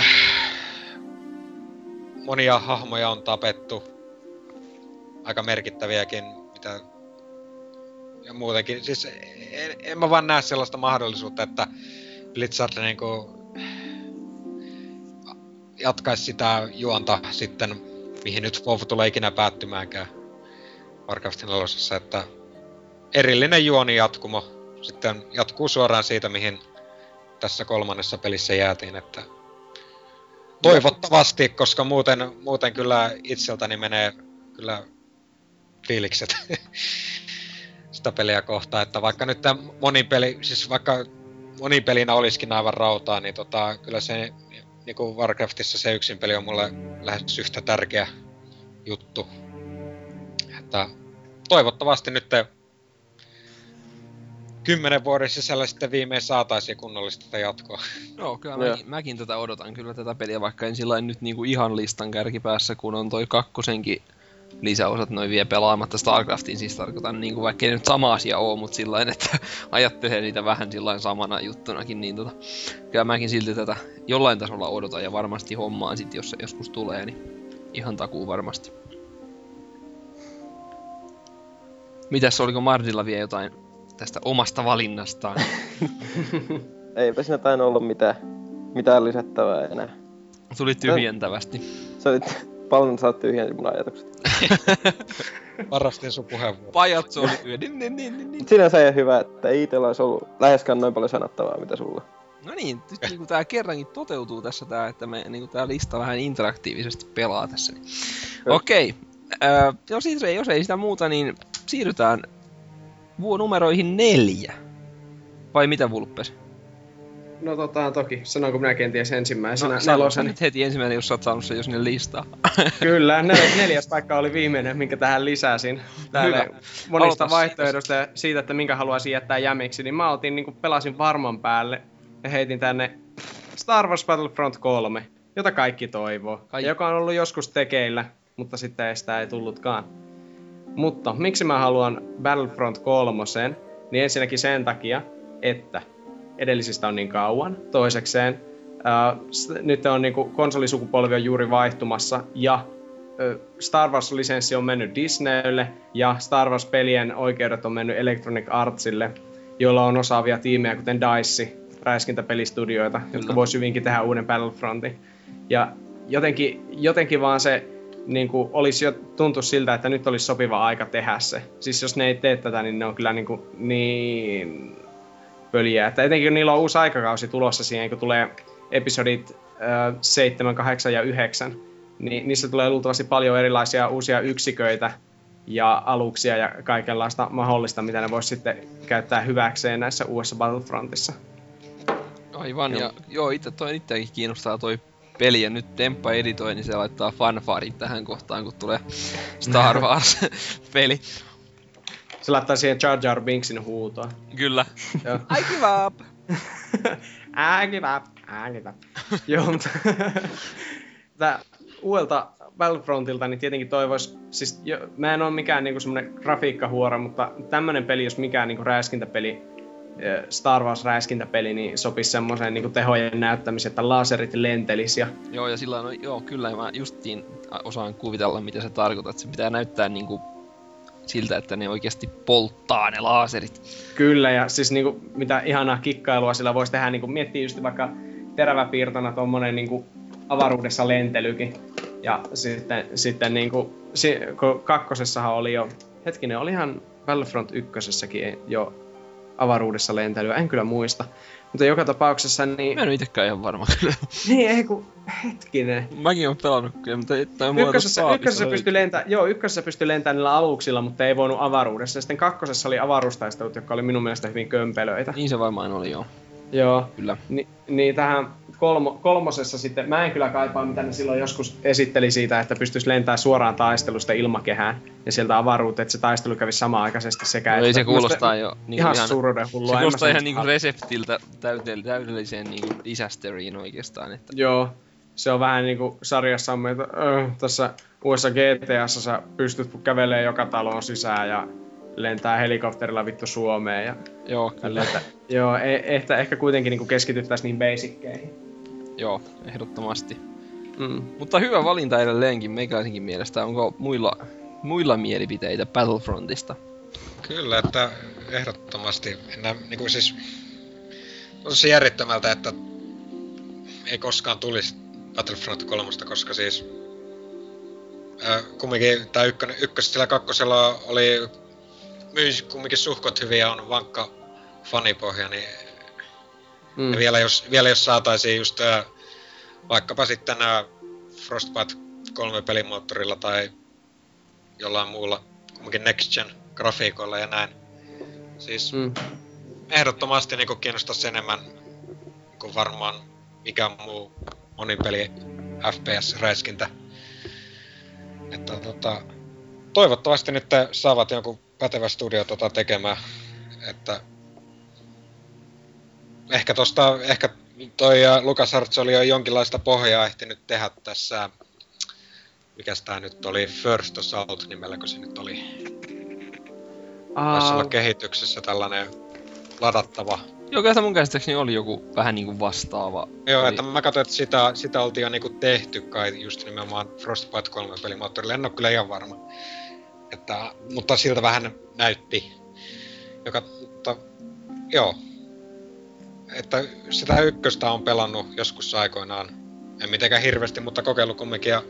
monia hahmoja on tapettu, aika merkittäviäkin, mitä ja muutenkin, siis en, en mä vaan näe sellaista mahdollisuutta, että Blizzard niinku jatkaisi sitä juonta sitten, mihin nyt WoW tulee ikinä päättymäänkään Warcraftin 4, että erillinen juoni jatkumo sitten jatkuu suoraan siitä, mihin tässä kolmannessa pelissä jäätiin, että toivottavasti, koska muuten, muuten kyllä itseltäni menee kyllä fiilikset sitä peliä kohtaan, että vaikka nyt tämä monipeli, siis vaikka monipelinä olisikin aivan rautaa, niin tota, kyllä se niin kuin Warcraftissa se yksin peli on mulle lähes yhtä tärkeä juttu. Että toivottavasti nyt kymmenen vuoden sisällä sitten viimein saataisiin kunnollista jatkoa. Joo, kyllä Joo. mäkin, mäkin, tätä odotan kyllä tätä peliä, vaikka en sillä nyt niinku ihan listan kärkipäässä, kun on toi kakkosenkin lisäosat noin vielä pelaamatta Starcraftin, siis tarkoitan niinku, vaikka ei nyt sama asia oo, mutta sillä että ajattelee niitä vähän sillä samana juttunakin, niin tota, kyllä mäkin silti tätä jollain tasolla odotan ja varmasti hommaan sit, jos se joskus tulee, niin ihan takuu varmasti. Mitäs, oliko Mardilla vielä jotain tästä omasta valinnastaan? Eipä siinä tainnut olla mitään, mitään lisättävää enää. Tuli tyhjentävästi. Se oli paljon saat tyhjän mun ajatukset. Varastin sun puheenvuoro. Pajatso oli työ. Niin, niin, niin, niin, niin. Sinänsä ei hyvä, että ei itsellä olisi ollut läheskään noin paljon sanottavaa, mitä sulla. No niin, nyt niinku tää kerrankin toteutuu tässä tää, että me niinku tää lista vähän interaktiivisesti pelaa tässä. Niin. Okei. Äh, jos, ei, jos ei sitä muuta, niin siirrytään vuonumeroihin neljä. Vai mitä Vulpes? No tota, toki. Sanonko minä kenties ensimmäisenä No, nelosen? nyt heti ensimmäinen, jos oot saanut sen jo sinne listaan. Kyllä, nel- neljäs paikka oli viimeinen, minkä tähän lisäsin. Täällä Hyvä. monista Aloita vaihtoehdoista ja siitä, että minkä haluaisin jättää jämiksi, niin mä otin, niin pelasin varman päälle ja heitin tänne Star Wars Battlefront 3, jota kaikki toivoo. Kaikki. Joka on ollut joskus tekeillä, mutta sitten ei sitä ei tullutkaan. Mutta miksi mä haluan Battlefront 3? Niin ensinnäkin sen takia, että edellisistä on niin kauan. Toisekseen, s- nyt on niinku konsolisukupolvi on juuri vaihtumassa ja ö, Star Wars-lisenssi on mennyt Disneylle ja Star Wars-pelien oikeudet on mennyt Electronic Artsille, joilla on osaavia tiimejä kuten DICE, räiskintäpelistudioita, Kyllä. jotka vois hyvinkin tehdä uuden Battlefrontin. Ja jotenkin, jotenkin vaan se niin kuin, olisi jo tuntu siltä, että nyt olisi sopiva aika tehdä se. Siis jos ne ei tee tätä, niin ne on kyllä niin, kuin, niin pöliä. Että etenkin kun niillä on uusi aikakausi tulossa siihen, kun tulee episodit äh, 7, 8 ja 9, niin niissä tulee luultavasti paljon erilaisia uusia yksiköitä ja aluksia ja kaikenlaista mahdollista, mitä ne voisi sitten käyttää hyväkseen näissä uudessa Battlefrontissa. Aivan, ja joo, itse toi itseäkin kiinnostaa toi peli, ja nyt Temppa editoi, niin se laittaa fanfarit tähän kohtaan, kun tulee Star Wars-peli. Se laittaa siihen Jar Jar Binksin huutoa. Kyllä. Joo. I give up! I give up, I give up. Joo, mutta tää uudelta Battlefrontilta niin tietenkin toivois, siis jo, mä en oo mikään niinku semmonen grafiikkahuora, mutta tämmönen peli, jos mikään niinku räiskintäpeli, Star Wars räiskintäpeli, niin sopisi semmoiseen niinku tehojen näyttämiseen, että laserit lentelis ja Joo, ja sillä on, joo, kyllä, mä justiin osaan kuvitella, mitä se tarkoittaa, että se pitää näyttää niinku siltä, että ne oikeasti polttaa ne laaserit. Kyllä, ja siis niinku, mitä ihanaa kikkailua sillä voisi tehdä, niinku, miettii just vaikka teräväpiirtona tommonen niinku, avaruudessa lentelykin. Ja sitten, sitten niinku, si, kun kakkosessahan oli jo, hetkinen, olihan Battlefront ykkösessäkin jo avaruudessa lentelyä, en kyllä muista. Mutta joka tapauksessa niin... Mä en itekään ihan varma kyllä. Niin, ei kun, hetkinen. Mäkin oon pelannut kyllä, mutta et tai mua Ykkösessä, ykkösessä pystyi lentämään, joo, ykkösessä pystyi lentämään niillä aluksilla, mutta ei voinut avaruudessa. Sitten kakkosessa oli avaruustaistelut, jotka oli minun mielestä hyvin kömpelöitä. Niin se varmaan oli, joo. Joo. Kyllä. Ni, niin tähän kolmo, kolmosessa sitten, mä en kyllä kaipaa, mitä ne silloin joskus esitteli siitä, että pystyisi lentämään suoraan taistelusta ilmakehään ja sieltä avaruuteen, että se taistelu kävisi samanaikaisesti sekä... No ei että- se kuulostaa jo niin ihan, ihan, suruden se hullua. mä kuulostaa ihan niinku reseptiltä täydell- täydelliseen niinku disasteriin oikeastaan, että Joo. se on vähän niinku sarjassa on, että äh, tässä uudessa GTAssa sä pystyt kävelemään joka taloon sisään ja lentää helikopterilla vittu Suomeen ja Joo, kyllä. Että, joo, e- ehkä, ehkä kuitenkin niin keskityttäisiin niihin basickeihin. Joo, ehdottomasti. Mm. Mutta hyvä valinta edelleenkin meikäläisenkin mielestä. Onko muilla, muilla mielipiteitä Battlefrontista? Kyllä, että ehdottomasti. Enää, niin kuin siis, on se järjettömältä, että ei koskaan tulisi Battlefront 3, koska siis ää, kumminkin tää ykkönen, ykkösellä ja kakkosella oli myys kumminkin suhkot hyvin ja on vankka fanipohja, niin Mm. ja vielä jos, vielä jos saataisiin just ää, vaikkapa sitten nämä Frostbite 3 pelimoottorilla tai jollain muulla kumminkin Next Gen grafiikoilla ja näin. Siis Mm. ehdottomasti niin kiinnostaisi enemmän kuin varmaan mikä muu monipeli FPS-räiskintä. Että tota, toivottavasti nyt saavat jonkun pätevä studio tota tekemään, että ehkä tosta, ehkä toi Lukas Hartz oli jo jonkinlaista pohjaa ehtinyt tehdä tässä, mikäs tää nyt oli, First Assault nimelläkö se nyt oli, taisi olla kehityksessä tällainen ladattava Joo, kyllä mun käsittääkseni oli joku vähän niinku vastaava. Joo, Oli- että mä katsoin, että sitä, sitä oltiin jo niinku tehty kai just nimenomaan Frostbite 3 pelimoottorille. En oo kyllä ihan varma. Että, mutta siltä vähän näytti. Joka, mutta, joo. Että sitä ykköstä on pelannut joskus aikoinaan. En mitenkään hirveästi, mutta kokeillut kumminkin. Ja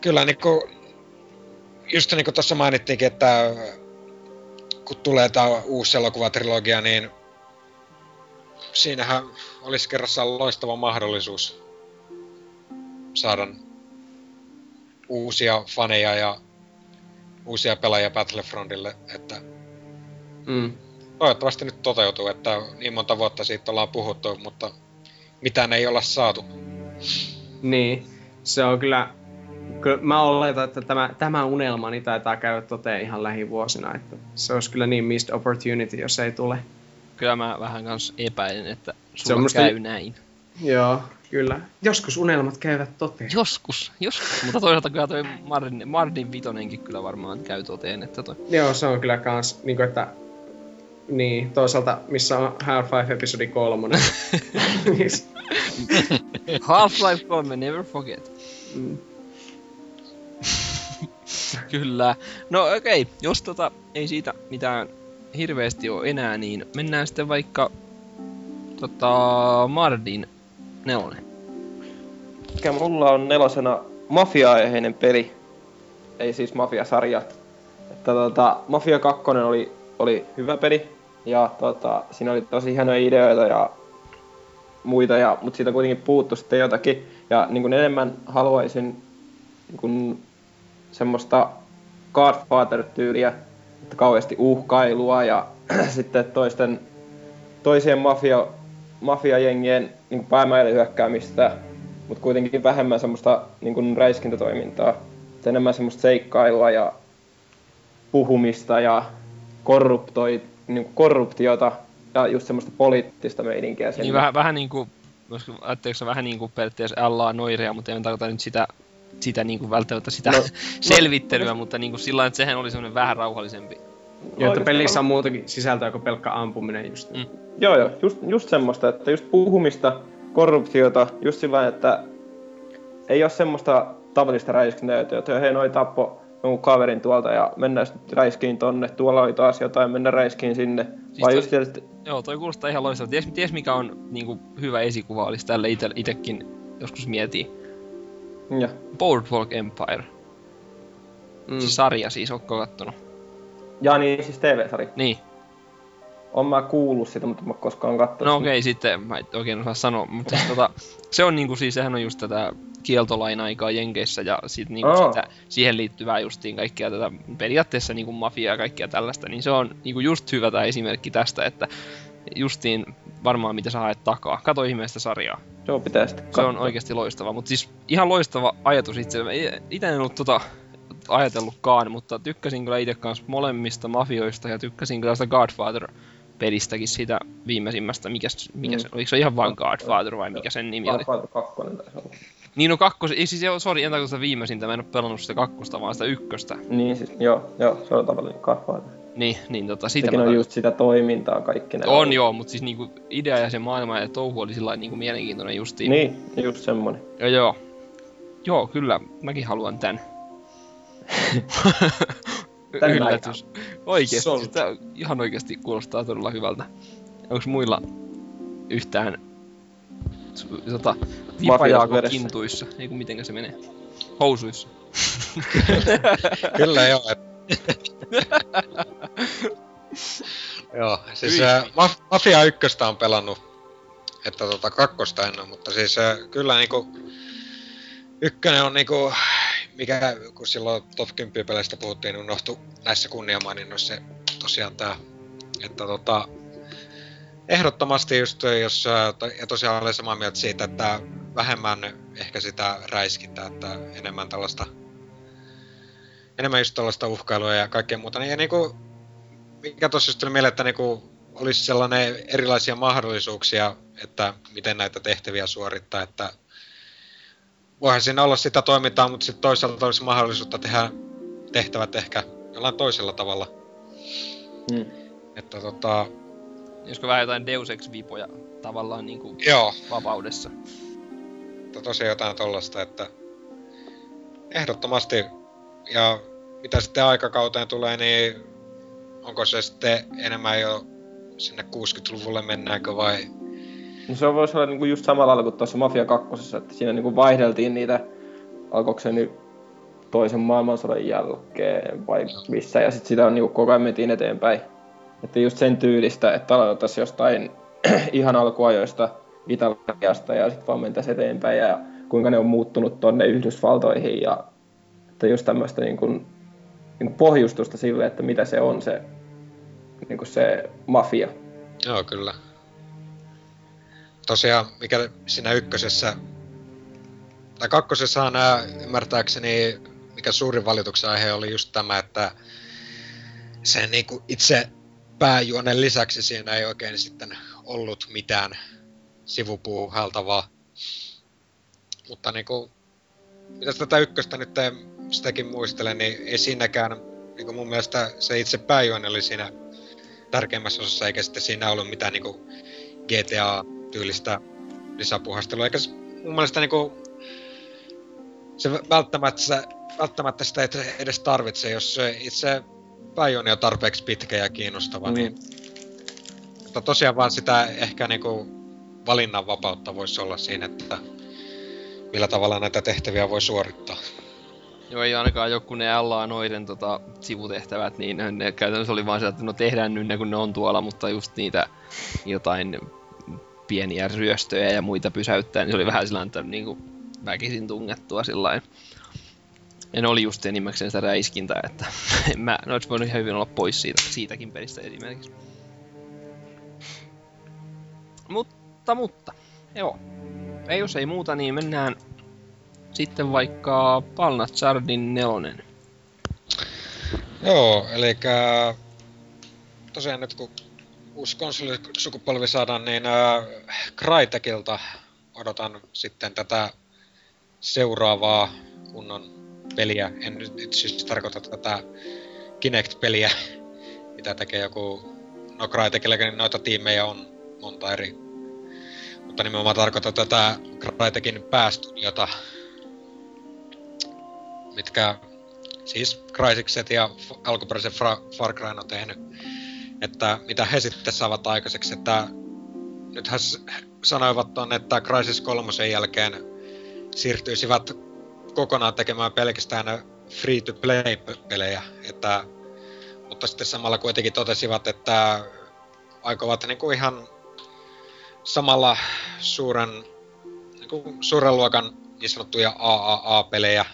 kyllä niinku, just niin kuin tuossa mainittiinkin, että kun tulee tämä uusi elokuvatrilogia, niin siinähän olisi kerrassaan loistava mahdollisuus saada uusia faneja ja uusia pelaajia Battlefrontille, että Mm. Toivottavasti nyt toteutuu, että niin monta vuotta siitä ollaan puhuttu, mutta mitään ei olla saatu. Niin, se on kyllä... kyllä mä oletan, että tämä, tämä unelmani taitaa käydä toteen ihan lähivuosina, että se olisi kyllä niin missed opportunity, jos ei tule. Kyllä mä vähän kans epäilen, että Se sulla on musta- käy näin. Joo, kyllä. Joskus unelmat käyvät toteen. Joskus, joskus. Mutta toisaalta kyllä toi Mardin, Mardin vitonenkin kyllä varmaan käy toteen, että toi... Joo, se on kyllä kans, niinku että... Niin, toisaalta missä on Half-Life episodi kolmonen. Niin Half-Life 3, never forget. Mm. Kyllä. No okei, okay. jos tota ei siitä mitään hirveästi ole enää, niin mennään sitten vaikka tota, Mardin nelonen. Mikä mulla on nelosena mafia-aiheinen peli. Ei siis mafiasarja. Että tota, Mafia 2 oli, oli hyvä peli. Ja tota, siinä oli tosi hienoja ideoita ja muita, ja, mutta siitä kuitenkin puuttu sitten jotakin. Ja niin kuin enemmän haluaisin niin kuin semmoista Godfather-tyyliä, että kauheasti uhkailua ja sitten toisten, toisien mafia, mafiajengien niin päämäille hyökkäämistä, mutta kuitenkin vähemmän semmoista niin kuin räiskintätoimintaa. Enemmän semmoista seikkailua ja puhumista ja korruptoi, niin kuin korruptiota ja just semmoista poliittista meininkiä. sinne. Niin vähän, vähän niinku, voisiko- ajatteliko vähän niinku periaatteessa LA noiria, mutta en tarkoita nyt sitä, sitä niinku välttämättä sitä No, no, selvittelyä, mutta niinku sillä lailla, että sehän oli semmoinen vähän rauhallisempi. Ja että pelissä on muutakin sisältöä kuin pelkkä ampuminen just. Mm. Joo, joo, just, just semmoista, että just puhumista, korruptiota, just sillä lailla, että ei ole semmoista tavallista räiskintää, että hei noi tappo jonkun kaverin tuolta ja mennään sitten räiskiin tonne, tuolla oli taas jotain, mennään räiskiin sinne. Siis Vai toi- just tietysti, Joo, toi kuulostaa ihan loistavalta. Ties, ties mikä on niinku, hyvä esikuva olisi tälle ite, itekin joskus mietii. ja, Boardwalk Empire. Mm. Se sarja siis, ootko kattonut? ja niin siis TV-sari. Niin. On mä kuullut sitä, mutta mä koskaan katsonut. No okei, okay, sitten mä en oikein osaa sanoa, mutta siis, tota, se on niinku siis, sehän on just tätä kieltolain aikaa Jenkeissä ja sit niinku Aa. sitä, siihen liittyvää justiin kaikkia tätä periaatteessa niinku mafiaa ja kaikkia tällaista, niin se on niinku just hyvä tää esimerkki tästä, että justiin varmaan mitä sä haet takaa. Kato ihmeestä sarjaa. Joo, pitää sitten Se on katsoa. oikeasti loistava, mutta siis ihan loistava ajatus itse. Itse en ollut tota ajatellutkaan, mutta tykkäsin kyllä itse kanssa molemmista mafioista ja tykkäsin kyllä sitä Godfather pelistäkin siitä viimeisimmästä, mikä, mikä Mm. se, oliko se ihan vaan Godfather vai mikä sen nimi oli? Godfather 2 taisi olla. Niin no kakkos, ei siis joo, sori, en tarkoita sitä viimeisintä, mä en oo pelannut sitä kakkosta, vaan sitä ykköstä. Niin siis, joo, joo, se on tavallaan Godfather. Niin, niin tota, siitä Sekin on tar- just sitä toimintaa kaikki ne. On joo, mutta siis niinku idea ja se maailma ja touhu oli sillä niinku mielenkiintoinen justiin. Niin, just semmonen. Joo, joo. Joo, kyllä, mäkin haluan tän. Tän mä Yllätys. Oikeesti, Sold. tää ihan oikeesti kuulostaa todella hyvältä. Onks muilla yhtään tota, vipajaako kintuissa? Ei kun mitenkä se menee? Housuissa. Kyllä joo. Joo, siis äh, Maf- Mafia 1 on pelannut, että tota kakkosta en oo, mutta siis äh, kyllä niinku ykkönen on niinku, mikä kun silloin top 10 peleistä puhuttiin, niin unohtu näissä kunniamaininnoissa se tosiaan tää, että tota, ehdottomasti just jos, ja tosiaan olen samaa mieltä siitä, että vähemmän ehkä sitä räiskintää, että enemmän tällaista enemmän just tällaista uhkailua ja kaikkea muuta. Niin, ja niinku, mikä tossa just tuli mieleen, että niinku olisi sellainen erilaisia mahdollisuuksia, että miten näitä tehtäviä suorittaa, että voihan siinä olla sitä toimintaa, mutta sitten toisaalta olisi mahdollisuutta tehdä tehtävät ehkä jollain toisella tavalla. Mm. Että tota, Josko vähän jotain Deus Ex Vipoja tavallaan niinku joo, vapaudessa. että tosiaan jotain tollasta, että ehdottomasti. Ja mitä sitten aikakauteen tulee, niin onko se sitten enemmän jo sinne 60-luvulle mennäänkö vai... No se voisi olla niinku just samalla lailla kuin tuossa Mafia 2, että siinä niinku vaihdeltiin niitä, alkoiko se nyt toisen maailmansodan jälkeen vai missä, ja sitten sitä on niinku koko ajan mentiin eteenpäin. Että just sen tyylistä, että aloitettaisiin jostain ihan alkuajoista Italiasta ja sitten vaan mentäisiin eteenpäin ja kuinka ne on muuttunut tonne Yhdysvaltoihin ja että just tämmöistä niinku, niinku pohjustusta sille, että mitä se on se, niinku se mafia. Joo, kyllä. Tosiaan, mikä siinä ykkösessä, tai kakkosessa nämä ymmärtääkseni, mikä suurin valituksen aihe oli just tämä, että sen niinku itse pääjuonen lisäksi siinä ei oikein sitten ollut mitään sivupuuhaltavaa. Mutta niinku, mitä tätä ykköstä nyt sitäkin muistelen, niin ei siinäkään, niinku mun mielestä se itse pääjuoni oli siinä tärkeimmässä osassa, eikä sitten siinä ollut mitään niinku GTA-tyylistä lisäpuhastelua, eikä se mun mielestä niinku se välttämättä, välttämättä sitä ei edes tarvitse, jos se itse pääjuoni on tarpeeksi pitkä ja kiinnostava, Mm. niin mutta tosiaan vaan sitä ehkä niinku valinnanvapautta voisi olla siinä, että millä tavalla näitä tehtäviä voi suorittaa. Joo, ei ainakaan joku ne LA noiden tota, sivutehtävät, niin ne käytännössä oli vaan se, että no tehdään nyt ne kun ne on tuolla, mutta just niitä jotain pieniä ryöstöjä ja muita pysäyttää, niin se oli vähän sillä että niinku väkisin tungettua sillä Ja ne oli just enimmäkseen sitä räiskintää, että en mä, ne olisi voinut ihan hyvin olla pois siitä, siitäkin pelistä esimerkiksi. Mutta, mutta, joo. Ei jos ei muuta, niin mennään sitten vaikka Palnazardin nelonen. Joo, eli tosiaan nyt kun uusi konsolisukupolvi saadaan, niin Crytekilta odotan sitten tätä seuraavaa kunnon peliä. En nyt, nyt siis tarkoita tätä Kinect-peliä, mitä tekee joku... No Crytekilläkin noita tiimejä on monta eri. Mutta nimenomaan tarkoitan tätä Crytekin päästudiota, mitkä siis Crysicset ja alkuperäisen Far Cry on tehnyt, että mitä he sitten saavat aikaiseksi, että nythän sanoivat on, että Crysis 3 jälkeen siirtyisivät kokonaan tekemään pelkästään free-to-play-pelejä, että, mutta sitten samalla kuitenkin totesivat, että aikovat niinku ihan samalla suuren, niinku suuren luokan niin sanottuja AAA-pelejä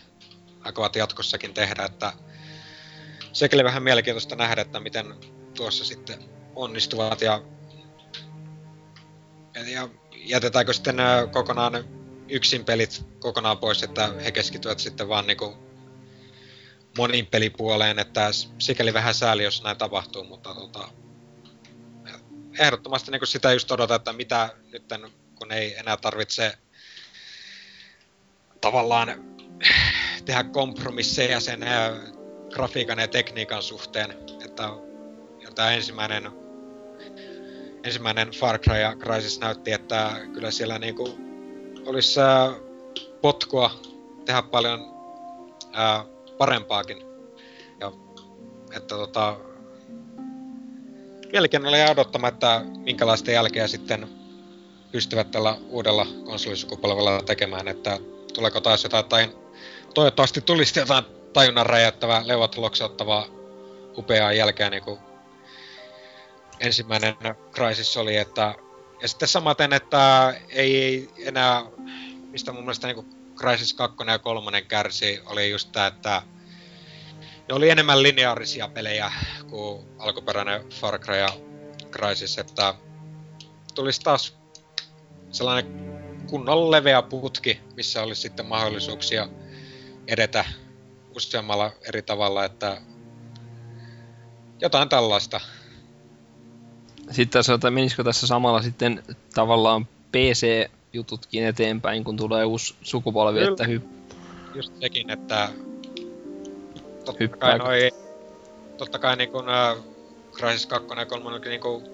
aikovat jatkossakin tehdä, että sekin vähän mielenkiintoista nähdä, että miten tuossa sitten onnistuvat ja, ja jätetäänkö sitten kokonaan yksin pelit kokonaan pois, että he keskittyvät sitten vaan niinku monin pelipuoleen, että sikäli vähän sääli, jos näin tapahtuu, mutta tota, ehdottomasti niin sitä just odotan, että mitä nyt kun ei enää tarvitse tavallaan tehdä kompromisseja sen grafiikan ja tekniikan suhteen, että tämä ensimmäinen ensimmäinen Far Cry ja Crysis näytti, että kyllä siellä niinku olisi ää, potkua tehdä paljon ää, parempaakin. Ja että tota, mielenkiinnolla jää odottamaan, että minkälaista jälkeä sitten pystyvät tällä uudella konsolisukupolvella tekemään, että tuleeko taas jotain, toivottavasti tulisi jotain tajunnan räjäyttävää, leuat loksauttavaa upeaa jälkeä niin kuin ensimmäinen Crysis oli, että ja sitten samaten, että ei enää, mistä mun mielestä niin Crysis 2 ja 3 kärsi, oli just tää, että ne oli enemmän lineaarisia pelejä kuin alkuperäinen Far Cry ja Crysis, että tulisi taas sellainen kunnon leveä putki, missä olisi sitten mahdollisuuksia edetä useammalla eri tavalla, että jotain tällaista. Sitten että menisikö tässä samalla sitten tavallaan PC-jututkin eteenpäin, kun tulee uusi sukupolvi, Kyllä. että hy... Just sekin, että totta Hyppää. kai, noi, totta kai niin kuin, uh, Crysis 2 ja 3 oli niin kuin,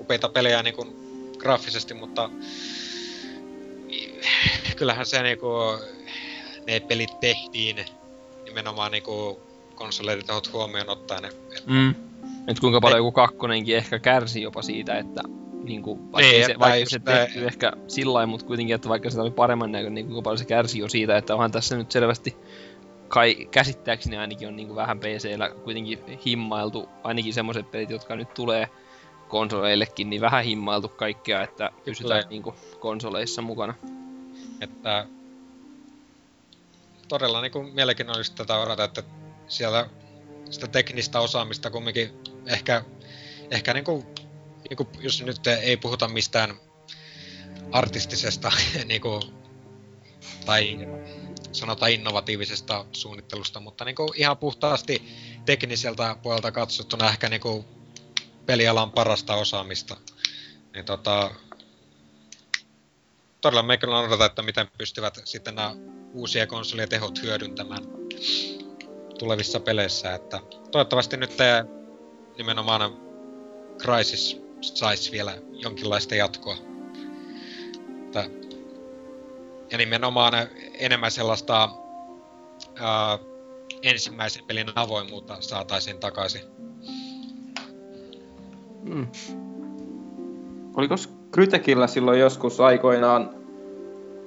upeita pelejä niin kuin, graafisesti, mutta kyllähän se niin kuin, ne pelit tehtiin nimenomaan niin kuin, konsoleiden tehot huomioon ottaen. Mm. Et kuinka paljon joku kakkonenkin ehkä kärsi jopa siitä, että niin kuin, vaikka, Niin, se, vaikka se tehty ehkä sillä lailla, mutta kuitenkin, että vaikka se oli paremman näköinen, niin kuinka paljon se kärsii jo siitä, että onhan tässä nyt selvästi kai käsittääkseni ainakin on niin kuin vähän PCllä kuitenkin himmailtu, ainakin semmoiset pelit, jotka nyt tulee konsoleillekin, niin vähän himmailtu kaikkea, että pysytään niin kuin konsoleissa mukana. että todella niin kuin mielenkiinnollista tätä odota, että siellä sitä teknistä osaamista kumminkin ehkä, ehkä niin kuin, niin kuin, jos nyt ei puhuta mistään artistisesta niin kuin, tai sanotaan innovatiivisesta suunnittelusta, mutta niin kuin ihan puhtaasti tekniseltä puolelta katsottuna ehkä niin kuin pelialan parasta osaamista. Niin tota, todella me kyllä odota, että miten pystyvät sitten nämä uusia konsolien tehot hyödyntämään tulevissa peleissä. Että toivottavasti nyt nimenomaan Crysis saisi vielä jonkinlaista jatkoa. Ja nimenomaan enemmän sellaista ää, ensimmäisen pelin avoimuutta saataisiin takaisin. Mm. Oliko Krytekillä silloin joskus aikoinaan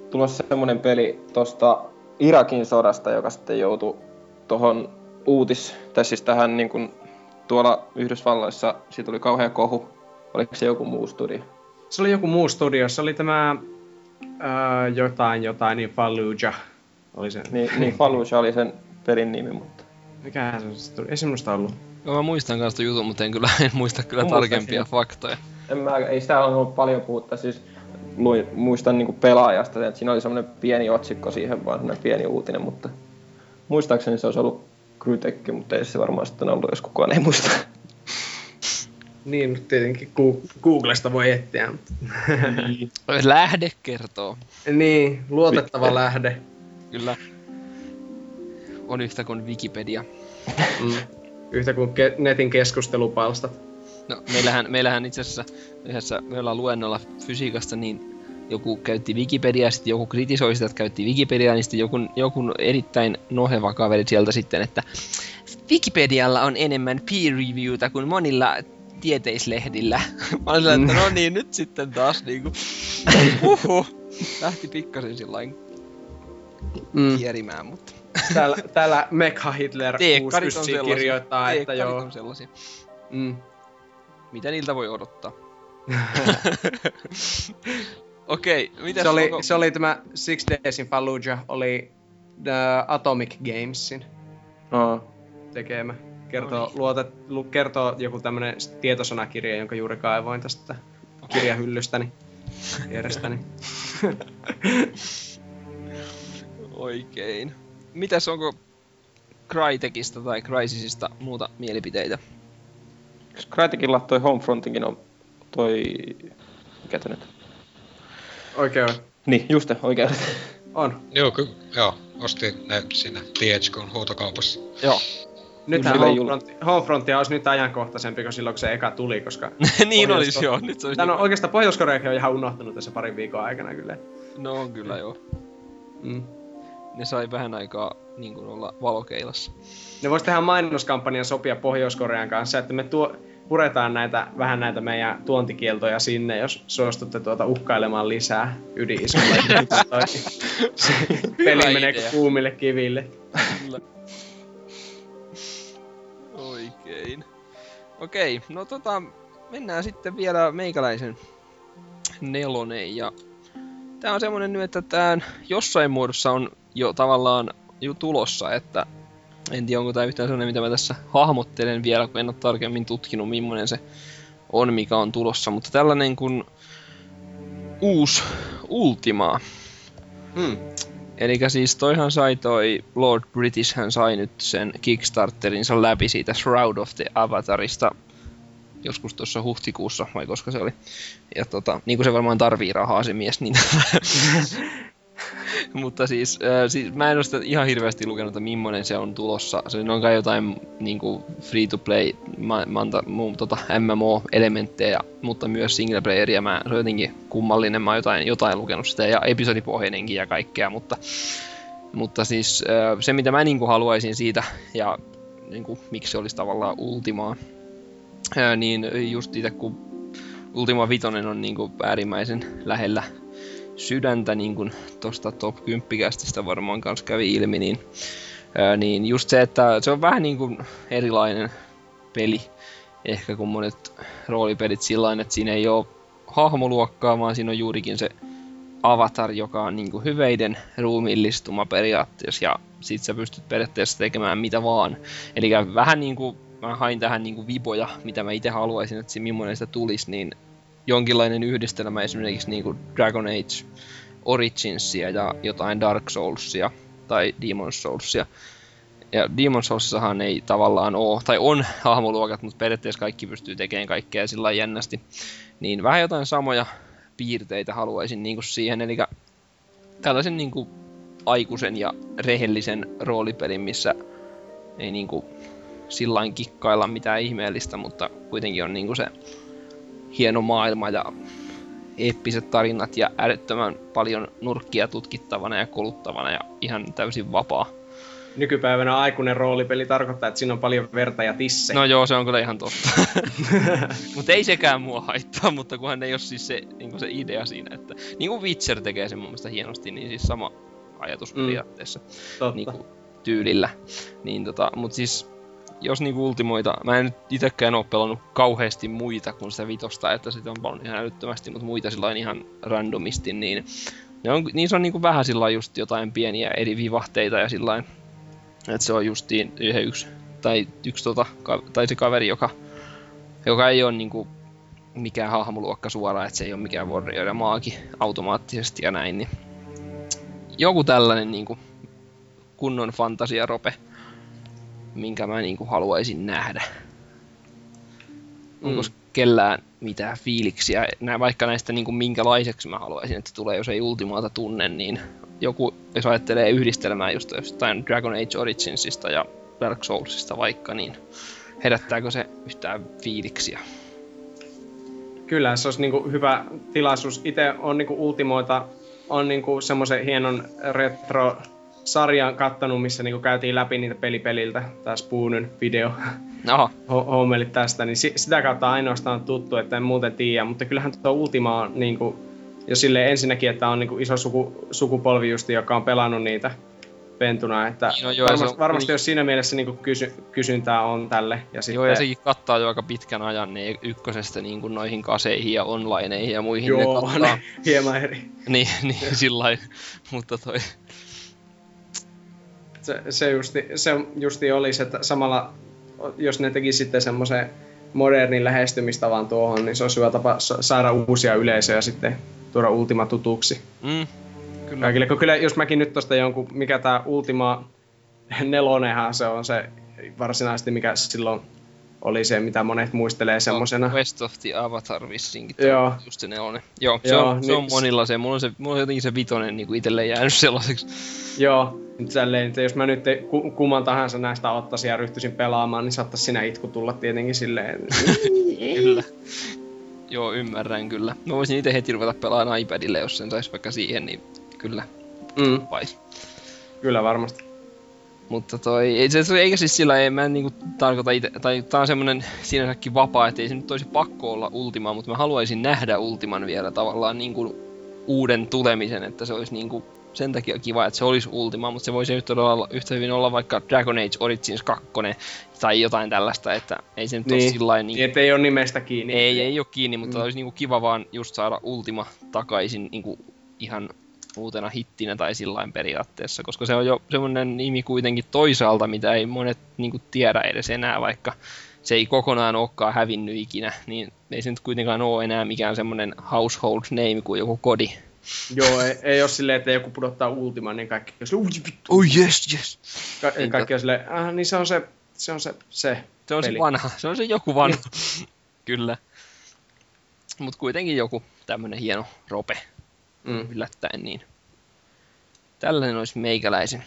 tulossa semmonen peli tosta Irakin sodasta, joka sitten joutui tohon uutis, tai siis tähän niin kuin tuolla Yhdysvalloissa, siitä tuli kauhea kohu. Oliko se joku muu studio? Se oli joku muu studio, se oli tämä ää, jotain, jotain, niin Fallujah oli se. Niin, niin Fallujah oli sen pelin nimi, mutta... Mikähän se on se studio? Ei semmoista ollut. Joo, mä muistan kanssa jutun, mutta en kyllä en muista kyllä muistan tarkempia sen. faktoja. En mä, ei sitä ole ollut paljon puhutta, siis luin, muistan niinku pelaajasta, että siinä oli semmoinen pieni otsikko siihen, vaan semmoinen pieni uutinen, mutta muistaakseni se olisi ollut Krytekki, mutta ei se varmaan sitten ollut, jos kukaan ei muista. Niin, nyt tietenkin Googlesta voi etsiä. Mutta... Lähde kertoo. niin, luotettava lähde. Kyllä. On yhtä kuin Wikipedia. Mm. Yhtä kuin ke- netin keskustelupalstat. No, meillähän, meillähän itse asiassa yhdessä, me ollaan luennolla fysiikasta, niin joku käytti Wikipediaa, sitten joku kritisoi sitä, että käytti Wikipediaa, niin sitten joku, joku erittäin noheva kaveri sieltä sitten, että Wikipedialla on enemmän peer reviewta kuin monilla tieteislehdillä. Mä olin sellainen, että no niin, nyt sitten taas niinku, uhu, lähti pikkasen sillain Mm. kierimään, mutta Täällä, täällä Mekha Hitler teekkarit on 69 sellaisia. kirjoittaa, että joo. on sellaisia. Mm. Mitä niiltä voi odottaa? Okei, mitäs Se oli, onko... se oli tämä Six Days in Fallujah, oli The Atomic Gamesin No, tekemä. Kertoo, luotet, lu, kertoo joku tämmönen tietosanakirja, jonka juuri kaivoin tästä kirjahyllystäni vierestäni. Oikein. Mitäs onko Crytekista tai Crysisista muuta mielipiteitä? Crytekilla toi Homefrontinkin on toi... Mikä nyt? Oikein Niin, just oikein. on. Joo, ky- joo, ostin ne siinä THKn huutokaupassa. Joo. Nythän Kyllä, Homefront, Homefrontia olisi nyt ajankohtaisempi kuin silloin, kun se eka tuli, koska... niin Pohjois- olisi joo, nyt se olisi... Tän on oikeastaan Pohjois-Koreakin on ihan unohtunut tässä parin viikon aikana kyllä. No on kyllä joo. Mm. Ne sai vähän aikaa niin kuin olla valokeilassa. Ne vois tehdä mainoskampanjan sopia Pohjois-Korean kanssa, että me tuo, puretaan näitä, vähän näitä meidän tuontikieltoja sinne, jos suostutte tuota uhkailemaan lisää ydinisulla. Peli menee kuumille kiville. Kyllä. Oikein. Okei, no tota, mennään sitten vielä meikäläisen nelonen ja tää on semmonen nyt, että tää jossain muodossa on jo tavallaan jo tulossa, että en tiedä onko tää yhtään sellainen, mitä mä tässä hahmottelen vielä, kun en ole tarkemmin tutkinut, millainen se on, mikä on tulossa, mutta tällainen kuin uusi Ultima. Hmm. Eli siis toihan sai toi Lord British, hän sai nyt sen Kickstarterinsa läpi siitä Shroud of the Avatarista joskus tuossa huhtikuussa, vai koska se oli. Ja tota, niin kuin se varmaan tarvii rahaa se mies, niin Mutta siis, äh, siis, mä en ole sitä ihan hirveästi lukenut, että millainen se on tulossa. Se on kai jotain niinku free to play ma- manta, mu, tota, MMO-elementtejä, mutta myös single playeria. Mä, se on jotenkin kummallinen, mä oon jotain, jotain lukenut sitä ja episodipohjainenkin ja kaikkea, mutta, mutta siis äh, se mitä mä niinku haluaisin siitä ja niinku, miksi se olisi tavallaan Ultimaa, äh, niin just itse kun Ultima Vitoinen on niinku äärimmäisen lähellä sydäntä, niin kuin tuosta Top 10 kästistä varmaan kanssa kävi ilmi, niin, ää, niin just se, että se on vähän niin kuin erilainen peli, ehkä kuin monet roolipelit sillä että siinä ei ole hahmoluokkaa, vaan siinä on juurikin se avatar, joka on niin kuin hyveiden ruumiillistuma periaatteessa, ja sit sä pystyt periaatteessa tekemään mitä vaan. Eli vähän niin kuin mä hain tähän niin kuin viboja, mitä mä itse haluaisin, että se millainen sitä tulisi, niin jonkinlainen yhdistelmä esimerkiksi niin kuin Dragon Age Originsia ja jotain Dark Soulsia tai Demon Soulsia. Ja Demon Soulsissahan ei tavallaan ole, tai on hahmoluokat, mutta periaatteessa kaikki pystyy tekemään kaikkea sillä jännästi. Niin vähän jotain samoja piirteitä haluaisin niin kuin siihen, eli tällaisen niin kuin aikuisen ja rehellisen roolipelin, missä ei niin kuin sillain kikkailla mitään ihmeellistä, mutta kuitenkin on niin kuin se hieno maailma ja eeppiset tarinat ja älyttömän paljon nurkkia tutkittavana ja kuluttavana ja ihan täysin vapaa. Nykypäivänä aikuinen roolipeli tarkoittaa, että siinä on paljon verta ja tisse. No joo, se on kyllä ihan totta. mutta ei sekään mua haittaa, mutta kunhan ei ole siis se, niin se idea siinä, että niin kuin Witcher tekee sen mun mielestä hienosti, niin siis sama ajatus Mm. periaatteessa Totta. niin kuin, tyylillä. Niin tota, mutta siis jos niinku ultimoita, mä en nyt itekään oo pelannut kauheasti muita kuin sitä vitosta, että sitä on paljon ihan älyttömästi, mutta muita sillä ihan randomisti, niin ne on, niissä on niinku vähän sillä just jotain pieniä eri vivahteita ja sillä että se on justiin yhden yksi, tai yksi tota, tai se kaveri, joka, joka ei ole niinku mikään hahmoluokka suoraan, että se ei ole mikään warrior ja maagi automaattisesti ja näin, niin joku tällainen niinku kunnon fantasiarope, minkä mä niinku haluaisin nähdä. Onko Mm. kellään mitään fiiliksiä, nää, vaikka näistä niinku minkälaiseksi mä haluaisin, että tulee, jos ei Ultimaata tunne, niin joku, jos ajattelee yhdistelmää just jostain Dragon Age Originsista ja Dark Soulsista vaikka, niin herättääkö se yhtään fiiliksiä? Kyllä, se olisi niinku hyvä tilaisuus. Itse on niinku Ultimoita, on niinku semmoisen hienon retro-sarjan kattanut, missä niinku käytiin läpi niitä pelipeliltä. Tää Spoonen video Aha, ho- hommelit tästä, niin si- sitä kautta ainoastaan tuttu, että en muuten tiedä. Mutta kyllähän tuo Ultima on niinku, jo sille ensinnäkin, että on niinku iso suku, sukupolvi justi, joka on pelannut niitä pentuna, että no joo, varmasti, on- varmasti jos siinä mielessä niinku kysy, kysyntää on tälle. Ja sitten, joo ja sekin kattaa jo aika pitkän ajan niin ykkösestä niin kuin noihin kaseihin ja onlineihin ja muihin ne joo, kattaa. ne, hieman eri. Niin, niin sillä mutta toi... Se, se, justi, se justi olisi, että samalla jos ne teki sitten semmoisen modernin lähestymistavan tuohon, niin se olisi hyvä tapa sa- saada uusia yleisöjä sitten tuoda Ultima tutuksi. Mm, kyllä. Kaikille, kun kyllä jos mäkin nyt tosta jonkun, mikä tää Ultima nelonenhan se on se varsinaisesti, mikä silloin oli se, mitä monet muistelee semmosena. West of the Avatar vissinkin. Joo. Just se nelonen. Joo, se, Joo, on, se on niin- monilla se. Mulla on, se, mulla on jotenkin se vitonen niin itselle jäänyt sellaiseksi. Joo, nyt tälleen, että jos mä nyt kumman tahansa näistä ottaisin ja ryhtyisin pelaamaan, niin saattaisi siinä itku tulla tietenkin silleen. Kyllä. Joo, ymmärrän kyllä. Mä voisin itse heti ruveta pelaamaan iPadille, jos sen sais vaikka siihen, niin kyllä mm, vais. kyllä varmasti. Mutta toi, ei se, se- eikä siis sillä ei mä en niinku tarkoita ite, tai tää on semmonen sinänsäkin vapaa, että ei se nyt olisi pakko olla Ultima, mutta mä haluaisin nähdä Ultiman vielä tavallaan niinku uuden tulemisen, että se olisi niinku sen takia kiva, että se olisi Ultima, mutta se voisi yhtä, olla, yhtä hyvin olla vaikka Dragon Age Origins 2 tai jotain tällaista, että ei se nyt niin. ole Niin, sillä niin, niin, että ei ole nimestä kiinni. ei, ei ole kiinni, mutta Mm. olisi niinku kiva vaan just saada Ultima takaisin niinku ihan uutena hittinä tai sillain periaatteessa, koska se on jo semmoinen nimi kuitenkin toisaalta, mitä ei monet niinku tiedä edes enää, vaikka se ei kokonaan olekaan hävinnyt ikinä, niin ei se nyt kuitenkaan ole enää mikään semmoinen household name kuin joku kodi. Joo, ei, ei ole silleen, että joku pudottaa Ultiman, niin kaikki on silleen, "Ui, vittu." Oh yes, yes! Ka- Niin kaikki on silleen, ah, niin se on se, se on se, se. Se on Peli. se vanha, se on se joku vanha. Kyllä. Mut kuitenkin joku tämmönen hieno rope. Mm. yllättäen, niin tällainen olisi meikäläisen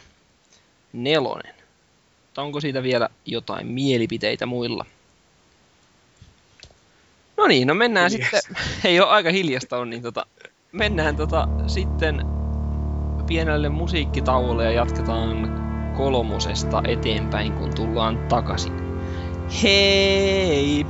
nelonen. Mutta onko siitä vielä jotain mielipiteitä muilla? No niin, no mennään Hiljasta. sitten, ei ole aika hiljasta on, niin tota, mennään tota sitten pienelle musiikkitauolle ja jatketaan kolmosesta eteenpäin, kun tullaan takaisin. Hei!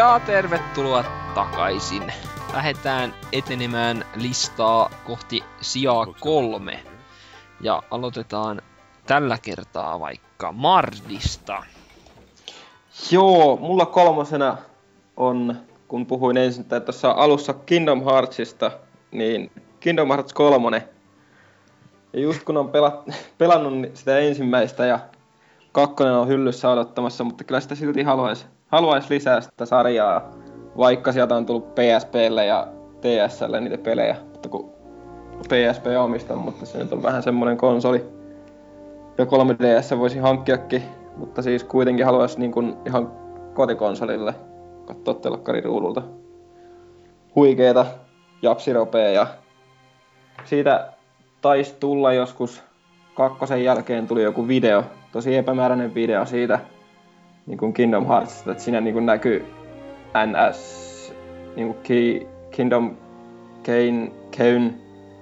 Ja tervetuloa takaisin. Lähdetään etenemään listaa kohti sijaa kolme. Ja aloitetaan tällä kertaa vaikka Mardista. Joo, mulla kolmosena on, kun puhuin ensin tai tuossa alussa Kingdom Heartsista, niin Kingdom Hearts 3. Ja just kun on pelat, pelannut sitä ensimmäistä ja kakkonen on hyllyssä odottamassa, mutta kyllä sitä silti haluaisi haluais lisää sitä sarjaa, vaikka sieltä on tullut PSPlle ja TSlle niitä pelejä, mutta kun PSP omistan, mutta se nyt on vähän semmoinen konsoli, ja 3DS voisi hankkiakin, mutta siis kuitenkin haluaisi niin kuin ihan kotikonsolille katsoa telkkariruudulta huikeeta japsiropea ja siitä taisi tulla joskus kakkosen jälkeen tuli joku video, tosi epämääräinen video siitä niin kuin Kingdom Heartsista, että siinä niin kuin näkyy NS niin kuin Ki, Kingdom Kein, Keyn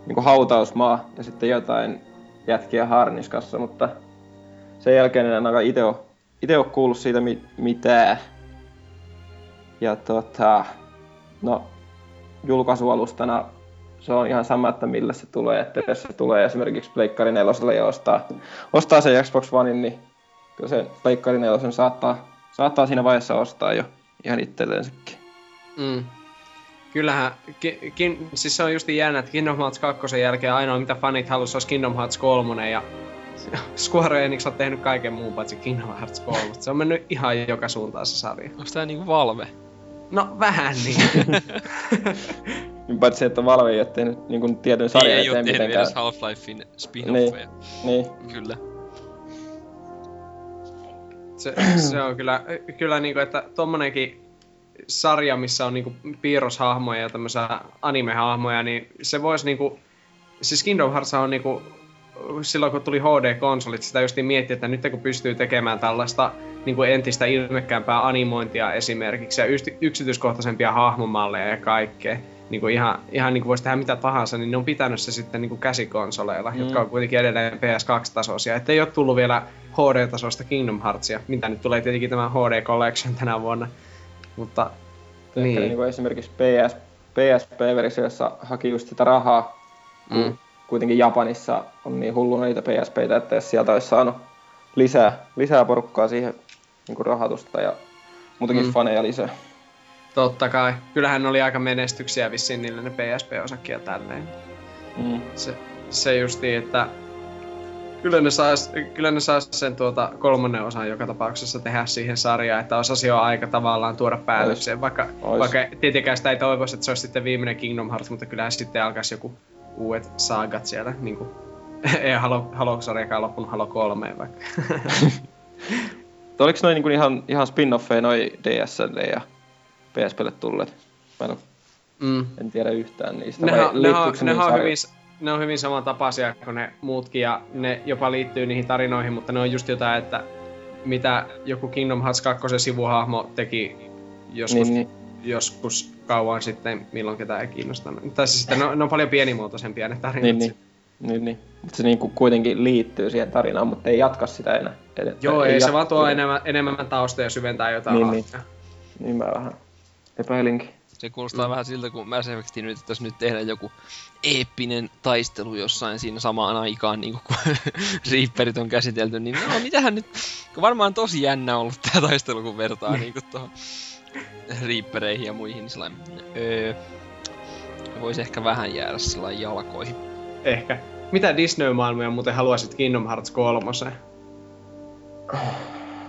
niin kuin hautausmaa ja sitten jotain jätkiä harniskassa, mutta sen jälkeen en ainakaan itse ole, ite ole kuullut siitä mi- mitään. Ja tota, no, julkaisualustana se on ihan sama, että millä se tulee. Että jos se tulee esimerkiksi Pleikkari 4 ja ostaa, ostaa se Xbox Onein, niin kyllä se Pleikkari 4 saattaa, saattaa siinä vaiheessa ostaa jo ihan itselleensäkin. Mm. kyllähän, ki, kin, siis se on just jännä, että Kingdom Hearts 2 jälkeen ainoa mitä fanit halusi olisi Kingdom Hearts 3 ja Square Enix on tehnyt kaiken muun paitsi Kingdom Hearts 3. Se on mennyt ihan joka suuntaan se sarja. Onks tää niinku Valve? No vähän niin. Niin Paitsi, että Valve ei ole tehnyt niin kuin tietyn sarjan ei, ei oo eteen tehnyt mitenkään. edes Half-Lifein spin-offeja. Niin. Kyllä. Se, se on kyllä, kyllä niinku, että tommonenkin sarja, missä on niinku piirroshahmoja ja tämmöisiä animehahmoja, niin se voisi niinku... Siis Kingdom Hearts on niinku... Silloin kun tuli HD-konsolit, sitä just miettiä, että nyt kun pystyy tekemään tällaista niinku entistä ilmekkäämpää animointia esimerkiksi ja yksityiskohtaisempia hahmomalleja ja kaikkea, niinku ihan, ihan niinku voisi tehdä mitä tahansa, niin ne on pitänyt se sitten niinku käsikonsoleilla, mm. jotka on kuitenkin edelleen PS2-tasoisia. Että ei ole tullut vielä HD-tasoista Kingdom Heartsia, mitä nyt tulee tietenkin tämä HD Collection tänä vuonna. Mutta Niin. niin, Niin kuin esimerkiksi PS, PSP-versiossa haki just sitä rahaa, Mm. kuitenkin Japanissa on niin hulluna niitä PSPitä, että jos sieltä olisi saanut lisää, lisää porukkaa siihen niin kuin rahoitusta ja muutenkin mm. faneja lisää. Totta kai. Kyllähän oli aika menestyksiä vissiin niille ne PSP-osakki ja tälleen. Mm. Se, se justiin, että kyllä ne sais, kyllä ne sais sen tuota kolmannen osan joka tapauksessa tehdä siihen sarjaan, että osasi jo aika tavallaan tuoda päätökseen, vaikka, Ois. vaikka tietenkään sitä ei toivoisi, että se olisi sitten viimeinen Kingdom Hearts, mutta kyllähän sitten alkaisi joku uudet saagat siellä, niin kuin, ei Halo, Halo-sarjakaan loppunut Halo 3 vaikka. Oliko noin niin ihan, ihan spin-offeja noi DSL ja PSPlle tulleet? Mä en, Mm. en tiedä yhtään niistä. Ne, vai on, ne, on, se hyvin, ne on hyvin samantapaisia kuin ne muutkin ja ne jopa liittyy niihin tarinoihin, mutta ne on just jotain, että mitä joku Kingdom Hearts 2 sivuhahmo teki joskus, Niin, niin. joskus kauan sitten, milloin ketään ei kiinnostanut. Tai siis sitten ne, on- ne on paljon pienimuotoisempia ne tarinat. Niin, niin. niin, niin. Mutta se niinku kuitenkin liittyy siihen tarinaan, mutta ei jatka sitä enää. Että Joo, ei, se jatka- vaan tuo enemmän, enemmän taustoja ja syventää jotain Niin, hahmoja. Niin mä vähän epäilinkin. Se kuulostaa mm. vähän siltä, kun Mass Effectin nyt, että jos nyt tehdään joku eeppinen taistelu jossain siinä samaan aikaan, niin kun Reaperit on käsitelty, niin no mitähän nyt, kun varmaan tosi jännä ollut tää taistelu, kun vertaa niin kuin tuohon Reapereihin ja muihin, niin sellainen, öö, voisi ehkä vähän jäädä sellainen jalkoihin. Ehkä. Mitä Disney-maailmoja muuten haluaisit Kingdom Hearts 3?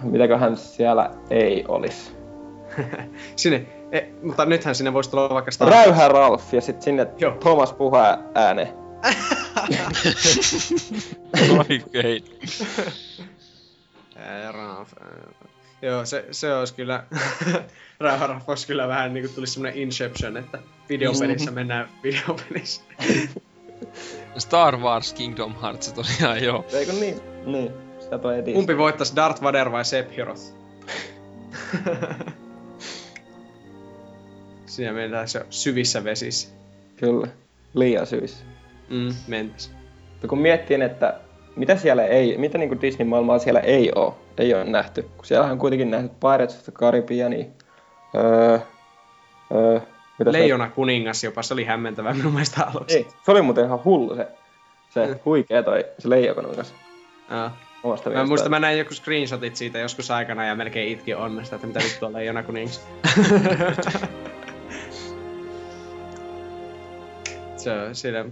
Mitäköhän siellä ei olisi? Sinne, e, mutta nythän sinne voisi tulla vaikka Star Räyhä Ralph ja sitten sinne Joo. Thomas puhuu ääneen. Oikein. Ää. Joo, se, se olisi kyllä... Rauha olisi kyllä vähän niinku tulisi semmonen Inception, että videopelissä mennään videopelissä. Star Wars Kingdom Hearts tosiaan joo. Eikö niin? Niin. Sitä Disney. Kumpi voittaisi Darth Vader vai Sephiroth? Siinä mennään se syvissä vesissä. Kyllä. Liian syvissä. Mm, mentäs. Kun miettii, että mitä siellä ei, mitä niinku Disney-maailmaa siellä ei oo, ei ole nähty. Kun siellä on kuitenkin nähty Pirates of the Caribbeania, öö, öö, mitä se- Leijona kuningas jopa, se oli hämmentävä minun mielestä aluksi. Ei, se oli muuten ihan hullu se, se Mm. huikea toi, se leijokuningas Aa. omasta Mä muistan, mä näin joku screenshotit siitä joskus aikana ja melkein itkin onnesta, että mitä vittua leijona kuningas. se on siinä,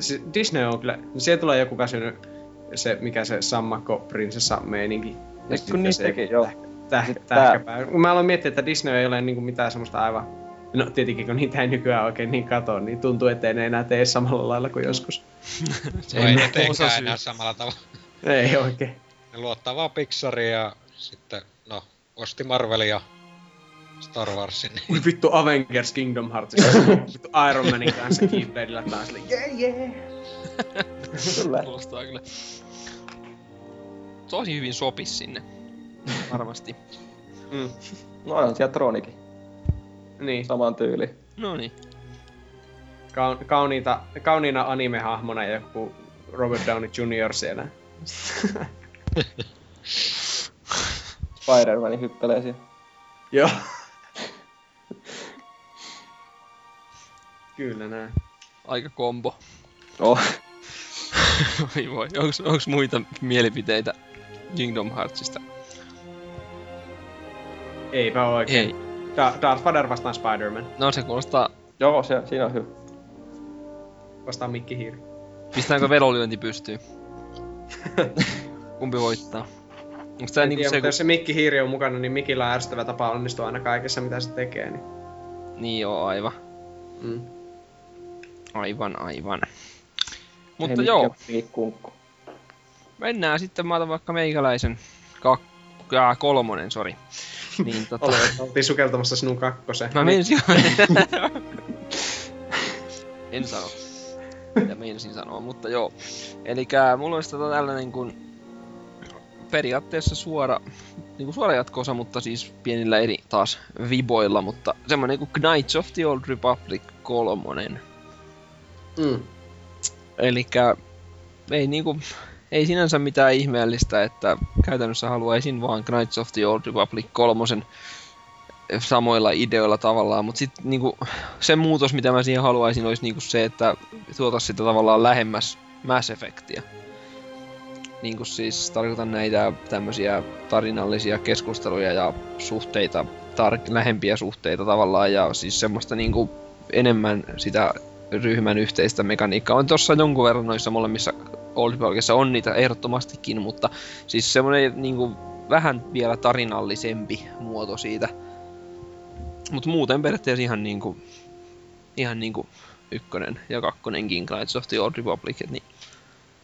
se- Disney on kyllä, siellä tulee joku väsynyt, se mikä se sammakko prinsessa meininki. Ja sitten kun se niistäkin, joo. Täh, tähkäpää. Mä aloin miettiä, että Disney ei ole niinku mitään semmoista aivan... No tietenkin kun niitä ei nykyään oikein niin kato, niin tuntuu, että ei ne enää tee samalla lailla kuin joskus. Se ei ne teekään enää samalla tavalla. Ei oikein. Ne luottaa vaan Pixaria ja sitten, no, osti Marvelia Star Warsin. niin vittu Avengers Kingdom Heartsissa. vittu Iron Manin kanssa Keybladeilla taas. Yeah, yeah. Kyllä. Kuulostaa kyllä. Tosi hyvin sopis sinne. Varmasti. Mm. No onhan siellä Tronikin, Niin, samaan tyyliin. No niin. Kaun, kauniita, kauniina anime-hahmona joku Robert Downey Jr. siellä. Spider-Man hyppelee siinä. Joo. Kyllä näin. Aika kombo. Oh. Voi voi. Onks, onks muita mielipiteitä Kingdom Heartsista? Eipä oikein. Ei. Da- Darth Vader vastaan Spider-Man. No se kuulostaa Joo, se, siinä on hyvä. Vastaan Mikki Hiiri. Pistäänkö velolyönti pystyyn? Kumpi voittaa? Onko tää En niinku tiedä, se, mutta kun... jos se Mikki Hiiri on mukana, niin Mikillä on ärsyttävä tapa onnistua aina kaikessa, mitä se tekee. Niin. Niin joo, aivan. Mm. Aivan, aivan. Ei Mutta mikään joo, Kunkku. mennään sitten mä otan vaikka meikäläisen kak... Äh, kolmonen, sori. Niin tota... Ole, oltiin sukeltamassa sinun kakkoseen. Mä mensin En sano. Mitä meinasin sanoa, mutta joo. Eli mulla olisi tota tällainen kun periaatteessa suora, niin kuin suora jatko mutta siis pienillä eri taas viboilla, mutta semmoinen kuin Knights of the Old Republic kolmonen. Mm. Eli ei niinku, ei sinänsä mitään ihmeellistä, että käytännössä haluaisin vaan Knights of the Old Republic kolmosen samoilla ideoilla tavallaan, mutta sitten niinku, se muutos, mitä mä siihen haluaisin, olisi niinku se, että tuotas sitä tavallaan lähemmäs Mass Effectia. Niinku siis tarkoitan näitä tämmöisiä tarinallisia keskusteluja ja suhteita, tar- lähempiä suhteita tavallaan, ja siis semmoista niinku enemmän sitä ryhmän yhteistä mekaniikkaa. On tossa jonkun verran noissa molemmissa Old Republicissa on niitä ehdottomastikin, mutta siis semmoinen niinku vähän vielä tarinallisempi muoto siitä. Mutta muuten periaatteessa ihan niinku, ihan niinku ykkönen ja kakkonenkin Knights of the Old Republic, et niin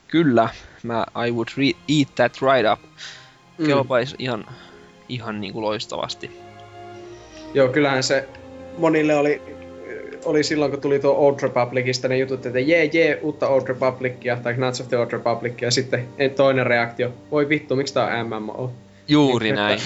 kyllä, mä I would re- eat that right up. Mm. Kelpais ihan, ihan niinku loistavasti. Joo, kyllähän se monille oli, oli silloin, kun tuli tuo Old Republicista ne jutut, että jee jee, uutta Old Republicia tai Knights of the Old Republicia, ja sitten toinen reaktio, voi vittu, miksi tää on MMO? Juuri Että- näin.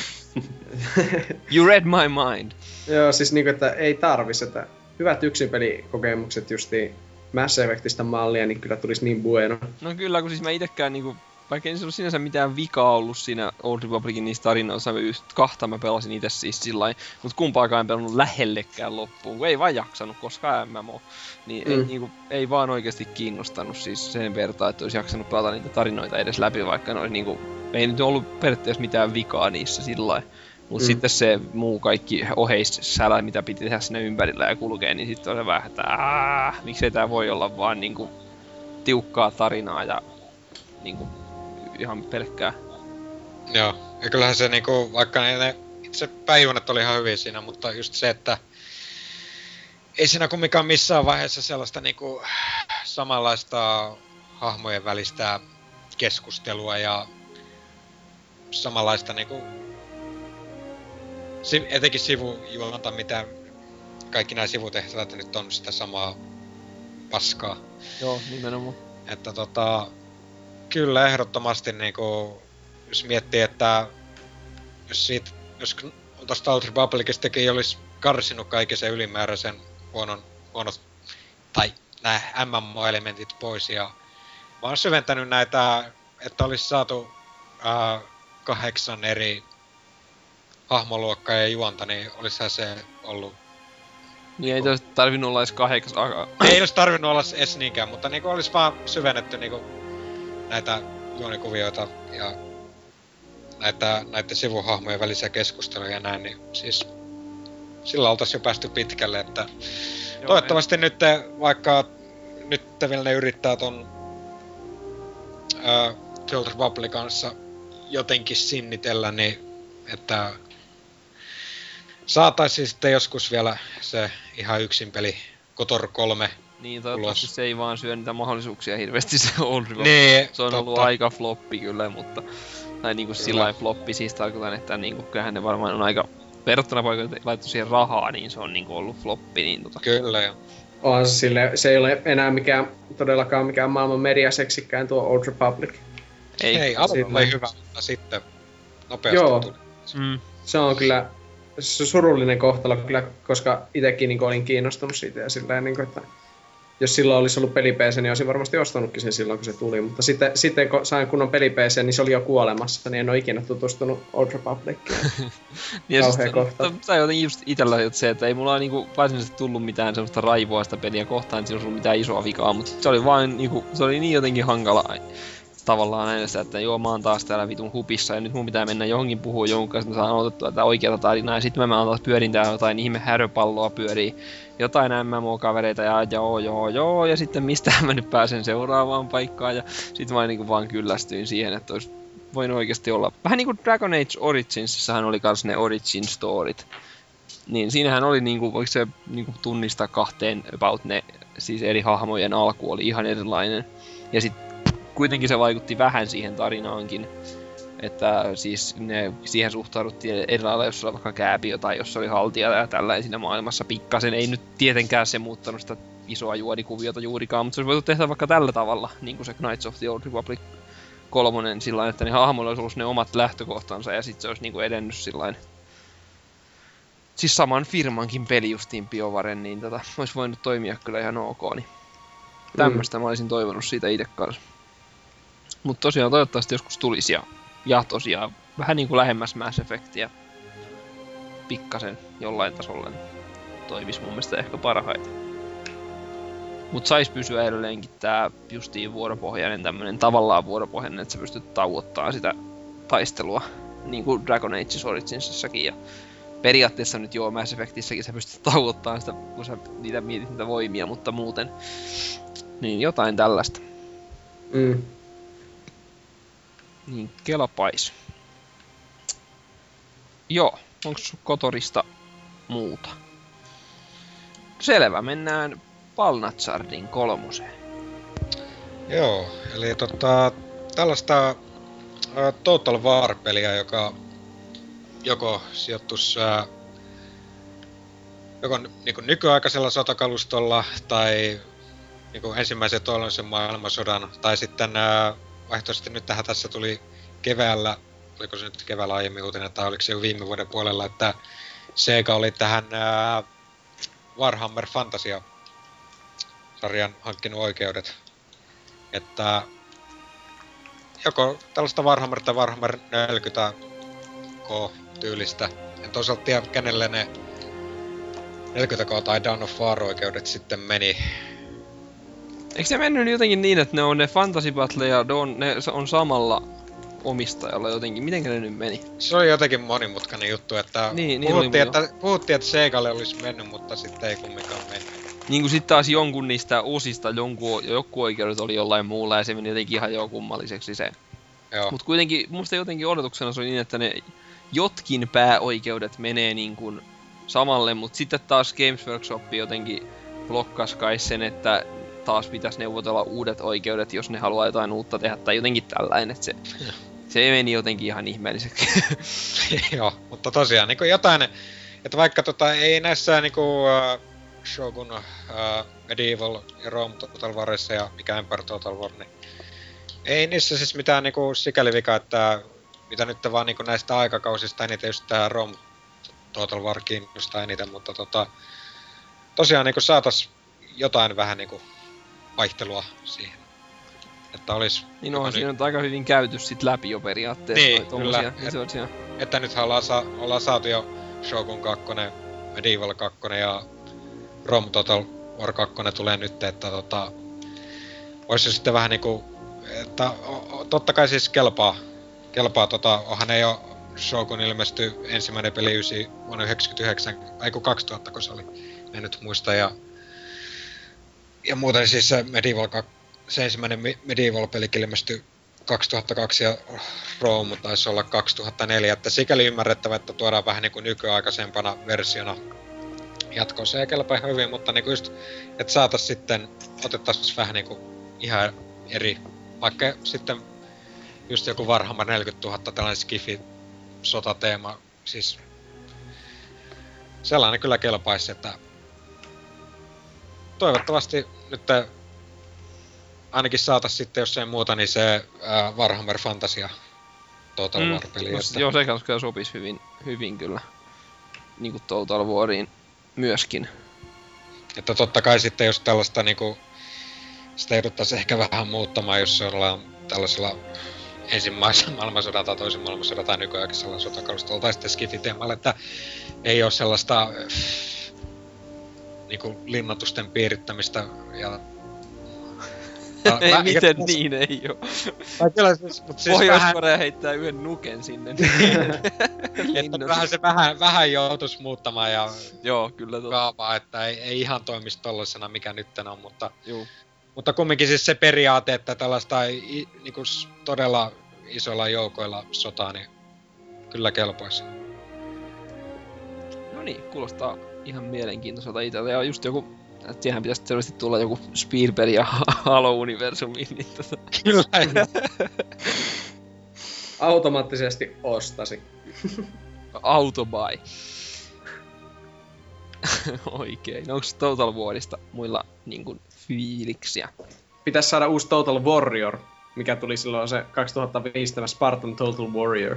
You read my mind. Joo, siis niinku, että ei tarvis, että hyvät yksinpelikokemukset justiin Mass Effectistä mallia, niin kyllä tulisi niin bueno. No kyllä, kun siis mä itekään niinku, vaikka ei se ollut sinänsä mitään vikaa ollut siinä Old Republicin niissä tarinoissa, kahta mä pelasin itse siis sillä mut kumpaakaan en pelannut lähellekään loppuun, kun ei vaan jaksanut, koska MMO. Niin mm. ei, Mm. niinku, ei vaan oikeasti kiinnostanut siis sen vertaa, että olisi jaksanut pelata niitä tarinoita edes läpi, vaikka ne olisi niinku, ei nyt ollut periaatteessa mitään vikaa niissä sillä mutta Mm. sitten se muu kaikki oheissälä, mitä piti tehdä sinne ympärillä ja kulkee, niin sitten on se vähän, että aah, miksei tää voi olla vaan niinku tiukkaa tarinaa ja niinku ihan pelkkää. Joo, ja kyllähän se niinku, vaikka ne, ne itse päivänät oli ihan hyvin siinä, mutta just se, että ei siinä kumminkaan missään vaiheessa sellaista niinku samanlaista hahmojen välistä keskustelua ja samanlaista niinku etenkin sivujuonta, mitä kaikki nämä sivutehtävät nyt on sitä samaa paskaa. Joo, nimenomaan. Että tota, kyllä ehdottomasti niinku, jos miettii, että jos siitä, jos tuosta Old Republicistakin olisi karsinut kaiken sen ylimääräisen huonon, huonot, tai nämä MMO-elementit pois ja mä oon syventänyt näitä, että olisi saatu ää, kahdeksan eri hahmoluokkaa ja juonta, niin olisihan se ollut Niin ei tos tarvinnut olla edes kahdeksan. ei olisi tarvinnut olla edes niinkään, mutta niinku olisi vaan syvennetty niinku näitä juonikuvioita ja näitä, näiden sivuhahmojen välisiä keskusteluja ja näin, niin siis sillä oltaisiin jo päästy pitkälle, että Joo, toivottavasti nyt vaikka nyt vielä ne yrittää ton Old Republic kanssa jotenkin sinnitellä, niin että saataisiin sitten joskus vielä se ihan yksin peli Kotor 3 Niin, toivottavasti ulos. se ei vaan syö niitä mahdollisuuksia hirveästi se Old Republic. Niin, Se on ollut totta. aika floppi kyllä, mutta... Tai niinku sillä lailla floppi, siis tarkoitan, että niinku, kyllähän ne varmaan on aika... Verrattuna vaikka laittu siihen rahaa, niin se on niinku ollut floppi, niin tota... Kyllä joo. Onhan se, sille, se ei ole enää mikään, todellakaan mikään maailman mediaseksikään tuo Old Republic. Ei, ei alun oli hyvä, mutta sitten nopeasti Joo. tuli. Mm. Se on kyllä se surullinen kohtalo kyllä, koska itsekin niin olin kiinnostunut siitä ja silleen, niin kuin, että jos silloin olisi ollut peli PC, niin olisin varmasti ostanutkin sen silloin, kun se tuli. Mutta sitten, sitten kun sain kunnon peli PC, niin se oli jo kuolemassa, niin en ole ikinä tutustunut Old Republiciin. Ja Kauhea siis, kohta. Tai jotenkin just itellä just se, että ei mulla niinku varsinaisesti tullut mitään semmoista raivoa sitä peliä kohtaan, että siinä olisi ollut mitään isoa vikaa, mutta se oli vain niinku, se oli niin jotenkin hankala tavallaan näin sitä, että joo mä oon taas täällä vitun hupissa ja nyt mun pitää mennä johonkin puhua jonkun kanssa, että mä saan otettua tätä oikeata tarinaa ja sitten mä menen taas pyörin täällä jotain ihme häröpalloa pyörii jotain MMO-kavereita ja joo joo joo ja sitten mistä mä nyt pääsen seuraavaan paikkaan ja sitten mä niinku vaan kyllästyin siihen, että olisi voinut oikeasti olla vähän niin kuin Dragon Age Originsissahan oli kans ne Origin Storit. Niin siinähän oli niinku, voiko se niinku tunnistaa kahteen about ne, siis eri hahmojen alku oli ihan erilainen. Ja sitten kuitenkin se vaikutti vähän siihen tarinaankin. Että siis ne, siihen suhtauduttiin eri lailla, jos oli vaikka kääpiö tai jos oli haltija ja tällainen siinä maailmassa pikkasen. Ei nyt tietenkään se muuttanut sitä isoa juonikuviota juurikaan, mutta se olisi voitu tehdä vaikka tällä tavalla, niin kuin se Knights of the Old Republic kolmonen sillä että ne hahmoilla olisi ollut ne omat lähtökohtansa ja sitten se olisi niinku edennyt sillä Siis saman firmankin peli justiin BioVaren, niin tota, olisi voinut toimia kyllä ihan ok. Niin tämmöistä mm. mä olisin toivonut siitä itse kanssa. Mutta tosiaan toivottavasti joskus tulisi ja, ja tosiaan vähän niin kuin lähemmäs Mass Effectia pikkasen jollain tasolla niin toimisi mun mielestä ehkä parhaiten. Mut sais pysyä edelleenkin tää justiin vuoropohjainen tämmönen tavallaan vuoropohjainen, että sä pystyt tauottaa sitä taistelua. Niin kuin Dragon Age Originsissakin ja periaatteessa nyt joo Mass Effectissäkin sä pystyt tauottaa sitä, kun sä niitä mietit niitä voimia, mutta muuten niin jotain tällaista. Mm. Niin, kelpais. Joo, onko Kotorista muuta? Selvä, mennään Palnatsardin kolmoseen. Joo, eli tota, tällaista uh, Total War-peliä, joka joko sijoittuisi joko niin nykyaikaisella sotakalustolla tai niin ensimmäisen toinen maailmansodan, tai sitten uh, vaihtoehtoisesti nyt tähän tässä tuli keväällä, oliko se nyt keväällä aiemmin uutinen, tai oliko se jo viime vuoden puolella, että Sega oli tähän uh, Warhammer Fantasia sarjan hankkinut oikeudet. Että joko tällaista Warhammer tai Warhammer 40 K-tyylistä. En toisaalta tiedä, kenelle ne 40K tai Dawn of War-oikeudet sitten meni. Eikö se mennyt jotenkin niin, että ne on ne Fantasy Battle ja Dawn, ne on samalla omistajalla jotenkin? Miten ne nyt meni? Se oli jotenkin monimutkainen juttu, että niin, niin puhuttiin, että, puhuttiin, että Segalle olisi mennyt, mutta sitten ei kumminkaan mennyt. Niin kuin sitten taas jonkun niistä osista jonkun, joku oikeudet oli jollain muulla ja se meni jotenkin ihan jo kummalliseksi se. Joo. Mut kuitenkin, musta jotenkin odotuksena se oli niin, että ne jotkin pääoikeudet menee niin kuin samalle, mutta sitten taas Games Workshop jotenkin blokkas kai sen, että taas pitäisi neuvotella uudet oikeudet, jos ne haluaa jotain uutta tehdä, tai jotenkin tällainen, että se, se meni jotenkin ihan ihmeelliseksi. Joo, mutta tosiaan niin jotain, että vaikka tota, ei näissä niin kuin, uh, Shogun, uh, Medieval ja Rome Total Warissa ja mikä Empire Total War, niin ei niissä siis mitään niinku sikäli vika, että mitä nyt vaan niinku näistä aikakausista eniten just tää Rome Total War kiinnostaa eniten, mutta tota, tosiaan niinku saatas jotain vähän niinku vaihtelua siihen. Että olis... Niin onhan siinä nyt aika hyvin käyty sit läpi jo periaatteessa. Niin, kyllä. Et, että nythän ollaan, sa- ollaan saatu jo Shogun 2, Medieval 2 ja Rom Total War 2 tulee nyt, että tota, olisi sitten vähän niinku, että totta kai siis kelpaa, kelpaa tota, onhan ei ole Shogun ilmesty ensimmäinen peli 9, vuonna 99, ai 2000 kun se oli, en nyt muista, ja, ja muuten siis se Medieval, se ensimmäinen Medieval-peli ilmestyi 2002 ja Rome taisi olla 2004, että sikäli ymmärrettävä, että tuodaan vähän niin kuin nykyaikaisempana versiona. Jatkossa ei kelpaa hyvin, mutta niinku just, että saatais sitten, otettais vähän niinku ihan eri, vaikka sitten just joku Warhammer 40 000 tällainen skifi sotateema, siis sellainen kyllä kelpaisi, että toivottavasti nyt ainakin saatas sitten, jos ei muuta, niin se äh, Warhammer Fantasia Total mm, War-peli. No, että... Joo, se kanssa sopisi hyvin, hyvin kyllä niin kuin Total Wariin myöskin. Että totta kai sitten jos tällaista niinku, sitä jouduttaisiin ehkä vähän muuttamaan, jos se ollaan tällaisella ensimmäisen maailmansodan tai toisen maailmansodan tai nykyaikaisella sotakalustalla tai sitten skifiteemalla, että ei ole sellaista niinku linnatusten piirittämistä ja ei, mä- miten niin ei oo. Tai kyllä siis, mut siis vähän, Pohjois-Korea heittää yhden nuken sinne. että vähän se vähän, vähän joutuis muuttamaan ja Joo, kyllä totta. kaavaa, että ei, ei ihan toimisi tollasena, mikä nyt on, mutta, Juu. mutta kumminkin siis se periaate, että tällaista i, niinku todella isoilla joukoilla sotaa, niin kyllä kelpaisi. No niin, kuulostaa ihan mielenkiintoiselta itseltä. Ja just joku, että siihen pitäisi selvästi tulla joku Spielberg ja Halo-universumiin, niin tota, Kyllä. Automaattisesti ostasi. Autobuy. Oikein. No onko Total Warista muilla niin kuin, fiiliksiä? Pitäisi saada uusi Total Warrior, mikä tuli silloin se 2005 tämä Spartan Total Warrior.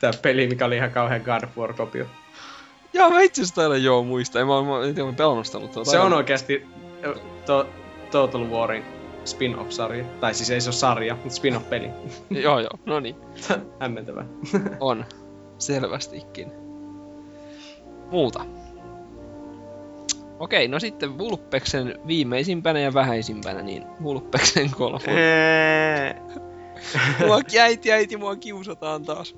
Tää peli, mikä oli ihan kauhean God of War-kopio. Joo, mä itse asiassa taidan joo muista. En mä, mä en tiedä, mä pelannut sitä, mutta... Se on oikeasti to, Total Warin spin-off-sarja. Tai siis ei se ole sarja, mutta spin-off-peli. joo, joo, no niin. Hämmentävää. On. Selvästikin. Muuta. Okei, no sitten Vulpeksen viimeisimpänä ja vähäisimpänä, niin Vulpeksen kolmo. mua äiti, äiti, mua kiusataan taas.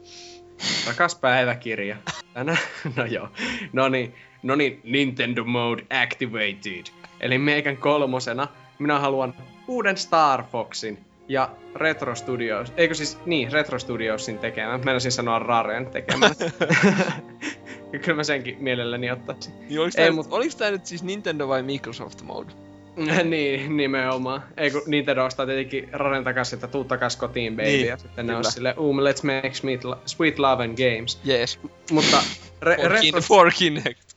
Rakas päiväkirja. Tänään, no joo. No niin, no niin, Nintendo Mode Activated. Eli meikän kolmosena minä haluan uuden Star Foxin ja Retro Studios, eikö siis, niin, Retro Studiosin tekemään. Meinasin sanoa Raren tekemään. kyllä mä senkin mielelläni ottaisin. Niin oliks, Ei, tää, mut- mut... oliks tää nyt siis Nintendo vai Microsoft mode? niin, nimenomaan. Ei kun Nintendo ostaa tietenkin Raren takas, että tuu takas kotiin, baby. Niin, ja sitten ne on kyllä. silleen, um, let's make sweet, lo- sweet love and games. Jees. Mutta re- For, retro... for Kinect.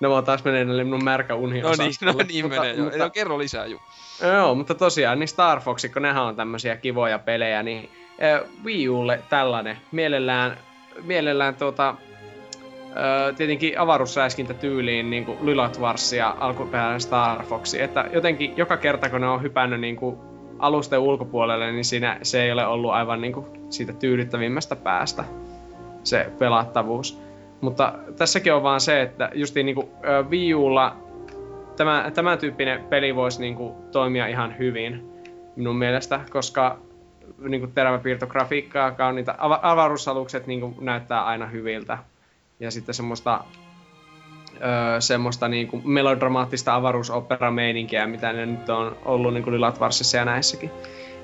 No mä taas menee näille minun märkä uni No niin, no niin menee. Joo. Mutta, No, kerro lisää, Ju. joo, mutta tosiaan, niin Star Fox, kun nehän on tämmösiä kivoja pelejä, niin äh, Wii Ulle tällainen. Mielellään, mielellään tuota, äh, tietenkin avaruusräiskintä tyyliin niin kuin Lilot Wars ja alkuperäinen Star Fox. Että jotenkin joka kerta, kun ne on hypännyt niin kuin alusten ulkopuolelle, niin siinä se ei ole ollut aivan niin kuin siitä tyydyttävimmästä päästä se pelattavuus. Mutta tässäkin on vaan se, että justiin niinku ö, Wii Ulla tämä, tämä tyyppinen peli voisi niinku toimia ihan hyvin minun mielestä, koska niinku teräväpiirtografiikkaa, kauniita ava- avaruusalukset niinku näyttää aina hyviltä. Ja sitten semmoista, ö, semmoista niinku melodramaattista avaruusopera-meininkiä, mitä ne nyt on ollut niinku Lilatvarsissa ja näissäkin.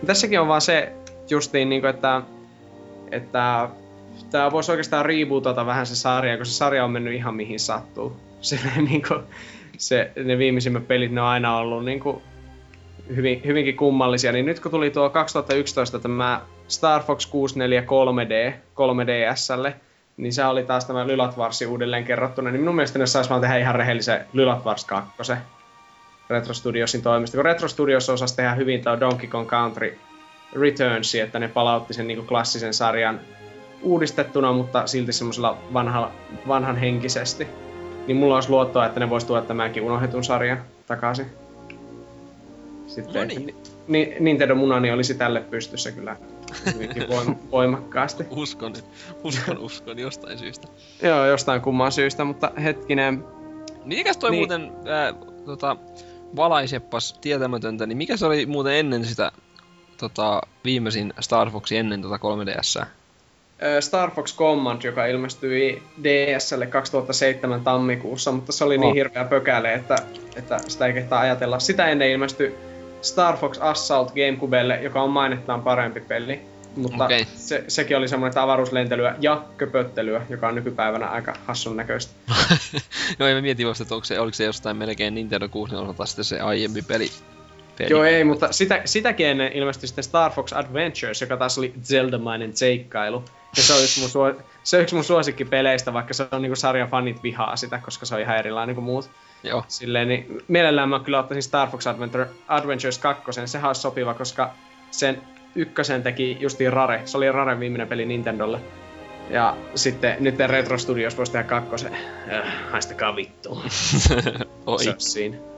Ja tässäkin on vaan se justiin, niinku, että, että tää voisi oikeastaan rebootata vähän se sarja, kun se sarja on mennyt ihan mihin sattuu. Se, niinku, se, ne viimeisimmät pelit, ne on aina ollut niinku, hyvin, hyvinkin kummallisia. Niin nyt kun tuli tuo 2011 tämä Star Fox 64 3D, 3DSlle, niin se oli taas tämä Lylat Warsi uudelleen kerrottuna. Niin minun mielestä ne saisi vaan tehdä ihan rehellisen Lylat Wars 2 Retro Studiosin toimesta. Kun Retro Studios osasi tehdä hyvin tuo Donkey Kong Country Returnsi, että ne palautti sen niinku klassisen sarjan uudistettuna, mutta silti semmoisella vanha, vanhan henkisesti. Niin mulla olisi luottoa, että ne vois tuoda tämänkin unohdetun sarjan takaisin. Sitten No niin. Ni, Nintendo Munani olisi tälle pystyssä kyllä hyvinkin voim- voimakkaasti. Uskon, uskon, uskon jostain syystä. Joo, jostain kumman syystä, mutta hetkinen. Mikäs toi Niin. niin. muuten, ää, tota, valaiseppas tietämätöntä, niin mikä se oli muuten ennen sitä tota, viimeisin Star Foxi ennen tota 3DS? Ö, Star Fox Command, joka ilmestyi DSlle 2007 tammikuussa, mutta se oli niin Oh. hirveä pökäle, että, että sitä ei kehtaa ajatella. Sitä ennen ilmestyi Star Fox Assault Gamecubelle, joka on mainettaan parempi peli. Mutta Okei. se, sekin oli semmoinen avaruuslentelyä ja köpöttelyä, joka on nykypäivänä aika hassun näköistä. no ei mä mietin vasta, että se, oliko se jostain melkein Nintendo 64 sitten se aiempi peli. peli. Joo ei, mutta sitä, sitäkin ennen ilmestyi sitten Star Fox Adventures, joka taas oli Zelda-mainen seikkailu. Ja se on yksi mun, suo, se on yksi mun suosikkipeleistä, vaikka se on niinku sarjan fanit vihaa sitä, koska se on ihan erilainen kuin muut. Joo. Silleen, niin mielellään mä kyllä ottaisin Star Fox Adventure, Adventures 2, sehän olisi sopiva, koska sen ykkösen teki justiin Rare. Se oli Raren viimeinen peli Nintendolle. Ja sitten nyt Retro Studios voisi tehdä kakkosen. Äh, haistakaa vittuun. Oi. Se siinä.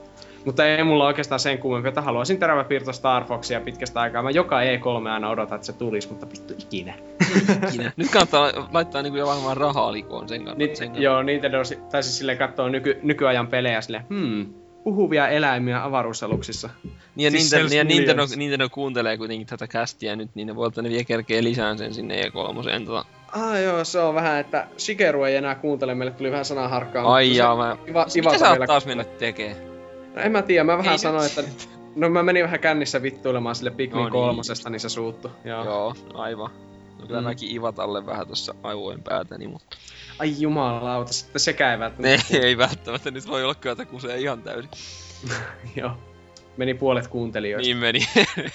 Mutta ei mulla oikeastaan sen kummempi, että haluaisin teräväpiirto Star Foxia pitkästä aikaa. Mä joka E3 aina odotan, että se tulisi, mutta vittu ikinä. Ikinä. Nyt kannattaa laittaa niinku jo varmaan rahaa likoon sen kannalta. Niin, sen kannalta. joo, Nintendo, si- tai siis silleen katsoo nyky, nykyajan pelejä silleen, hmm, puhuvia eläimiä avaruusaluksissa. Niin ja, Siis Nintendo, Cells ja Nintendo. Nintendo, kuuntelee kuitenkin tätä kästiä nyt, niin ne voi, että ne vielä kerkee lisään sen sinne E3. Tota. Ah joo, se on vähän, että Shigeru ei enää kuuntele, meille tuli vähän sanaharkkaa. Ai jaa, mä... Iva, Mitä sä oot taas mennyt tekee? No, en mä tiedä, mä vähän Ei sanoin, nyt että... No mä menin vähän kännissä vittuilemaan sille Pikmin No niin. kolmosesta, niin se suuttu. Joo. Joo, aivan. No kyllä Mm. mäkin Ivatalle vähän tossa aivojen päätäni, mutta... Ai jumalauta, sitten sekään ei välttämättä. ei välttämättä nyt voi olla kyllä, kusee ihan täysin. Joo. Meni puolet kuuntelijoista. Niin meni.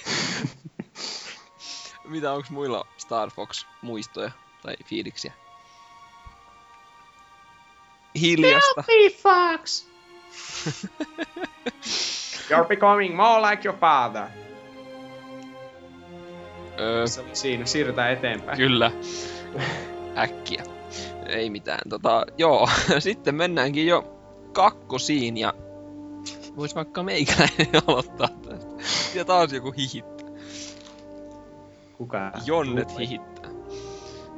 Mitä onks muilla Star Fox muistoja tai fiiliksiä? Hiljasta. Fox! You're becoming more like your father. Öö, Se oli siinä, siirrytään eteenpäin. kyllä. Äkkiä. Ei mitään. Tota, joo, sitten mennäänkin jo kakkosiin ja vois vaikka meikäläinen aloittaa tästä. Ja taas joku hihittää. Kuka? Jonnet hihittää.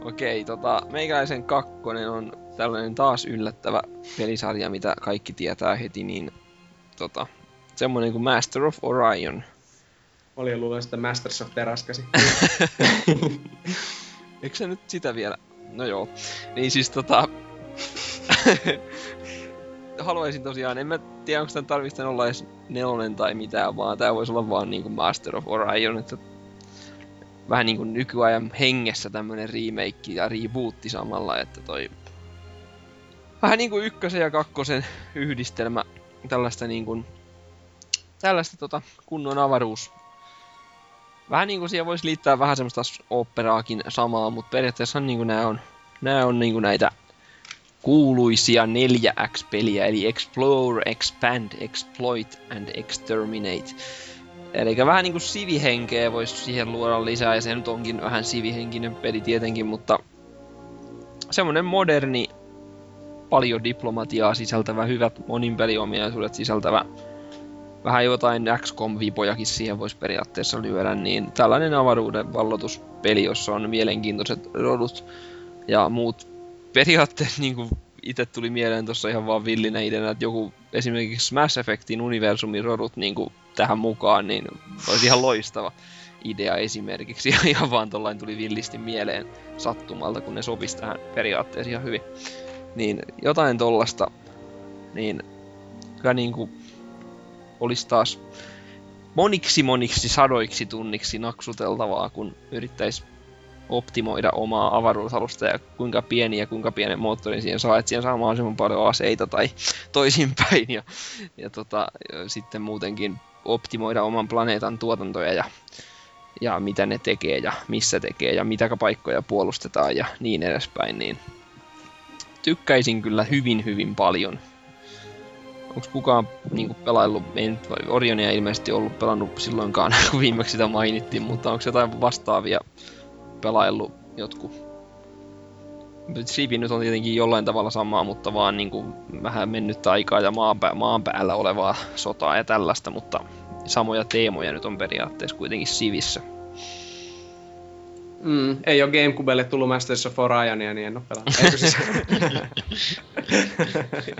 Okei, tota, meikäläisen kakkonen on tällainen taas yllättävä pelisarja, mitä kaikki tietää heti, niin tota, semmonen kuin Master of Orion. Oli jo luulen sitten Masters of Teraskasi. Eikö se nyt sitä vielä? No joo. Niin siis tota... Haluaisin tosiaan, en mä tiedä onko tämän tarvitsen olla edes nelonen tai mitään, vaan tää voisi olla vaan niinku Master of Orion, että vähän niinku nykyajan hengessä tämmönen remake ja rebootti samalla, että toi vähän niinku ykkösen ja kakkosen yhdistelmä tällaista niinku tällaista tota kunnon avaruus vähän niinku siihen voisi liittää vähän semmoista operaakin samaa, mutta periaatteessa niinku nää on, nää on niinku näitä kuuluisia 4X-peliä, eli Explore, Expand, Exploit and Exterminate. Eli vähän niinku sivihenkeä voisi siihen luoda lisää, ja se nyt onkin vähän sivihenkinen peli tietenkin, mutta semmonen moderni, paljon diplomatiaa sisältävä, hyvät monin peliominaisuudet sisältävä vähän jotain XCOM-vipojakin siihen voisi periaatteessa lyödä, niin tällainen avaruuden vallotuspeli, jossa on mielenkiintoiset rodut ja muut periaatteessa niin kuin itse tuli mieleen tuossa ihan vaan villinä ideana, että joku esimerkiksi Mass Effectin universumin rodut niin kuin tähän mukaan, niin olisi ihan loistava idea esimerkiksi. Ja ihan vaan tollain tuli villisti mieleen sattumalta, kun ne sopisi tähän periaatteessa ihan hyvin. Niin jotain tollasta, niin kyllä niin kuin olisi taas moniksi moniksi sadoiksi tunniksi naksuteltavaa, kun yrittäisi optimoida omaa avaruusalusta ja kuinka pieni ja kuinka pienen moottorin siihen saa, että siihen saa mahdollisimman paljon aseita tai toisinpäin ja, ja, tota, ja sitten muutenkin optimoida oman planeetan tuotantoja ja, ja mitä ne tekee ja missä tekee ja mitä paikkoja puolustetaan ja niin edespäin, niin tykkäisin kyllä hyvin hyvin paljon onko kukaan niinku pelaillut, ei nyt Orionia ilmeisesti ollut pelannut silloinkaan, kun viimeksi sitä mainittiin, mutta onko jotain vastaavia pelaillut jotkut? Siipi nyt on tietenkin jollain tavalla samaa, mutta vaan niinku vähän mennyt aikaa ja maan, pää, maan päällä olevaa sotaa ja tällaista, mutta samoja teemoja nyt on periaatteessa kuitenkin Sivissä. Mm, ei ole Gamecubelle tullut Masters of Orionia, niin en oo pelannut. Eikö siis...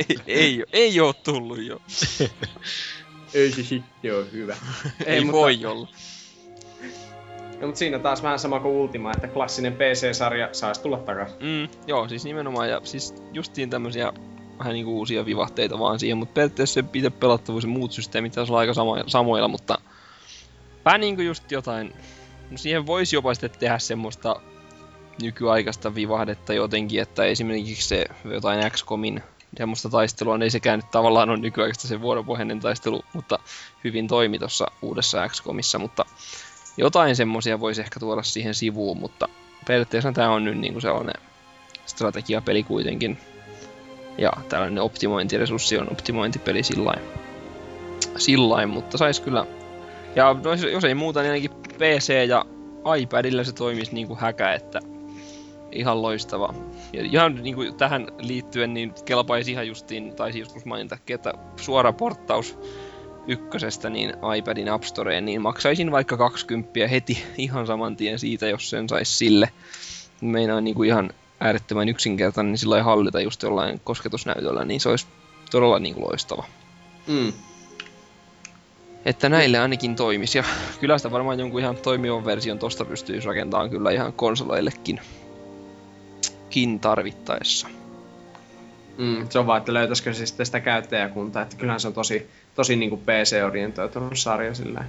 ei, ei, ei oo tullut jo. ei se sitten ole hyvä. Ei, ei mutta- voi olla. No, mutta siinä taas vähän sama kuin Ultima, että klassinen PC-sarja saisi tulla takaisin. Mm, joo, siis nimenomaan, ja siis justiin tämmösiä vähän niinku uusia vivahteita vaan siihen, mutta periaatteessa se itse pelattavuus ja muut systeemit taisi olla aika samoilla, samoilla mutta vähän niinku just jotain, no siihen voisi jopa sitten tehdä semmoista nykyaikaista vivahdetta jotenkin, että esimerkiksi se jotain XCOMin semmoista taistelua, niin ei sekään nyt tavallaan ole nykyaikaista se vuoropohjainen taistelu, mutta hyvin toimi tuossa uudessa XCOMissa, mutta jotain semmosia voisi ehkä tuoda siihen sivuun, mutta periaatteessa tämä on nyt niinku sellainen strategiapeli kuitenkin. Ja tällainen optimointiresurssi on optimointipeli sillain. Sillain, mutta sais kyllä... Ja no, jos- ei muuta, niin ainakin PC ja iPadilla se toimisi niinku häkä, että ihan loistava. Ja ihan niinku tähän liittyen niin kelpaisi ihan justiin, taisi joskus mainitakin, että suora porttaus ykkösestä niin iPadin App Storeen, niin maksaisin vaikka 20 heti ihan saman tien siitä, jos sen sais sille. Meinaan niinku ihan äärettömän yksinkertainen, niin sillä hallita just jollain kosketusnäytöllä, niin se olisi todella niinku loistava. Mm. Että näille ainakin toimisi. Ja kyllä sitä varmaan jonkun ihan toimivan version tosta pystyisi rakentamaan kyllä ihan konsoleillekin kin tarvittaessa. Mm, se on vaan, että löytäisikö se sitten sitä käyttäjäkuntaa, että kyllähän se on tosi, tosi niinku PC-orientoitunut sarja sillä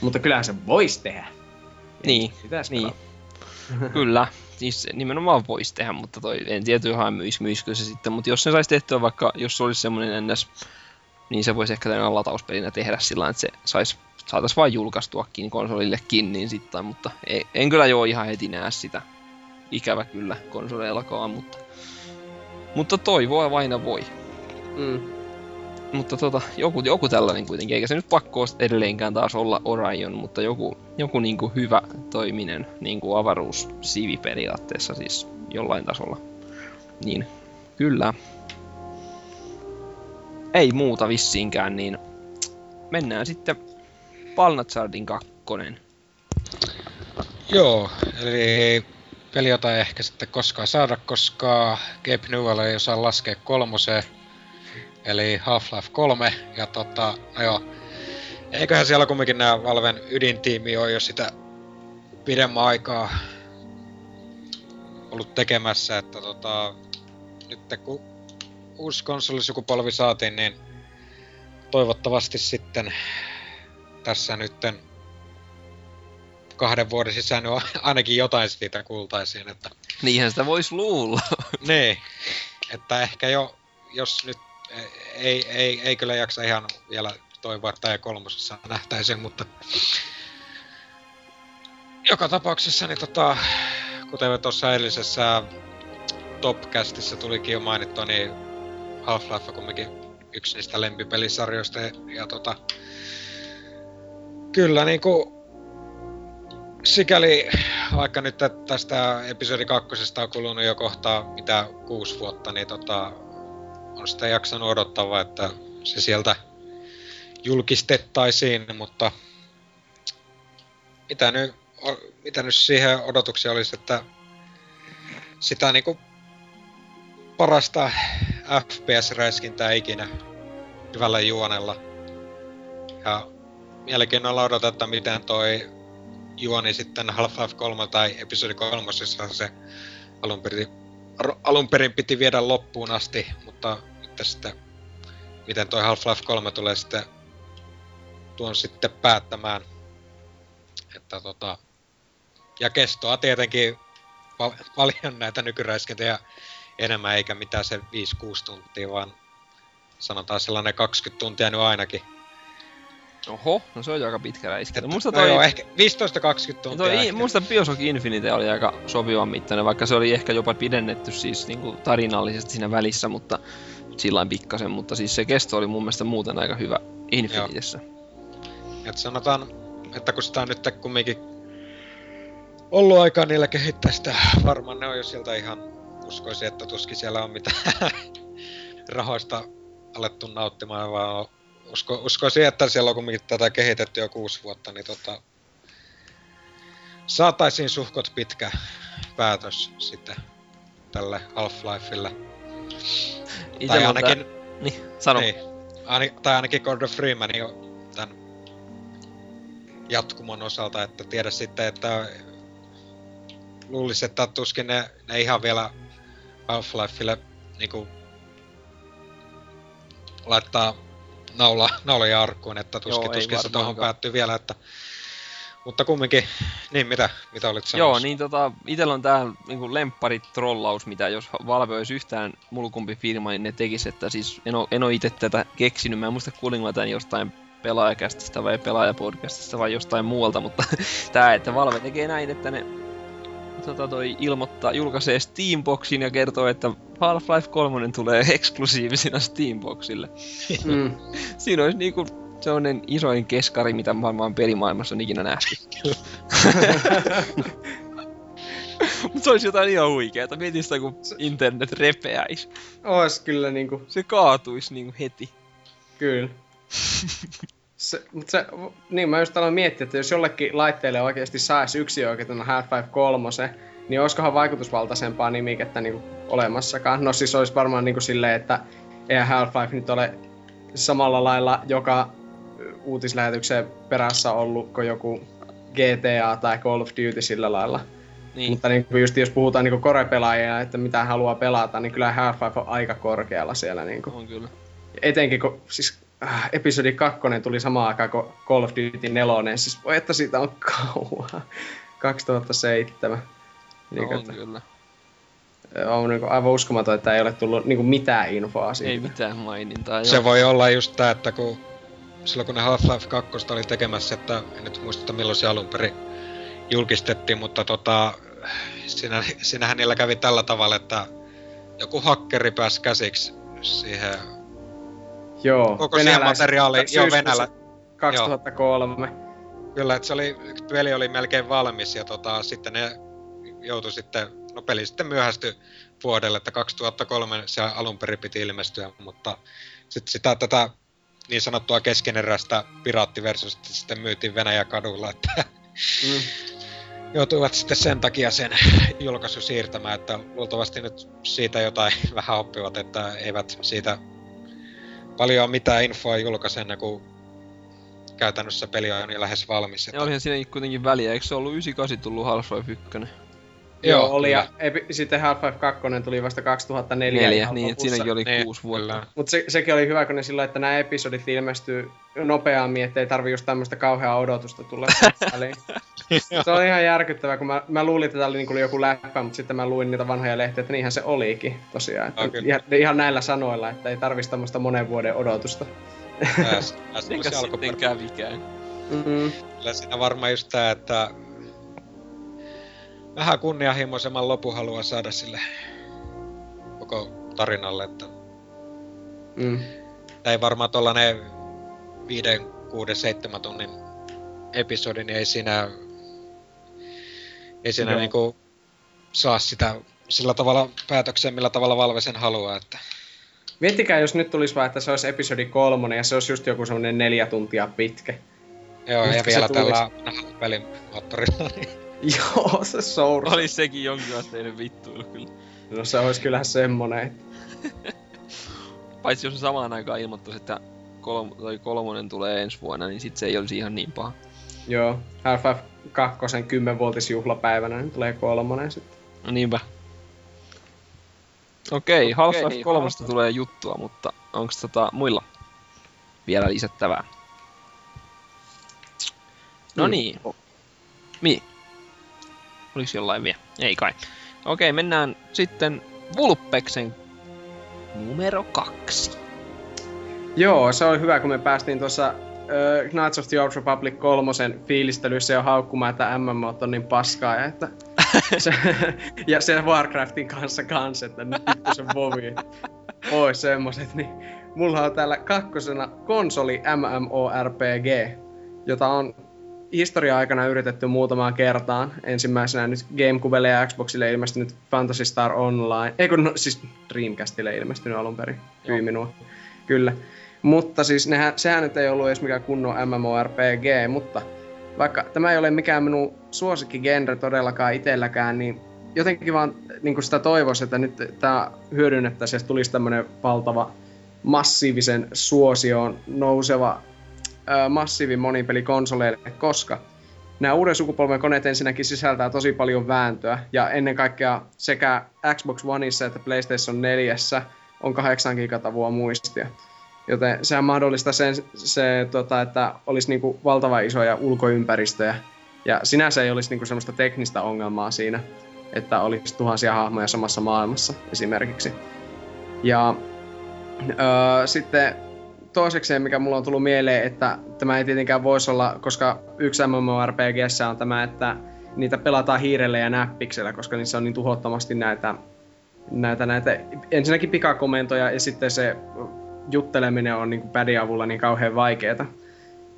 Mutta kyllähän se voisi tehdä. Niin, Pitäis niin. Kyllä, siis nimenomaan voisi tehdä, mutta toi, en tiedä myis, myisikö se sitten, mutta jos se saisi tehtyä vaikka, jos se olisi semmoinen ns, niin se voisi ehkä tämmöinen latauspelinä tehdä sillä että se sais, saatais vain julkaistuakin konsolillekin, niin sitten, mutta ei, en kyllä jo ihan heti näe sitä. Ikävä kyllä konsoleillakaan, mutta, mutta toivoa aina voi. Mm. Mutta tota, joku, joku tällainen kuitenkin, eikä se nyt pakko edelleenkään taas olla Orion, mutta joku, joku niinku hyvä toiminen niinku avaruussivi periaatteessa siis jollain tasolla. Niin, kyllä. Ei muuta vissiinkään, niin mennään sitten Palnazardin kakkonen. Joo, eli peli, jota ei ehkä sitten koskaan saada, koska Gabe Newell ei osaa laskea kolmoseen, eli Half-Life 3, ja tota, no joo, eiköhän siellä kumminkin nämä Valven ydintiimi ole jo sitä pidemmän aikaa ollut tekemässä, että tota, nyt kun uusi konsolisukupolvi saatiin, niin toivottavasti sitten tässä nytten kahden vuoden sisään on ainakin jotain siitä kuultaisiin, että... Niinhän sitä voisi luulla. niin, että ehkä jo, jos nyt ei, ei, ei kyllä jaksa ihan vielä toivoa, että kolmosessa nähtäisiin, mutta joka tapauksessa, niin tota, kuten tuossa edellisessä Topcastissa tulikin jo mainittua, niin Half-Life on kumminkin yksi niistä lempipelisarjoista ja, ja tota, kyllä niinku sikäli, vaikka nyt tästä episodi kakkosesta on kulunut jo kohta mitä kuusi vuotta, niin tota, on sitä jaksanut odottaa, että se sieltä julkistettaisiin, mutta mitä nyt, mitä nyt siihen odotuksia olisi, että sitä niinku parasta FPS-räiskintää ikinä hyvällä juonella. Ja mielenkiinnolla odotetaan, miten toi juoni sitten Half-Life 3 tai episodi 3, se alun perin, alun perin piti viedä loppuun asti, mutta nyt sitten miten toi Half-Life 3 tulee sitten tuon sitten päättämään. Että tota, ja kestoa tietenkin pal- paljon näitä nykyräiskintöjä enemmän eikä mitään se 5-6 tuntia, vaan sanotaan sellainen 20 tuntia nyt ainakin. Oho, no se on jo aika pitkä räiskintä. No Musta toi, joo, ehkä 15-20 tuntia toi, ehkä. musta Bioshock Infinite oli aika sopivan mittainen, vaikka se oli ehkä jopa pidennetty siis niinku tarinallisesti siinä välissä, mutta sillä pikkasen, mutta siis se kesto oli mun mielestä muuten aika hyvä Infinitessä. Et sanotaan, että kun sitä on nyt kumminkin ollut aikaa niillä kehittää sitä, varmaan ne on jo sieltä ihan, uskoisin, että tuskin siellä on mitään rahoista alettu nauttimaan, vaan usko, uskoisin, että siellä on kumminkin tätä kehitetty jo kuusi vuotta, niin tota, saataisiin suhkot pitkä päätös sitten tälle Half-Lifelle. Ite Tai ainakin, tää- Niin, sano. niin, aini, tai ainakin Gordon Freeman jo tämän jatkumon osalta, että tiedä sitten, että luulisi, että tuskin ne, ne ihan vielä Half-Lifelle niinku laittaa naula, nauloja arkkuun, että tuskin, Joo, tuskin se tuohon päättyy vielä, että mutta kumminkin, niin mitä, mitä olit Joo, sanomassa? niin tota, itellä on tää niinku lempparitrollaus, mitä jos Valve olisi yhtään mulkumpi firma, niin ne tekis, että siis en oo, en oo ite tätä keksinyt, mä en muista kuulinko mä tän jostain pelaajakästistä vai pelaajapodcastista vai jostain muualta, mutta tää, että Valve tekee näin, että ne tota toi ilmoittaa, julkaisee Steamboxin ja kertoo, että Half-Life 3 tulee eksklusiivisena Steamboxille. Mm. Siinä olisi niinku sellainen isoin keskari, mitä varmaan pelimaailmassa on ikinä nähty. Mutta se olisi jotain ihan huikeeta. Mietin sitä, kun internet repeäis. Ois kyllä niinku, Se kaatuisi niinku heti. kyllä. Se, mut se, niin mä just aloin miettiä, että jos jollekin laitteelle oikeasti saisi yksi oikeutena Half-Life 3, niin olisikohan vaikutusvaltaisempaa nimikettä niinku olemassakaan. No siis olisi varmaan niinku silleen, että eihän Half-Life nyt ole samalla lailla joka uutislähetyksen perässä ollut kuin joku GTA tai Call of Duty sillä lailla. Niin. Mutta niin kuin just jos puhutaan niin core-pelaajia, että mitä haluaa pelata, niin kyllä Half-Life on aika korkealla siellä. Niin kuin. On kyllä. Etenkin kun siis äh, episodi 2 tuli samaan aikaan kuin Call of Duty 4, siis voi että siitä on kauan. 2007. Niin, on että, kyllä. on niin kuin aivan uskomaton, että ei ole tullut niin kuin mitään infoa siitä. Ei mitään mainintaa. Se joo. voi olla just tää, että kun silloin kun ne Half-Life 2 oli tekemässä, että en nyt muista että milloin se alun perin julkistettiin, mutta tota, siinä, siinähän niillä kävi tällä tavalla, että joku hakkeri pääsi käsiksi siihen Joo, koko venäläis- materiaaliin, joo Venälä, 2003. Kyllä, että se oli, peli oli melkein valmis ja tota, sitten ne joutui sitten, no peli sitten myöhästyi vuodelle, että 2003 se alun perin piti ilmestyä, mutta sitten sitä tätä niin sanottua keskeneräistä piraattiversiota sitten myytiin Venäjän kadulla, että Mm. joutuivat sitten sen takia sen julkaisu siirtämään, että luultavasti nyt siitä jotain vähän oppivat, että eivät siitä paljon mitään infoa julkaise ennen kuin käytännössä peli on jo lähes valmis. Ja olihan siinä kuitenkin väliä, eikö se ollut 98 tullut Half-Life 1? Joo, Joo, oli ja epi, sitten Half-Life 2 tuli vasta 2004. Neljä, niin, että siinäkin oli Niin, kuusi vuotta. Mutta se, sekin oli hyvä, kun ne silloin, että nämä episodit ilmestyy nopeammin, ettei tarvi just tämmöistä kauheaa odotusta tulla väliin. Se on ihan järkyttävää, kun mä, mä luulin, että tää oli niinku joku läppä, mutta sitten mä luin niitä vanhoja lehtiä, että niinhän se olikin tosiaan. Että kyllä. ihan, ihan, näillä sanoilla, että ei tarvitsisi tämmöistä monen vuoden odotusta. Tässä, se sitten alkuperä. kävikään. Mm-hmm. Kyllä siinä varmaan just tää, että vähän kunnianhimoisemman lopun haluaa saada sille koko tarinalle, että Mm. tää ei varmaan tollanen 5, 6, 7 tunnin episodi, niin ei siinä, ei siinä Joo. niinku saa sitä sillä tavalla päätökseen, millä tavalla Valve sen haluaa, että Miettikää, jos nyt tulisi vaan, että se olisi episodi kolmonen ja se olisi just joku semmonen neljä tuntia pitkä. joo, Just ja vielä tällä vanhalla pelimoottorilla, niin Joo, se source. Oli sekin jonkin asteinen vittuilu kyllä. No se olisi kyllähän semmonen. Paitsi jos samaan aikaan ilmoittaisi, että kolm, tai kolmonen tulee ensi vuonna, niin sit se ei olisi ihan niin paha. Joo, Half-Life 2 10-vuotisjuhlapäivänä niin tulee kolmonen sitten. No niinpä. Okei, Half-Life 3 tulee juttua, mutta onko tota muilla vielä lisättävää? No Mm. niin. Mi. Olis jollain vielä? Ei kai. Okei, mennään sitten Vulpeksen numero kaksi. Joo, se oli hyvä, kun me päästiin tuossa uh, Knights of the Old Republic kolmosen fiilistelyssä jo haukkumaan, että MMO on niin paskaa, ja että se, ja se Warcraftin kanssa kans, että nyt se vovi. Oi semmoset, niin mulla on täällä kakkosena konsoli MMORPG, jota on historia aikana yritetty muutamaan kertaan. Ensimmäisenä nyt Gamecubelle ja Xboxille ilmestynyt Phantasy Star Online. Ei kun, no, siis Dreamcastille ilmestynyt alun perin. Minua. Kyllä. Mutta siis nehän, sehän nyt ei ollut edes mikään kunnon MMORPG, mutta vaikka tämä ei ole mikään minun suosikkigenre todellakaan itselläkään, niin jotenkin vaan niin sitä toivoisi, että nyt tämä hyödynnettäisiin, että tulisi tämmöinen valtava massiivisen suosioon nouseva ää, massiivin monipeli konsoleille, koska nämä uuden sukupolven koneet ensinnäkin sisältää tosi paljon vääntöä, ja ennen kaikkea sekä Xbox Oneissa että PlayStation 4 on 8 gigatavua muistia. Joten sehän mahdollistaa sen, se, tota, että olisi niinku valtava isoja ulkoympäristöjä. Ja sinänsä ei olisi niinku semmoista teknistä ongelmaa siinä, että olisi tuhansia hahmoja samassa maailmassa esimerkiksi. Ja öö, sitten toisekseen, mikä mulla on tullut mieleen, että tämä ei tietenkään voisi olla, koska yksi MMORPGssä on tämä, että niitä pelataan hiirellä ja näppiksellä, koska niissä on niin tuhottomasti näitä, näitä, näitä ensinnäkin pikakomentoja ja sitten se jutteleminen on niin pädin avulla niin kauhean vaikeeta.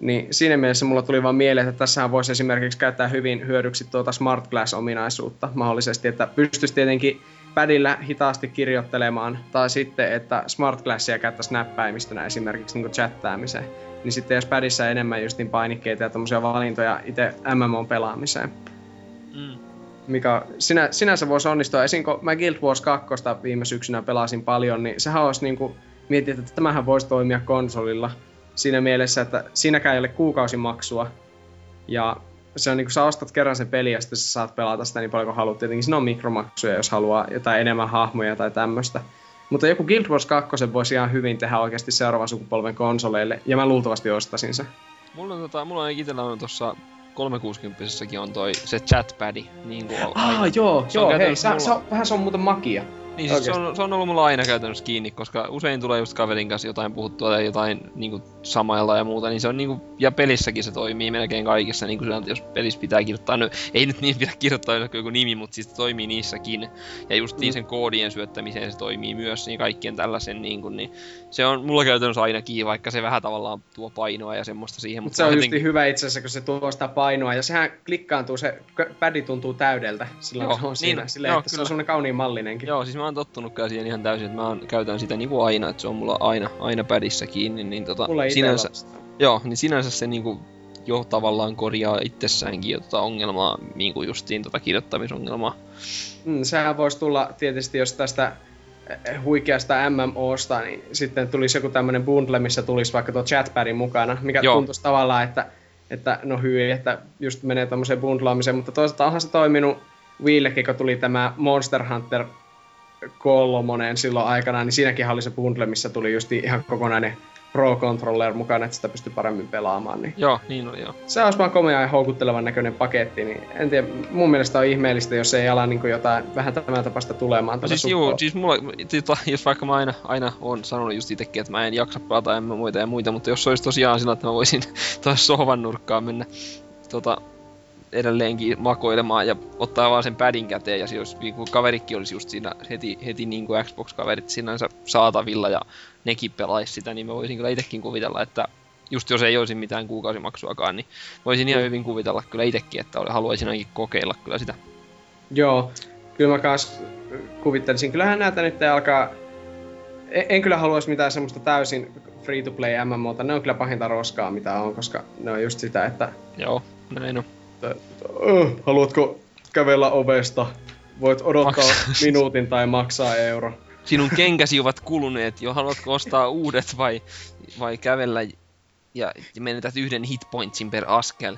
Niin siinä mielessä mulla tuli vaan mieleen, että tässähän voisi esimerkiksi käyttää hyvin hyödyksi tuota Smart Glass-ominaisuutta mahdollisesti, että pystyisi tietenkin padilla hitaasti kirjoittelemaan, tai sitten, että Smart Glassia käyttäisi näppäimistönä esimerkiksi niin chattaamiseen. Niin sitten jos padissa enemmän justin painikkeita ja tämmöisiä valintoja itse MMOn pelaamiseen. Mm. Mikä sinä, sinänsä voisi onnistua. Esim. kun mä Guild Wars 2 viime syksynä pelasin paljon, niin sehän olisi niinku, mietin, että tämähän voisi toimia konsolilla. siinä mielessä, että siinäkään ei ole kuukausimaksua. Ja se on niin kuin sä ostat kerran sen peli ja sitten sä saat pelata sitä niin paljon kuin haluat. Tietenkin siinä on mikromaksuja, jos haluaa jotain enemmän hahmoja tai tämmöistä. Mutta joku Guild Wars 2 voisi ihan hyvin tehdä oikeasti seuraavan sukupolven konsoleille, ja mä luultavasti ostaisin se. Mulla on, tota, mulla on itsellä on tuossa 360 on toi se chatpadi, niin kuin Ah, joo, Se joo, hei, sä, mulla- on, vähän se on muuten magia. Niin siis se on, se on ollut mulla aina käytännössä kiinni, koska usein tulee just kaverin kanssa jotain puhuttua tai jotain niinku samailla ja muuta, niin se on niinku, ja pelissäkin se toimii melkein kaikissa, niinku se, jos pelissä pitää kirjoittaa, no ei nyt niin pidä kirjoittaa joku nimi, mutta siis se toimii niissäkin, ja just niin Mm. sen koodien syöttämiseen se toimii myös, niin kaikkien tällaisen niinku, niin se on mulla käytännössä aina kiinni, vaikka se vähän tavallaan tuo painoa ja semmoista siihen, Mutta se on jotenkin- just hyvä itse asiassa, kun se tuo sitä painoa, ja sehän klikkaantuu, se pädi tuntuu täydeltä silloin, Joo, kun se on niin siinä, silleen, Joo, että se kyllä. on semmoinen kauniin mallinenkin. Joo, siis mä oon tottunut kyllä siihen ihan täysin, että mä oon, käytän sitä niinku aina, että se on mulla aina, aina pädissä kiinni, niin tota, Mulla sinänsä, joo, niin sinänsä se niinku jo tavallaan korjaa itsessäänkin jo tota ongelmaa, niinku justiin tota kirjoittamisongelmaa. Mm, sehän voisi tulla tietysti, jos tästä eh, huikeasta MMOsta, niin sitten tulisi joku tämmönen bundle, missä tulisi vaikka tuo chatpadin mukana, mikä Joo. Tuntuisi tavallaan, että, että no hyi, että just menee tommoseen bundlaamiseen, mutta toisaalta onhan se toiminut Wiillekin, kun tuli tämä Monster Hunter kolmonen silloin aikana, niin siinäkin oli se bundle, missä tuli just ihan kokonainen Pro Controller mukana, että sitä pystyi paremmin pelaamaan. Niin Joo, niin oli joo. se olisi vaan komea ja houkuttelevan näköinen paketti, niin en tiedä, mun mielestä on ihmeellistä, jos ei ala niin jotain vähän tämän tapasta tulemaan. No tätä siis juu, siis mulla, tota, jos vaikka mä aina, aina on sanonut just itekin, että mä en jaksa pelata en mä muita ja muita, mutta jos se olisi tosiaan sillä, että mä voisin taas sohvan nurkkaan mennä tota, edelleenkin makoilemaan ja ottaa vaan sen padin käteen ja jos kun kaverikin olisi just siinä heti, heti niin kuin Xbox-kaverit sinänsä saatavilla ja nekin pelaisi sitä, niin mä voisin kyllä itekin kuvitella, että just jos ei olisi mitään kuukausimaksuakaan, niin voisin ihan hyvin kuvitella kyllä itekin, että haluaisin ainakin kokeilla kyllä sitä. Joo, kyllä mä kans kuvittelisin. Kyllähän näitä nyt alkaa... En, en kyllä haluaisi mitään semmoista täysin free-to-play MMOta. Ne on kyllä pahinta roskaa, mitä on, koska ne on just sitä, että... Joo, näin on. Että "Öh, haluatko kävellä ovesta? Voit odottaa Maksaa. minuutin tai maksaa euro. sinun kenkäsi ovat kuluneet jo, haluatko ostaa uudet vai, vai kävellä ja menetät yhden hitpointsin per askel.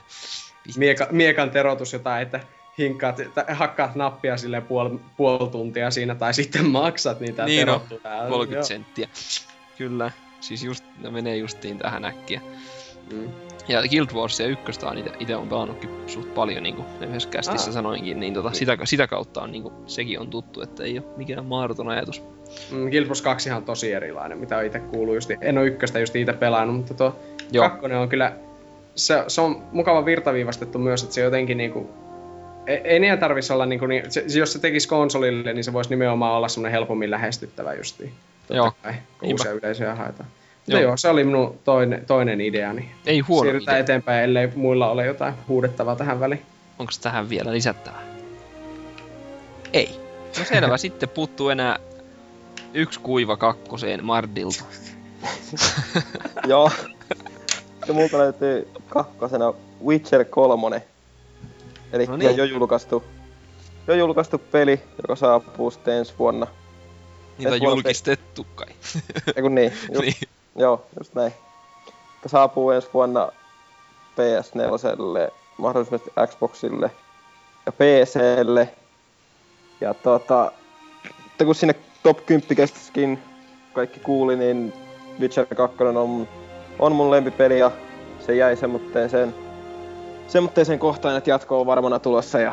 Mieka, miekan terotus jotain, että hinkkaat, hakkaat nappia sille puoli, puoli tuntia siinä, tai sitten maksat niitä Niin terottuja. 30 Joo. senttiä. Kyllä, siis just, ne menee justiin tähän äkkiä. Mm. Ja Guild Warsia ykköstä on ite on pelannutkin suht paljon, niin kuin yhdessä kästissä Aa. sanoinkin, niin tota, sitä, sitä kautta on, niin kuin, sekin on tuttu, että ei ole mikään mahdoton ajatus. Mm, Guild Wars 2 on tosi erilainen, mitä itse kuuluu just. En ole ykköstä just itse pelannut, mutta tuo Joo. kakkonen on kyllä, se, se on mukava virtaviivastettu myös, että se jotenkin niinku, ei, ei niitä tarvitsisi olla niinku, niin, se, jos se tekisi konsolille, niin se voisi nimenomaan olla semmoinen helpommin lähestyttävä justiin. Totta Joo. kai, kun Niinpä. uusia yleisöjä haetaan. Mutta Joo. joo. se oli minun toinen, toinen ideani. Ei huono Siirrytään idea. eteenpäin, ellei muilla ole jotain huudettavaa tähän väliin. Onko tähän vielä lisättävää? Ei. No selvä, sitten puuttuu enää yksi kuiva kakkoseen Mardilta. Joo. Ja multa löytyy kakkosena Witcher 3. Eli No niin. jo julkaistu, jo julkaistu peli, joka saapuu sitten ensi vuonna. Niitä vuonna julkistettu kai. Ei kun niin, just, niin. Joo, just näin. Saapuu ensi vuonna PS4, mahdollisesti Xboxille ja PClle. Ja tota, että kun sinne top 10 kestiskin kaikki kuuli, niin Witcher 2 on, on mun lempipeli ja se jäi semmoitteeseen, semmoitteeseen kohtaan, että jatko on varmana tulossa ja,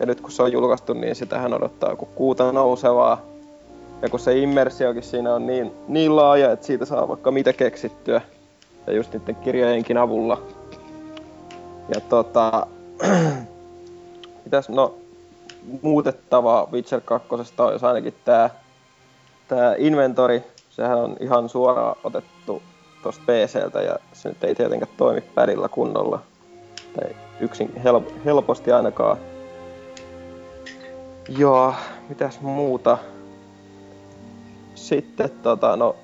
ja nyt kun se on julkaistu, niin sitähän odottaa kuin kuuta nousevaa. Ja kun se immersiokin siinä on niin, niin laaja, että siitä saa vaikka mitä keksittyä. Ja just niiden kirjojenkin avulla. Ja tota... mitäs, no... Muutettavaa Witcher 2 on jos ainakin tää, tää inventori. Sehän on ihan suoraan otettu tosta PCltä ja se nyt ei tietenkään toimi pärillä kunnolla. Tai yksin help, helposti ainakaan. Joo, mitäs muuta? Sitten tota, no,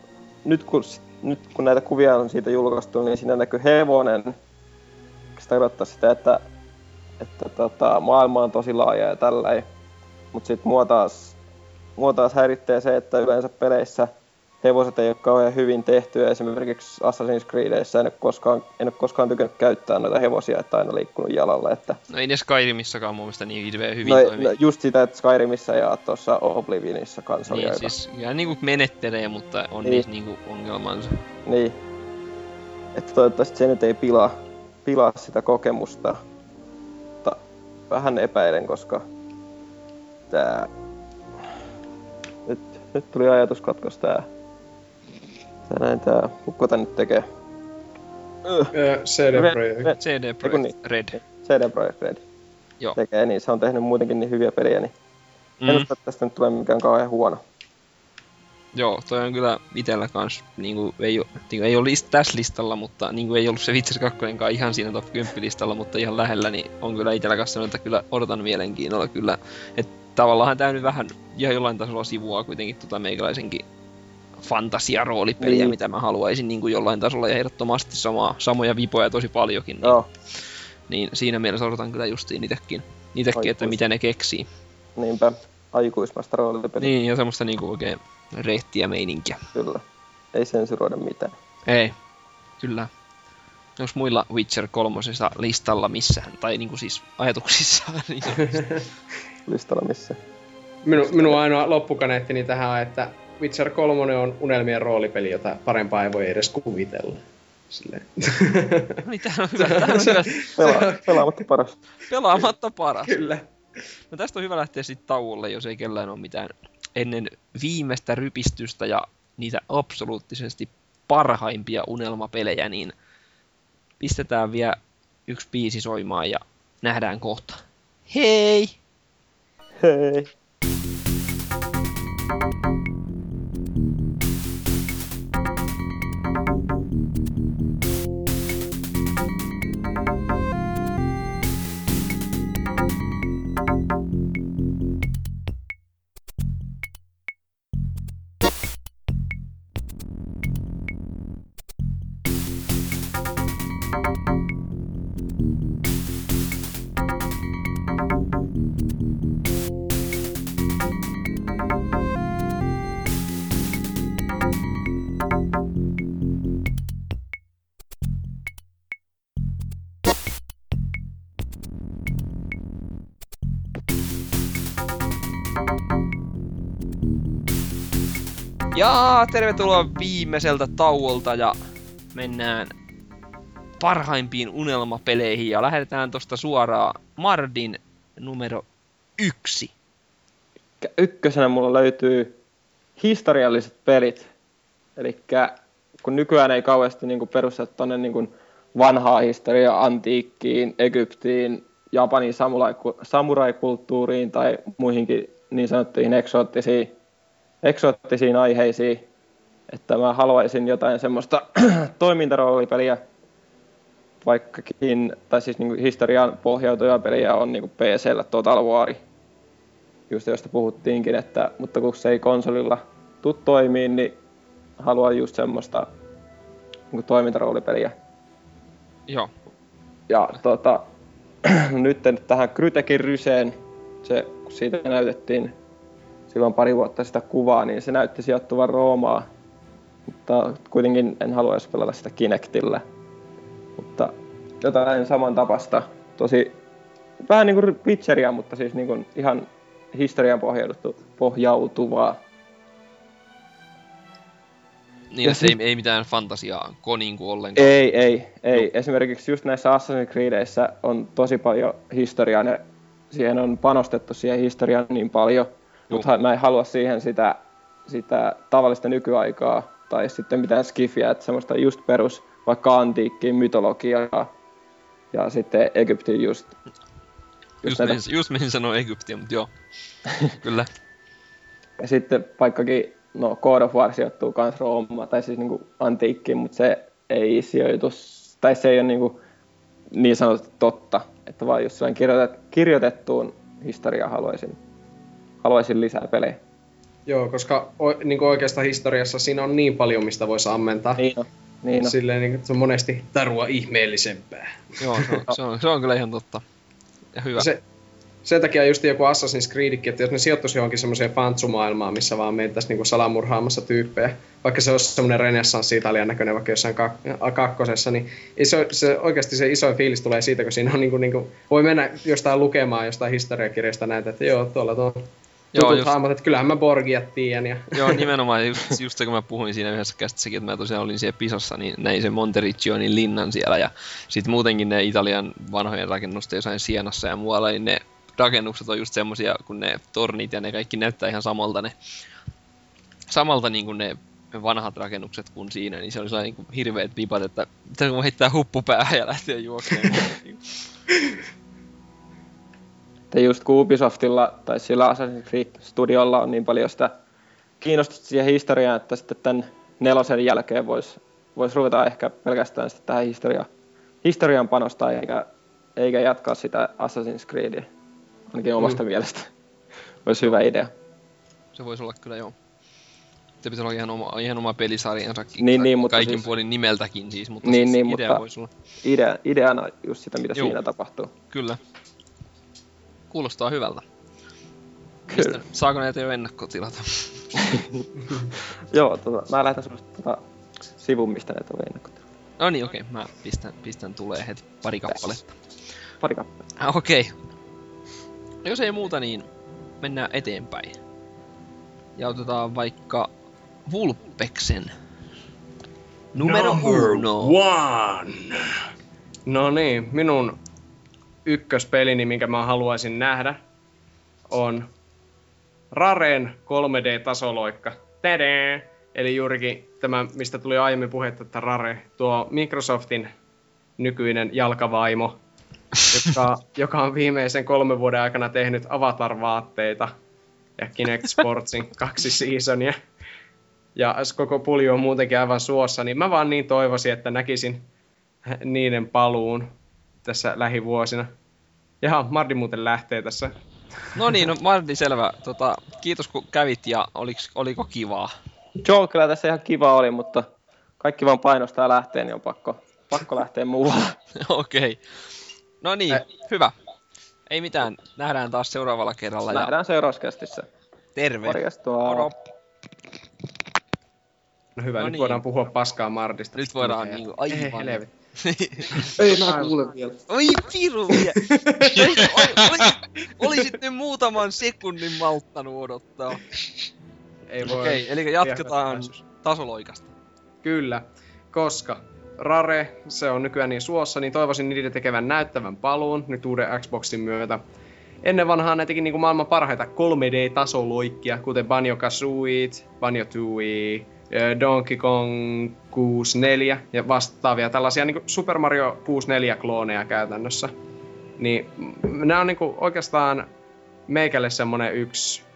nyt kun, nyt kun näitä kuvia on siitä julkaistu, niin siinä näkyy hevonen. Se tarkoittaa sitä, että, että tota, maailma on tosi laaja ja tällä Mutta sitten mua taas, mua taas häiritsee se, että yleensä peleissä hevoset ei ole kauhean hyvin tehtyä. Esimerkiksi Assassin's Creedissä en ole koskaan, en ole koskaan tykännyt käyttää noita hevosia, että aina liikkunut jalalla. Että... No ei ne Skyrimissakaan mun mielestä niin hirveän hyvin No, toimii. no, just sitä, että Skyrimissa ja tuossa Oblivionissa kanssa oli niin, aika. siis ihan niinku menettelee, mutta on Niin. niissä niinku ongelmansa. Niin. Että toivottavasti se nyt ei pilaa, pilaa sitä kokemusta. Mutta vähän epäilen, koska tää... Nyt, nyt tuli ajatuskatkos tää. Tää näin tää, kukko tän nyt tekee? Öh, Ö, CD Projekt. Red- CD Projekt niin. Red. CD Projekt Red Joo. tekee, niin se on tehnyt muutenkin niin hyviä pelejä, niin mm. en usko, että tästä nyt tulee mikään kauhean huono. Joo, toi on kyllä itellä kans, niinku, ei, oo, niinku, ei ole list, tässä listalla, mutta niinku, ei ollut se Witcher 2 ihan siinä top 10 listalla, mutta ihan lähellä, niin on kyllä itellä kanssa sellainen, että kyllä odotan mielenkiinnolla kyllä. Että tavallaan tää nyt vähän ihan jollain tasolla sivua kuitenkin tota meikäläisenkin fantasiaroolipeliä, Niin. mitä mä haluaisin niin kuin jollain tasolla ja ehdottomasti samaa, samoja vipoja tosi paljonkin. Niin, Joo, niin siinä mielessä odotan kyllä justiin itekin, itekin että Aikuis. mitä ne keksii. niinpä aikuismasta roolipeli, Niin, ja semmoista niinku oikein reittiä meininkiä. kyllä. Ei sensuroida mitään. Ei, kyllä. Onko muilla Witcher 3 listalla missään, tai niinku siis ajatuksissaan, niin listalla missä. Minu, minun ainoa loppukaneettini tähän on, että Witcher 3 on unelmien roolipeli, jota parempaa ei voi edes kuvitella. Silleen. no niin, on hyvä, tää on hyvä. Pelaa, pelaamatta paras. Pelaamatta paras. Kyllä. No tästä on hyvä lähteä sitten tauolle, jos ei kellään ole mitään ennen viimeistä rypistystä ja niitä absoluuttisesti parhaimpia unelmapelejä, niin pistetään vielä yksi biisi soimaan ja nähdään kohta. Hei! Hei. Ja tervetuloa viimeiseltä tauolta ja mennään parhaimpiin unelmapeleihin ja lähdetään tosta suoraan Mardin numero yksi. Ykkösenä mulla löytyy historialliset pelit. Eli kun nykyään ei kauheasti niin perusteta tuonne niin vanhaa historiaa antiikkiin, Egyptiin, Japanin samurai- samuraikulttuuriin tai muihinkin niin sanottuihin eksoottisiin, eksoottisiin aiheisiin, että mä haluaisin jotain semmoista toimintaroolipeliä, vaikkakin, tai siis niin historiaan pohjautuvia peliä on niin PCllä Total War, just josta puhuttiinkin, että, mutta kun se ei konsolilla tuu toimiin, niin haluan just semmoista niin toimintaroolipeliä. Joo. Ja tota, nyt tähän Krytekin ryseen, se, kun siitä näytettiin silloin pari vuotta sitä kuvaa, niin se näytti sijoittuvan Roomaa. Mutta kuitenkin en haluaisi pelata sitä Kinectillä. Mutta jotain samantapasta. Tosi vähän niin kuin Witcheria, mutta siis niin kuin ihan historian pohjautu, pohjautuvaa. Niin, Ja että ei, ei mitään fantasiaa koninku ollenkaan. Ei, ei, ei. Esimerkiksi just näissä Assassin's Creedissä on tosi paljon historiaa. Ne, siihen on panostettu siihen historiaan niin paljon, mutta mä en halua siihen sitä, sitä tavallista nykyaikaa tai sitten mitään skifiä, että semmoista just perus vaikka antiikkiin mytologiaa ja sitten Egyptin just, just, Just, näitä, menin, just menin sanoa Egyptiä, mutta joo. Kyllä. ja sitten vaikkakin no God of War sijoittuu kans Roomaan tai siis niinku antiikkiin, mutta se ei sijoitu, tai se ei ole niinku niin sanottu totta, että vaan just sellainen kirjoitet, kirjoitettuun historiaan haluaisin, haluaisin lisää pelejä. Joo, koska o, niin oikeastaan historiassa siinä on niin paljon, mistä voisi ammentaa. Niin on, niin on. Silleen, niin, se on monesti tarua ihmeellisempää. Joo, se on, se on, se on kyllä ihan totta. Ja hyvä. Se, sen takia just joku Assassin's Creedkin, että jos ne sijoittuisi johonkin semmoiseen fantsumaailmaan, missä vaan mentäisiin niinku salamurhaamassa tyyppejä, vaikka se olisi semmoinen renessanssi-italian näköinen vaikka jossain kak- kakkosessa, niin se, se, oikeasti se iso fiilis tulee siitä, kun siinä on niinku, niinku, voi mennä jostain lukemaan jostain historiakirjasta näitä, että joo, tuolla tuo tutut just- hahmot, että kyllähän mä Borgiat tiedän. Ja... Joo, nimenomaan just, just se, kun mä puhuin siinä yhdessä kästissäkin, että mä tosiaan olin siellä Pisassa, niin näin sen Montericcionin linnan siellä ja sitten muutenkin ne Italian vanhojen rakennusten jossain Sienassa ja muualla, niin ne rakennukset on just semmosia, kun ne tornit ja ne kaikki näyttää ihan samalta ne, samalta niin kuin ne vanhat rakennukset kuin siinä, niin se oli sellainen niin hirveät vipat, että pitäisikö mun heittää huppu päähän ja lähteä juoksemaan. Että just kun Ubisoftilla tai sillä Assassin's Creed Studiolla on niin paljon sitä kiinnostusta siihen historiaan, että sitten tämän nelosen jälkeen voisi vois ruveta ehkä pelkästään sitten tähän historia, historiaan panostaa eikä, eikä jatkaa sitä Assassin's Creedia. Ainakin omasta mm. mielestä. Olisi hyvä idea. se voisi olla kyllä joo. Se pitäisi olla ihan oma, ihan oma pelisarjansakin. Niin, niin, mutta Kaikin siis- puolin nimeltäkin siis, mutta Niin, siis niin, idea mutta- voisi olla. Idea, ideana just sitä, mitä Juu. siinä tapahtuu. Kyllä. Kuulostaa hyvältä. Kyllä. Mistä, saako näitä jo ennakkotilata? Joo, tota, mä lähetän susta tota sivun, mistä näitä voi ennakkotilata. No niin, okei. Mä pistän, pistän tulee heti pari kappaletta. Pari kappaletta. Ah, okei. Jos ei muuta, niin mennään eteenpäin. Ja otetaan vaikka Vulpeksen. Numero uno. one. No niin, minun ykköspelini, minkä mä haluaisin nähdä, on Raren 3D-tasoloikka. Tadää! Eli juurikin tämä, mistä tuli aiemmin puhetta, että Rare, tuo Microsoftin nykyinen jalkavaimo, joka, joka on viimeisen kolmen vuoden aikana tehnyt Avatar-vaatteita ja Kinect Sportsin kaksi seasonia. Ja koko pulju on muutenkin aivan suossa, niin mä vaan niin toivoisin, että näkisin niiden paluun tässä lähivuosina. Ja Mardi muuten lähtee tässä. No niin, no Mardi, selvä. Tota, kiitos kun kävit ja oliks, oliko kivaa? Joo, kyllä tässä ihan kiva oli, mutta kaikki vaan painostaa lähteen, niin on pakko, pakko lähteä muualle. Okei. No niin, Ä- hyvä. Ei mitään, nähdään taas seuraavalla kerralla. Ja Nähdään seuraavassa kästissä. terve. Morjesta. Moro. No hyvä, No nyt niin. voidaan puhua paskaa Mardista. Nyt voidaan niinku Ei, aivan... helvetti. Ei mä kuule vielä. Oi piru vie. Oi, oi, Olisit nyt muutaman sekunnin malttanut odottaa. Ei voi. Okei, eli jatketaan tasoloikasta. Kyllä, koska Rare, se on nykyään niin suossa, niin toivoisin niiden tekevän näyttävän paluun nyt uuden Xboxin myötä. Ennen vanhaa ne teki niinku maailman parhaita 3D-tasoloikkia, kuten Banjo Kazooie, Banjo Tooie, Donkey Kong 64 ja vastaavia tällaisia niinku Super Mario 64-klooneja käytännössä. Niin mm, nämä on niinku oikeastaan meikälle semmonen yksi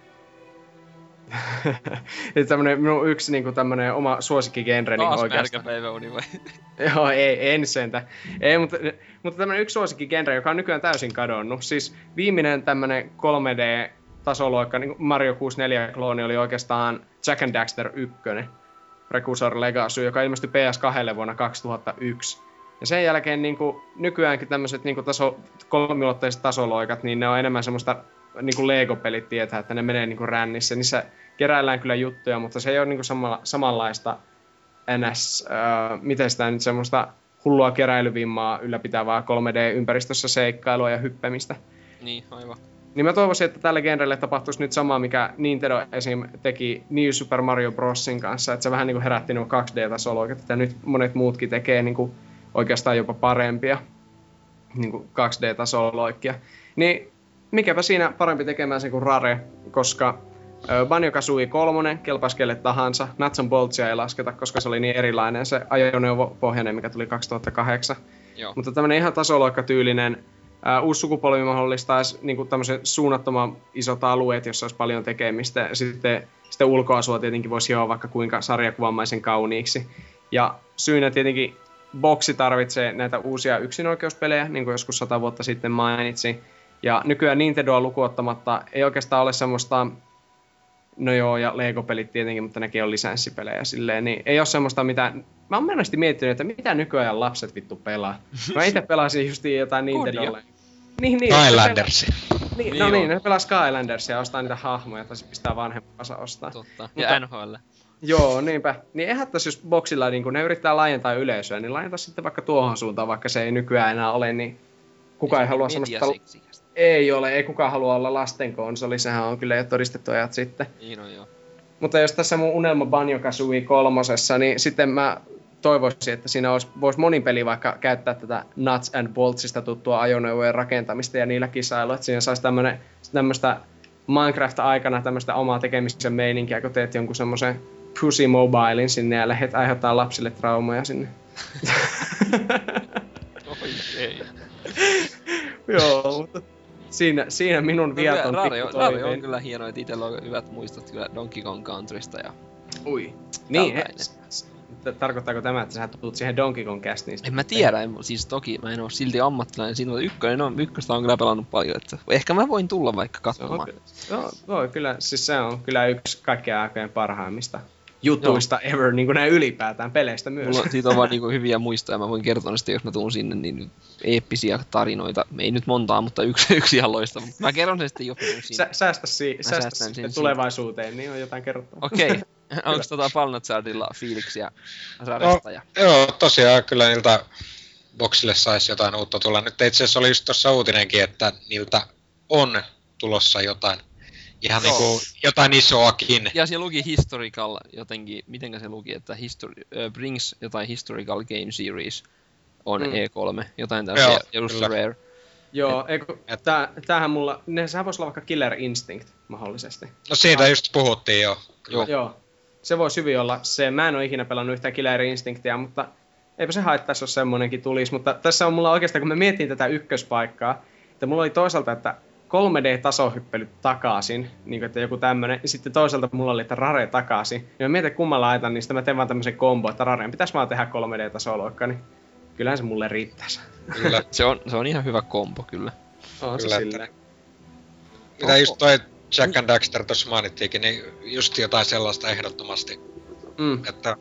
tämmönen minun yksi niinku tämmönen oma suosikkigenre Taas oikeastaan. märkäpäiväuni vai? Joo, ei, en sentä. Ei, mutta, mutta tämmönen yksi suosikkigenre, joka on nykyään täysin kadonnut. Siis viimeinen tämmönen 3D-tasoloikka, niin Mario 64-klooni oli oikeastaan Jack and Daxter 1, Precursor Legacy, joka ilmestyi PS2 vuonna 2001. Ja sen jälkeen niin kuin, nykyäänkin tämmöiset niin taso, kolmiulotteiset tasoloikat, niin ne on enemmän semmoista niin kuin Lego-pelit tietää, että ne menee niin kuin rännissä. Niissä keräillään kyllä juttuja, mutta se ei ole niin kuin samalla, samanlaista ns, äh, miten sitä nyt semmoista hullua keräilyvimmaa ylläpitävää 3D-ympäristössä seikkailua ja hyppemistä. Niin, aivan. Niin mä toivoisin, että tälle genrelle tapahtuisi nyt sama, mikä Nintendo esim. teki New Super Mario Brosin kanssa, että se vähän niin kuin herätti nuo 2D-tasoloikat, että nyt monet muutkin tekee niin kuin oikeastaan jopa parempia niin kuin 2D-tasoloikkia. Niin mikäpä siinä parempi tekemään se kuin Rare, koska Banjo Kazooie 3 kelpas kelle tahansa. Nuts and Boltsia ei lasketa, koska se oli niin erilainen se ajoneuvopohjainen, mikä tuli 2008. Joo. Mutta tämmönen ihan tasoloikkatyylinen uusi sukupolvi mahdollistaisi niin tämmöisen suunnattoman isot alueet, jossa olisi paljon tekemistä. Sitten, sitten ulkoasua tietenkin voisi hioa vaikka kuinka sarjakuvamaisen kauniiksi. Ja syynä tietenkin boksi tarvitsee näitä uusia yksinoikeuspelejä, niin kuin joskus sata vuotta sitten mainitsin. Ja nykyään Nintendoa lukuottamatta ei oikeastaan ole semmoista, no joo, ja Lego-pelit tietenkin, mutta nekin on lisenssipelejä silleen, niin ei ole semmoista, mitä... Mä oon monesti miettinyt, että mitä nykyajan lapset vittu pelaa. Mä itse pelasin just jotain Nintendolle. Niin, niin. Skylandersi. Niin, Niin no on. niin, ne pelaa Skylandersia ja ostaa niitä hahmoja, tai se pistää vanhempansa ostaa. Totta. Mutta- Ja NHL. Joo, niinpä. Niin eihän tässä jos boksilla niin kun ne yrittää laajentaa yleisöä, niin laajentaa sitten vaikka tuohon suuntaan, vaikka se ei nykyään enää ole, niin kuka ei halua semmoista... Mediaseksikästä. Ei ole, ei kukaan halua olla lasten konsoli, sehän on kyllä jo todistettu ajat sitten. Niin on joo. Mutta jos tässä mun unelma Banjo Kazooie kolmosessa, niin sitten mä toivoisin, että siinä olisi, voisi monin peli vaikka käyttää tätä Nuts and Boltsista tuttua ajoneuvojen rakentamista ja niillä kisailua, että siinä saisi tämmöistä Minecraft-aikana tämmöistä omaa tekemisen meininkiä, kun teet jonkun semmoisen Pussy Mobilein sinne ja lähdet aiheuttaa lapsille traumoja sinne. Oi ei. Joo, mutta siinä, siinä minun No, viaton on, Rare on kyllä hieno, että itsellä on hyvät muistot kyllä Donkey Kong Countrysta ja Ui. Niin, he, Tarkoittaako tämä, että sä tulet siihen Donkey Kong castiin? En mä tiedä, en, siis toki mä en oo silti ammattilainen siinä, mutta ykkönen on, ykköstä on kyllä pelannut paljon, että ehkä mä voin tulla vaikka katsomaan. Joo, joo, kyllä, siis se on kyllä yksi kaikkien aikojen parhaimmista jutuista joo. ever, niin kuin näin ylipäätään peleistä myös. Mulla siitä on vaan niinku hyviä muistoja, mä voin kertoa sitten, jos mä tuun sinne, niin eeppisiä tarinoita. Ei nyt montaa, mutta yksi, yksi ihan loistava. Mä kerron sen sitten, tuun Sä, säästä, si- säästä säästän sitten sen tulevaisuuteen, niin on jotain kerrottavaa. Okei, okay. onko tota Palnatsardilla fiiliksiä sarjasta? Ja... Joo, tosiaan kyllä niiltä boksille saisi jotain uutta tulla. Nyt itse asiassa oli just tuossa uutinenkin, että niiltä on tulossa jotain. Ihan Joo. niinku jotain isoakin. ja siellä luki historical jotenkin, mitenkä se luki, että history, uh, brings jotain historical game series on Mm. mm. E3, jotain tällaisia, just kyllä. rare. Joo, eikö, et- tää, tämähän mulla, ne, sehän voisi olla vaikka Killer Instinct mahdollisesti. No siitä just puhuttiin jo. Kyllä. Joo. Joo. Se voisi hyvin olla se. Mä en ole ikinä pelannut yhtään Killer Instinctia, mutta eipä se haittaisi, jos semmonenkin tulisi. Mutta tässä on mulla oikeastaan, kun mä mietin tätä ykköspaikkaa, että mulla oli toisaalta, että 3D-tasohyppely takaisin, niin kuin, että joku tämmönen, ja sitten toisaalta mulla oli, että Rare takaisin. Ja mä mietin, kumman laitan, niin sitten mä teen vaan tämmöisen kombo, että Rareen pitäisi vaan tehdä 3D-tasoloikka, niin kyllähän se mulle riittäisi. Kyllä. Se on, se on ihan hyvä kombo kyllä. On se Kyllä, että- silleen. Mitä just toi Jack and Daxter tuossa mainittiinkin, niin just jotain sellaista ehdottomasti. Mm. Että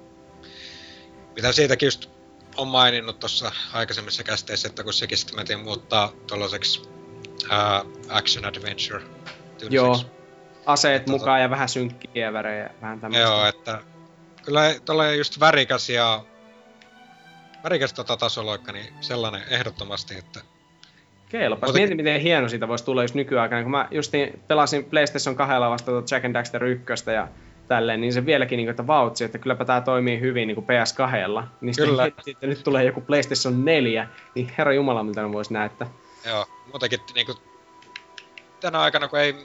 mitä siitäkin just on maininnut tuossa aikaisemmissa kästeissä, että kun sekin sitten mentiin muuttaa tuollaiseksi action adventure tyyliseksi. Joo. Aseet Tota- mukaan ja vähän synkkiä värejä, vähän tämmöistä. Joo, että kyllä tuolla just värikäs ja värikäs tota tasoloikka, niin sellainen ehdottomasti, että Kelpas. Muutenkin- Mietin, miten hieno siitä voisi tulla just nykyaikana. Kun mä justiin pelasin PlayStation 2 vasta tuota Jack and Daxter 1 ja tälleen, niin se vieläkin niin että vautsi, että kylläpä tää toimii hyvin niin PS2. Niin sitten Kyllä. heti, että nyt tulee joku PlayStation 4, niin herra jumala, miltä ne voisi näyttää. joo, muutenkin niinku tänä aikana, kun ei,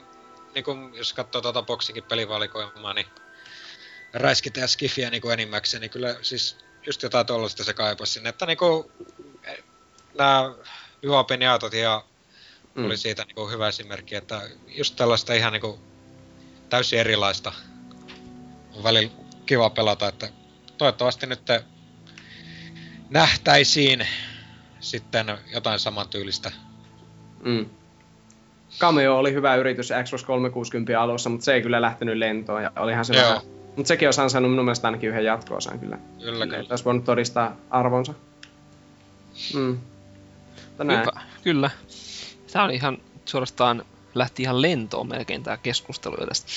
niinku, jos katsoo tuota boxinkin pelivalikoimaa, niin räiskitä ja skifiä niinku enimmäkseen, niin kyllä siis just jotain tollaista se kaipasi sinne, että niinku nämä Juha Peniatot ja Mm. oli siitä niinku hyvä esimerkki, että just tällaista ihan niinku täysin erilaista on välillä kiva pelata, että toivottavasti nyt nähtäisiin sitten jotain samantyylistä. Mm. Cameo oli hyvä yritys Xbox 360 alussa, mutta se ei kyllä lähtenyt lentoon ja olihan se Joo. vähän... Mutta sekin olisi ansainnut minun mielestä ainakin yhden jatko-osan kyllä. Kyllä, kyllä. Olisi voinut todistaa arvonsa. Mm. Mutta näin. Hyvä, kyllä. Tää oli ihan suorastaan lähti ihan lentoon melkein tää keskustelu jo tästä.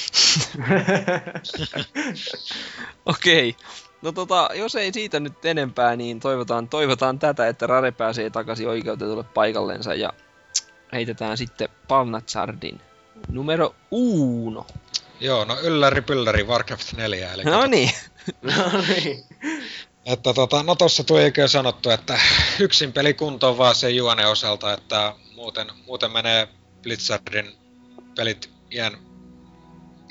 Okei. No tota, jos ei siitä nyt enempää, niin toivotaan, toivotaan tätä, että Rare pääsee takaisin oikeutetulle paikallensa ja heitetään sitten Palnatsardin numero uno. Joo, no ylläri pylläri Warcraft 4. Eli No niin. no niin. Että tota, no tossa tuli jo sanottu, että yksin peli kuntoon vaan sen juonen osalta, että muuten, muuten menee Blizzardin pelit ihan,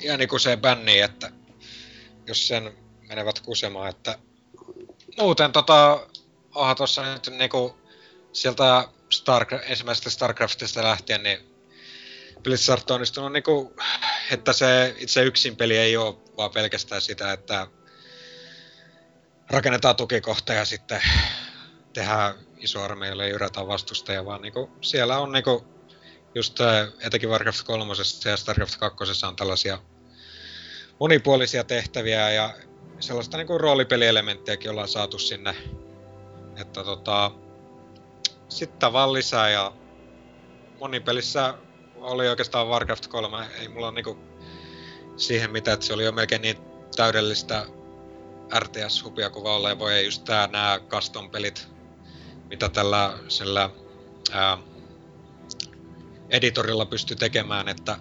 ihan ikuiseen bänniin, että jos sen menevät kusemaan, että muuten tota, onhan tossa nyt niinku sieltä Starcraft, ensimmäisestä Starcraftista lähtien, niin Blizzard on onnistunut niinku, että se itse yksin peli ei ole vaan pelkästään sitä, että rakennetaan tukikohta ja sitten tehdään iso armeijalle ja jyrätään vastustajia, vaan niinku, siellä on niinku, just etenkin Warcraft 3 ja Starcraft 2 on tällaisia monipuolisia tehtäviä ja sellaista niinku roolipelielementtiäkin ollaan saatu sinne. Että tota, sitten vaan lisää ja monipelissä oli oikeastaan Warcraft 3. Ei mulla niinku siihen mitään, että se oli jo melkein niin täydellistä RTS-hupia kuin vaan olla voi. Just tää nää custom-pelit, mitä tällä sillä ää, editorilla pystyy tekemään, että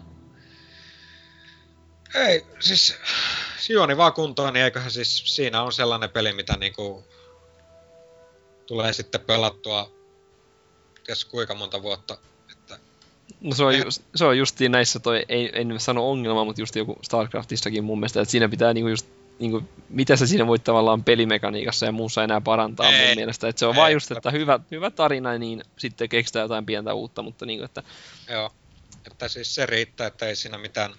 ei, siis juoni vaan kuntoon, niin eiköhän siis siinä on sellainen peli, mitä niinku tulee sitten pelattua ties kuinka monta vuotta. Että No se on, just, se on justiin näissä toi, ei, en sano ongelma, mutta just joku StarCraftissakin mun mielestä, että siinä pitää niinku just niinku, mitä sä siinä voit tavallaan pelimekaniikassa ja muussa enää parantaa ei, mun mielestä. Että se on ei, vaan just, että hyvä, hyvä tarina, niin sitten keksitään jotain pientä uutta, mutta niinku, että... Joo, että siis se riittää, että ei siinä mitään...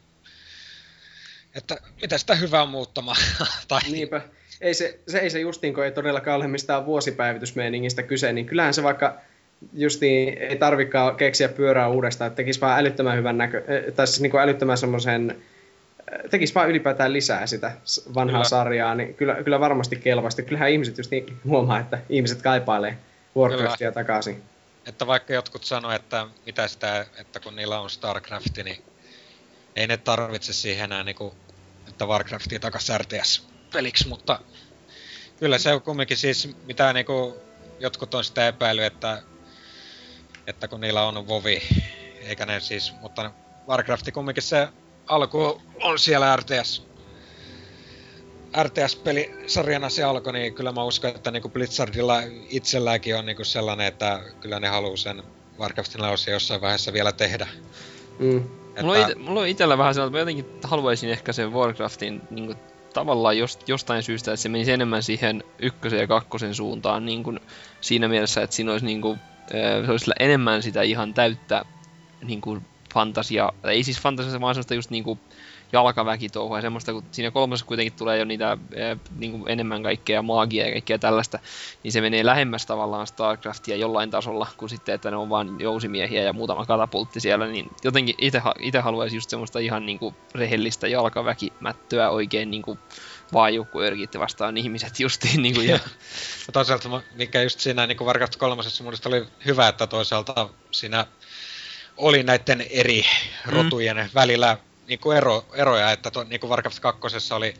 Että mitä sitä hyvää muuttamaan. tai... Niinpä. Ei se, se, ei se justiin, kun ei todellakaan ole mistään vuosipäivitysmeeningistä kyse, niin kyllähän se vaikka justiin ei tarvikaan keksiä pyörää uudestaan, että tekisi vaan älyttömän hyvän näkö, eh, tai siis niin kuin älyttömän semmoisen, tekisi vaan ylipäätään lisää sitä vanhaa kyllä. sarjaa, niin kyllä, kyllä varmasti kelpaasti. Kyllähän ihmiset just niin huomaa, että ihmiset kaipailee Warcraftia kyllä. takaisin. Että vaikka jotkut sanoo, että mitä sitä, että kun niillä on Starcraft, niin ei ne tarvitse siihen enää niin kuin, että Warcraftia takaisin RTS-peliksi, mutta kyllä se on kumminkin siis, mitä niin kuin, jotkut on sitä epäily, että että kun niillä on Vovi, eikä ne siis, mutta Warcraft kumminkin se alku on siellä RTS, RTS-pelisarjana se alkoi, niin kyllä mä uskon, että niin Blizzardilla itselläkin on niin sellainen, että kyllä ne haluaa sen Warcraftin osia jossain vaiheessa vielä tehdä. Mm. Että... Mulla, on ite, mulla on itellä vähän sellainen, että mä jotenkin haluaisin ehkä sen Warcraftin niin kuin, tavallaan jost, jostain syystä, että se menisi enemmän siihen ykkösen ja kakkosen suuntaan niin kuin, siinä mielessä, että siinä olisi niin kuin, se olisi enemmän sitä ihan täyttä niin kuin fantasia, ei siis fantasia, vaan semmoista just niin kuin jalkaväkitouhua ja semmoista, kun siinä kolmosessa kuitenkin tulee jo niitä niin kuin enemmän kaikkea maagia ja kaikkea tällaista, niin se menee lähemmäs tavallaan StarCraftia jollain tasolla, kuin sitten, että ne on vain jousimiehiä ja muutama katapultti siellä, niin jotenkin itse haluaisin just semmoista ihan niin kuin rehellistä jalkaväkimättöä oikein niin kuin vaan joku örkitti vastaan ihmiset justiin. Niin kuin, ja... ja toisaalta mikä just siinä niin Warcraft 3 mun oli hyvä, että toisaalta siinä oli näiden eri mm. rotujen mm. välillä niin kuin ero, eroja, että to, niin kuin Warcraft 2 oli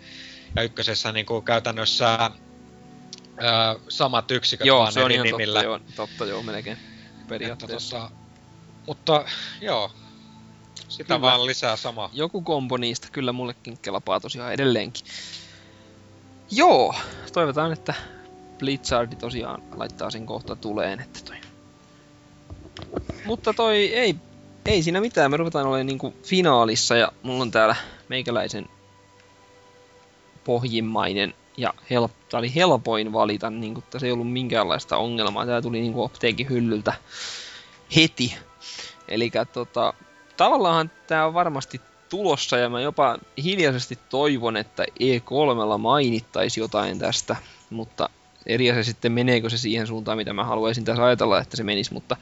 ja ykkösessä niin kuin käytännössä ää, samat yksiköt joo, vaan se on eri ihan nimillä. Totta, joo, totta joo, melkein periaatteessa. Että, tota, mutta joo, sitä kyllä. vaan lisää sama. Joku kombo niistä kyllä mullekin kelpaa tosiaan edelleenkin. Joo, toivotaan, että Blizzard tosiaan laittaa sen kohta tuleen, että toi. Mutta toi ei, ei siinä mitään, me ruvetaan olemaan niinku finaalissa ja mulla on täällä meikäläisen pohjimmainen ja help, tää oli helpoin valita, niin kuin tässä ei ollut minkäänlaista ongelmaa. Tää tuli niin apteekin hyllyltä heti. Eli tota, tavallaan tämä on varmasti tulossa ja mä jopa hiljaisesti toivon, että E3 mainittaisi jotain tästä, mutta eri asia sitten meneekö se siihen suuntaan, mitä mä haluaisin tässä ajatella, että se menisi, mutta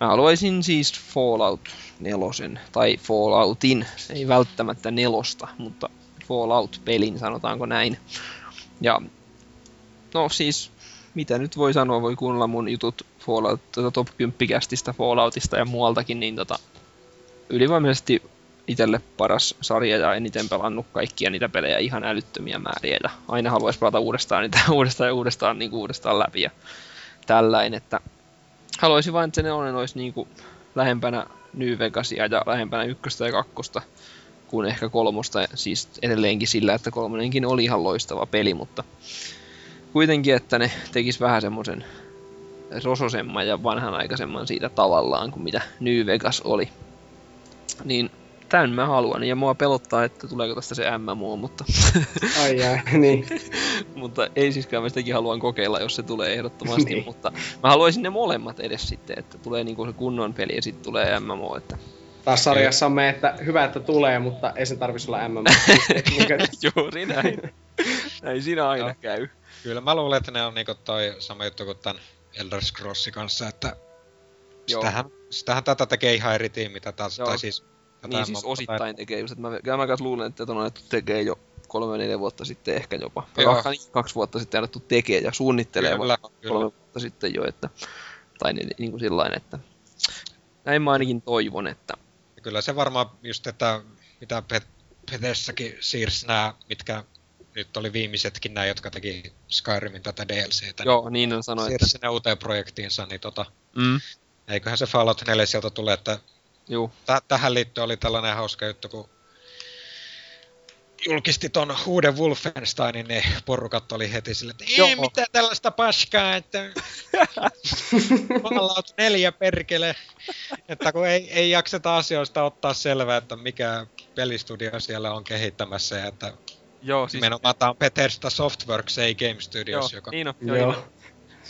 mä haluaisin siis Fallout 4, tai Falloutin, ei välttämättä nelosta, mutta Fallout-pelin, sanotaanko näin. Ja no siis, mitä nyt voi sanoa, voi kuunnella mun jutut Fallout, tuota top 10 kästistä Falloutista ja muualtakin, niin tota, ylivoimaisesti itselle paras sarja ja eniten pelannut kaikkia niitä pelejä ihan älyttömiä määriä ja aina haluaisi pelata uudestaan niitä uudestaan ja uudestaan, niin kuin uudestaan läpi ja tällainen, että haluaisin vain, että se nelonen olisi niin kuin lähempänä New Vegasia ja lähempänä ykköstä ja kakkosta kuin ehkä kolmosta, siis edelleenkin sillä, että kolmonenkin oli ihan loistava peli, mutta kuitenkin, että ne tekis vähän semmoisen rososemman ja vanhanaikaisemman siitä tavallaan kuin mitä New Vegas oli. Niin tämän mä haluan, ja mua pelottaa, että tuleeko tästä se MMO, mutta... Ai jää, niin. mutta ei siiskään, mä sitäkin haluan kokeilla, jos se tulee ehdottomasti, niin. mutta mä haluaisin ne molemmat edes sitten, että tulee niinku se kunnon peli ja sitten tulee MMO, että... Taas sarjassa on me, että hyvä, että tulee, mutta ei se tarvitsisi olla MMO. Juuri näin. näin siinä aina no. käy. Kyllä mä luulen, että ne on niinku toi sama juttu kuin tämän Elder Scrollsin kanssa, että sitähän, sitähän tätä tekee ihan eri tiimi, tätä, tai siis niin siis osittain päin. tekee just, että mä, mä luulen, että on alettu tekee jo kolme neljä vuotta sitten ehkä jopa. Joo. Niin, kaksi vuotta sitten alettu tekee ja suunnittelee kyllä, kyllä. kolme vuotta sitten jo, että, tai niin, niin kuin sillain, että näin mä ainakin toivon, että kyllä se varmaan just, että mitä Petessäkin siirsi nämä, mitkä nyt oli viimeisetkin nämä, jotka teki Skyrimin tätä DLCtä. Joo, niin on sanoin. Siirsi sinne uuteen projektiinsa, niin tota, Mm, eiköhän se Fallout 4 sieltä tule, että juu. tä- tähän liittyen oli tällainen hauska juttu, kun julkisti ton uuden Wolfensteinin, niin porukat oli heti sille, että Joo. ei mitään tällaista paskaa, että Fallout 4 perkele. Että kun ei, ei jakseta asioista ottaa selvää, että mikä pelistudio siellä on kehittämässä ja että Joo, siis, nimenomaan tää on Bethesda Softworks, ei Game Studios, joo, joka... niin on, joo, Joo.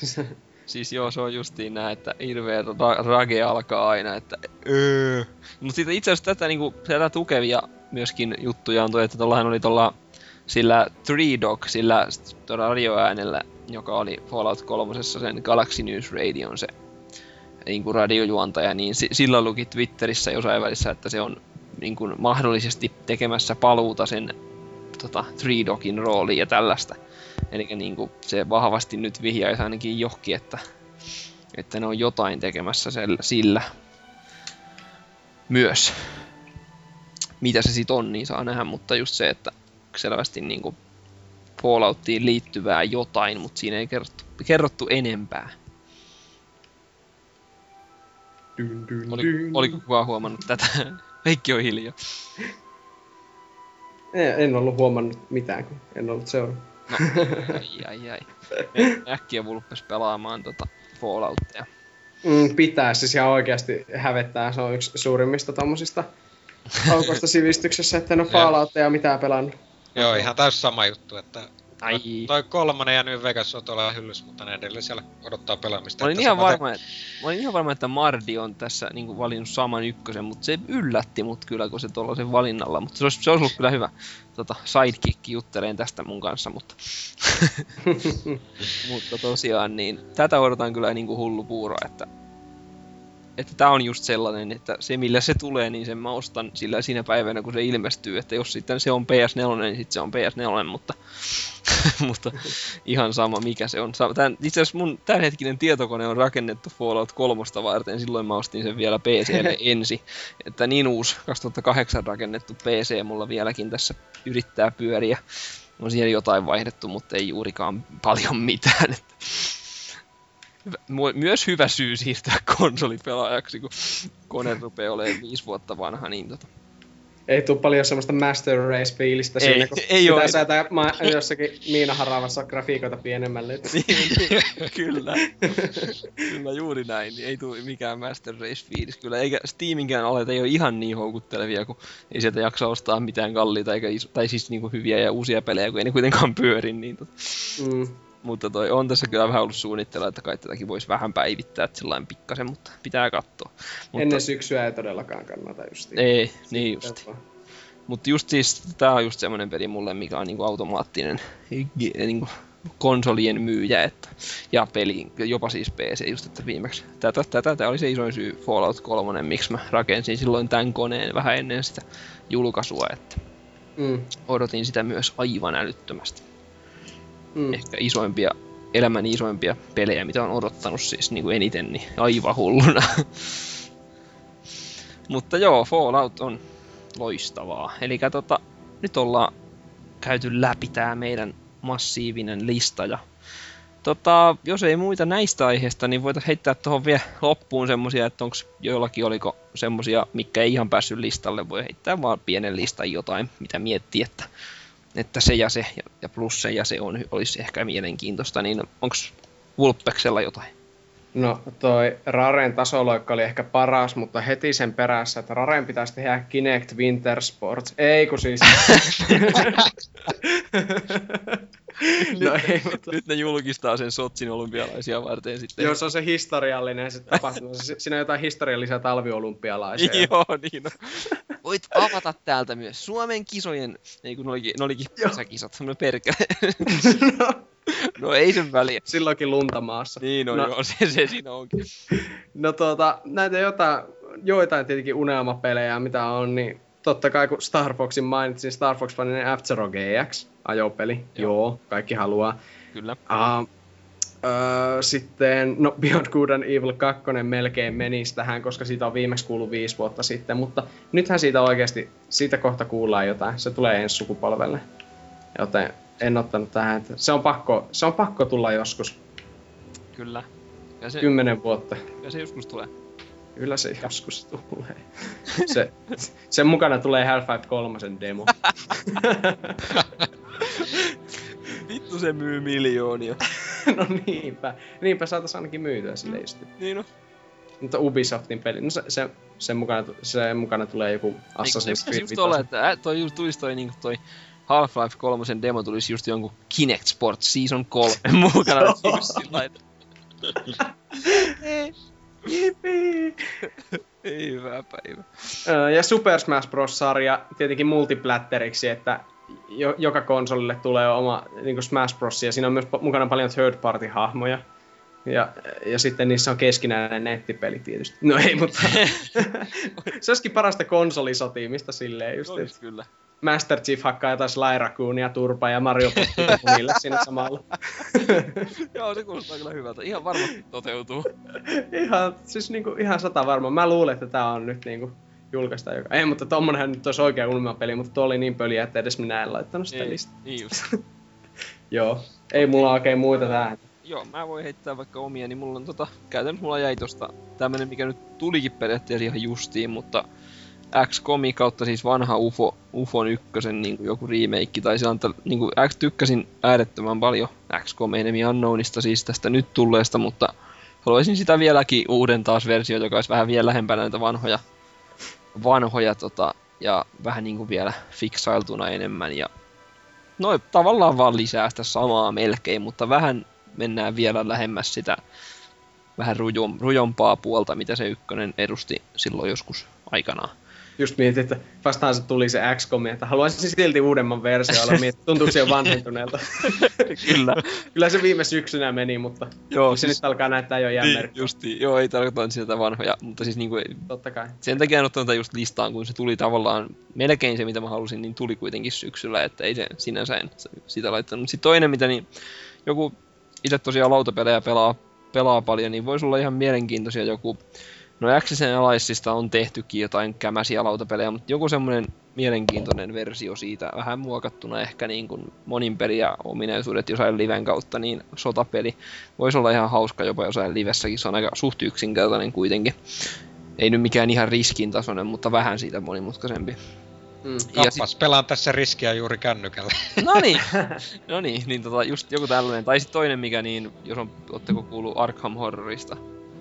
Siis joo, se on justiin näin, että hirveä ra- rage alkaa aina, että öö. Mutta sitten itse asiassa tätä, niinku, tätä tukevia myöskin juttuja on toi, että tuollahan oli tuolla sillä Three Dog, sillä radioäänellä, joka oli Fallout 3 sen Galaxy News Radion se niin kuin radiojuontaja, niin si- sillä luki Twitterissä jossain välissä, että se on niin kuin mahdollisesti tekemässä paluuta sen tota, Three Dogin rooliin ja tällaista. Eli niin kuin se vahvasti nyt vihjaisi ainakin johki, että, että ne on jotain tekemässä sillä, sillä myös. Mitä se sitten on, niin saa nähdä, mutta just se, että selvästi niin kuin Fallouttiin liittyvää jotain, mutta siinä ei kerrottu, kerrottu enempää. Dyn, dyn, Oli, dyn. oliko kukaan huomannut tätä? Kaikki on hiljaa. En, en ollut huomannut mitään, kun en ollut seurannut. No, ai ai ai. Äkkiä vulppes pelaamaan tota Falloutia. Mm, pitää siis ihan oikeasti hävettää. Se on yksi suurimmista tommosista aukoista sivistyksessä, että en ole Falloutia mitään pelannut. Joo, ihan täys sama juttu, että Ai. toi kolmonen ja New Vegas on tuolla hyllyssä, mutta ne edelleen siellä odottaa pelaamista. Mä olin ihan varma, että, mä olin ihan varma, että Mardi on tässä niin kuin, valinnut saman ykkösen, mutta se yllätti mut kyllä, kun se tuollaisen valinnalla. Mutta se olisi, se olisi ollut kyllä hyvä tota, sidekick jutteleen tästä mun kanssa, mutta, mutta tosiaan niin tätä odotan kyllä niin kuin hullu puuro, että että tää on just sellainen, että se millä se tulee, niin sen mä ostan sillä siinä päivänä, kun se ilmestyy. Että jos sitten se on PS4, niin sitten se on PS4, mutta, mutta ihan sama mikä se on. Tän, itse asiassa mun tämänhetkinen tietokone on rakennettu Fallout 3 varten, silloin mä ostin sen vielä PClle ensi. Että niin uusi 2008 rakennettu PC mulla vieläkin tässä yrittää pyöriä. On siellä jotain vaihdettu, mutta ei juurikaan paljon mitään. Että Hyvä- Myös hyvä syy siirtää konsolipelaajaksi, kun kone rupeaa olemaan viisi vuotta vanha, niin tota. Ei tuu paljon semmoista Master Race-fiilistä Ei, siinä, kun ei pitää säätää ma- jossakin miinaharavassa grafiikoita pienemmälle. Niin, kyllä. kyllä juuri näin. Niin ei tule mikään Master Race fiilis kyllä. Eikä Steaminkään alet ei ole ihan niin houkuttelevia, kun ei sieltä jaksa ostaa mitään kalliita, eikä iso, tai siis niinku hyviä ja uusia pelejä, kun ei ne kuitenkaan pyöri. Niin tot. Mm. Mutta toi, on tässä kyllä vähän ollut suunnittelua, että kai tätäkin voisi vähän päivittää sellainen pikkasen, mutta pitää katsoa. Mutta, Ennen syksyä ei todellakaan kannata justiin. Ei, niin just. Mutta just siis, tää on just semmonen peli mulle, mikä on niinku automaattinen gi- niinku konsolien myyjä, että, ja peli, jopa siis PC just, että viimeksi. Tätä, tätä, tämä oli se isoin syy Fallout 3, miksi mä rakensin silloin tämän koneen vähän ennen sitä julkaisua, että Mm. odotin sitä myös aivan älyttömästi. Mm. Ehkä isoimpia, elämäni isoimpia pelejä, mitä on odottanut siis niin kuin eniten, niin aivan hulluna. Mutta joo, Fallout on loistavaa. Eli tota, nyt ollaan käyty läpi tää meidän massiivinen lista ja Tota, jos ei muita näistä aiheista, niin voitaisiin heittää tuohon vielä loppuun semmosia, että onko joillakin oliko semmosia, mikä ei ihan päässyt listalle, voi heittää vaan pienen listan jotain, mitä miettii, että, että se ja se ja, ja plus se ja se on, olisi ehkä mielenkiintoista, niin onko Vulpeksella jotain? No toi Raren tasoloikka oli ehkä paras, mutta heti sen perässä, että Raren pitäisi tehdä Kinect Winter Sports. Ei kun siis... no ei, mutta... Nyt ne julkistaa sen Sotsin olympialaisia varten sitten. Joo, se on se historiallinen se tapahtuma. Se- Siinä on jotain historiallisia talviolympialaisia. Joo, niin on. Voit avata täältä myös Suomen kisojen, ei kun ne olikin, ne olikin kisat, no perkele. no, no ei sen väliä. silloinkin lunta maassa. Niin on, No. no. joo, se, se siinä onkin. No tuota, näitä jotain, joitain tietenkin unelmapelejä, mitä on, niin totta kai kun Star Foxin mainitsin, Star Fox Faninen F-Zero GX, ajopeli, joo. joo, kaikki haluaa. Kyllä. Uh, uh, Öö, sitten, no Beyond Good and Evil 2 melkein menisi tähän, koska siitä on viimeksi kuullut viisi vuotta sitten, mutta nythän siitä oikeasti, siitä kohta kuullaan jotain. Se tulee ensi sukupolvelle. Joten en ottanut tähän. että Se on pakko, se on pakko tulla joskus. Kyllä. Ja se, Kymmenen vuotta. ja se joskus tulee. Kyllä se joskus tulee. Se, sen mukana tulee Half-Life 3 demo. Vittu se myy miljoonia. no niinpä. Niinpä saatais ainakin myytyä sille just. niin no. Mutta Ubisoftin peli, no se, se, sen, mukana, sen mukana tulee joku se Assassin's Creed just olla, 5. että ä, toi just tulisi toi niinku toi Half-Life 3 demo tulisi just jonkun Kinect Sports Season 3 mukana. just sillä lailla. Jippii! Ei hyvää päivä. Ja Super Smash Bros-sarja tietenkin multiplatteriksi, että jo, joka konsolille tulee oma niin Smash Bros. Ja siinä on myös mukana paljon third party hahmoja. Ja, ja sitten niissä on keskinäinen nettipeli tietysti. No ei, mutta se olisikin parasta konsolisotiimista silleen just, Olis kyllä. Master Chief hakkaa jotain Sly Raccoonia, turpaa ja Mario pottii niille siinä samalla. Joo, se kuulostaa kyllä hyvältä. Ihan varmasti toteutuu. ihan, siis niinku, ihan sata varma. Mä luulen, että tää on nyt niinku julkaista joka... Ei, mutta tommonenhan nyt olisi oikea unelmapeli, mutta tuo oli niin pöliä, että edes minä en laittanut sitä listaa. niin just. Joo. Ei mulla oikein muita tähän. Joo, mä voin heittää vaikka omia, niin mulla on tota, käytännössä mulla jäi tosta tämmönen, mikä nyt tulikin periaatteessa ihan justiin, mutta XCOMi kautta siis vanha UFO, UFOn ykkösen niin kuin joku remake, tai se antaa, niin kuin X tykkäsin äärettömän paljon XCOM Enemy Unknownista siis tästä nyt tulleesta, mutta haluaisin sitä vieläkin uuden taas versio, joka olisi vähän vielä lähempänä näitä vanhoja, vanhoja tota, ja vähän niin kuin vielä fiksailtuna enemmän ja no tavallaan vaan lisää sitä samaa melkein, mutta vähän mennään vielä lähemmäs sitä vähän rujom, rujompaa puolta, mitä se ykkönen edusti silloin joskus aikanaan. Just mietin, että vastaan se tuli se XCOM, että haluaisin silti uudemman versio olla mietin, tuntuuko se jo vanhentuneelta. Kyllä. Kyllä se viime syksynä meni, mutta Joo, se nyt alkaa näyttää jo niin, jämmerkkä. justi, joo, ei tarkoita sitä vanhoja, mutta siis niinku, Totta kai. sen takia en ottanut just listaan, kun se tuli tavallaan melkein se, mitä mä halusin, niin tuli kuitenkin syksyllä, että ei se sinänsä en sitä laittanut. Sitten toinen, mitä niin joku itse tosiaan lautapelejä pelaa, pelaa paljon, niin voisi olla ihan mielenkiintoisia joku, no Access Allianceista on tehtykin jotain kämäsiä lautapelejä, mutta joku semmoinen mielenkiintoinen versio siitä, vähän muokattuna ehkä niin kuin monin peli ja ominaisuudet jossain liven kautta, niin sotapeli voisi olla ihan hauska jopa jossain livessäkin, se on aika suht yksinkertainen kuitenkin. Ei nyt mikään ihan riskin tasoinen, mutta vähän siitä monimutkaisempi. Mm. Ja Kappas, pelaan tässä riskiä juuri kännykällä. No niin, no niin, niin tota, just joku tällainen. Tai sitten toinen mikä, niin jos on, ootteko kuullut Arkham Horrorista,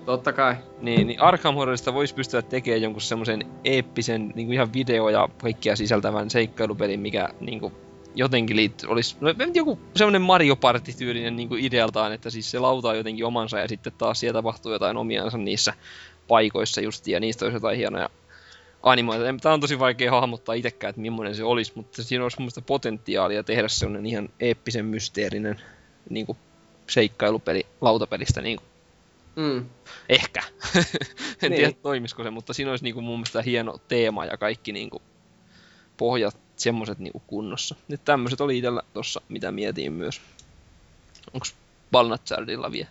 Totta kai. niin, niin Arkham Horrorista voisi pystyä tekemään jonkun semmoisen eeppisen, niin kuin ihan video ja kaikkia sisältävän seikkailupelin, mikä niin kuin, jotenkin liittyy, olisi no, joku semmoinen Mario Party-tyylinen niin kuin idealtaan, että siis se lauta on jotenkin omansa ja sitten taas siellä tapahtuu jotain omiansa niissä paikoissa just ja niistä olisi jotain hienoja animoita. Tämä on tosi vaikea hahmottaa itsekään, että millainen se olisi, mutta siinä olisi mun potentiaalia tehdä semmoinen ihan eeppisen mysteerinen niin kuin seikkailupeli lautapelistä niin kuin Mm. Ehkä. en Niin. tiedä toimisiko se, mutta siinä olisi niinku mun mielestä hieno teema ja kaikki niinku pohjat semmoset niinku kunnossa. Nyt tämmöiset oli itellä tossa, mitä mietin myös. Onks Balnatsardilla vielä?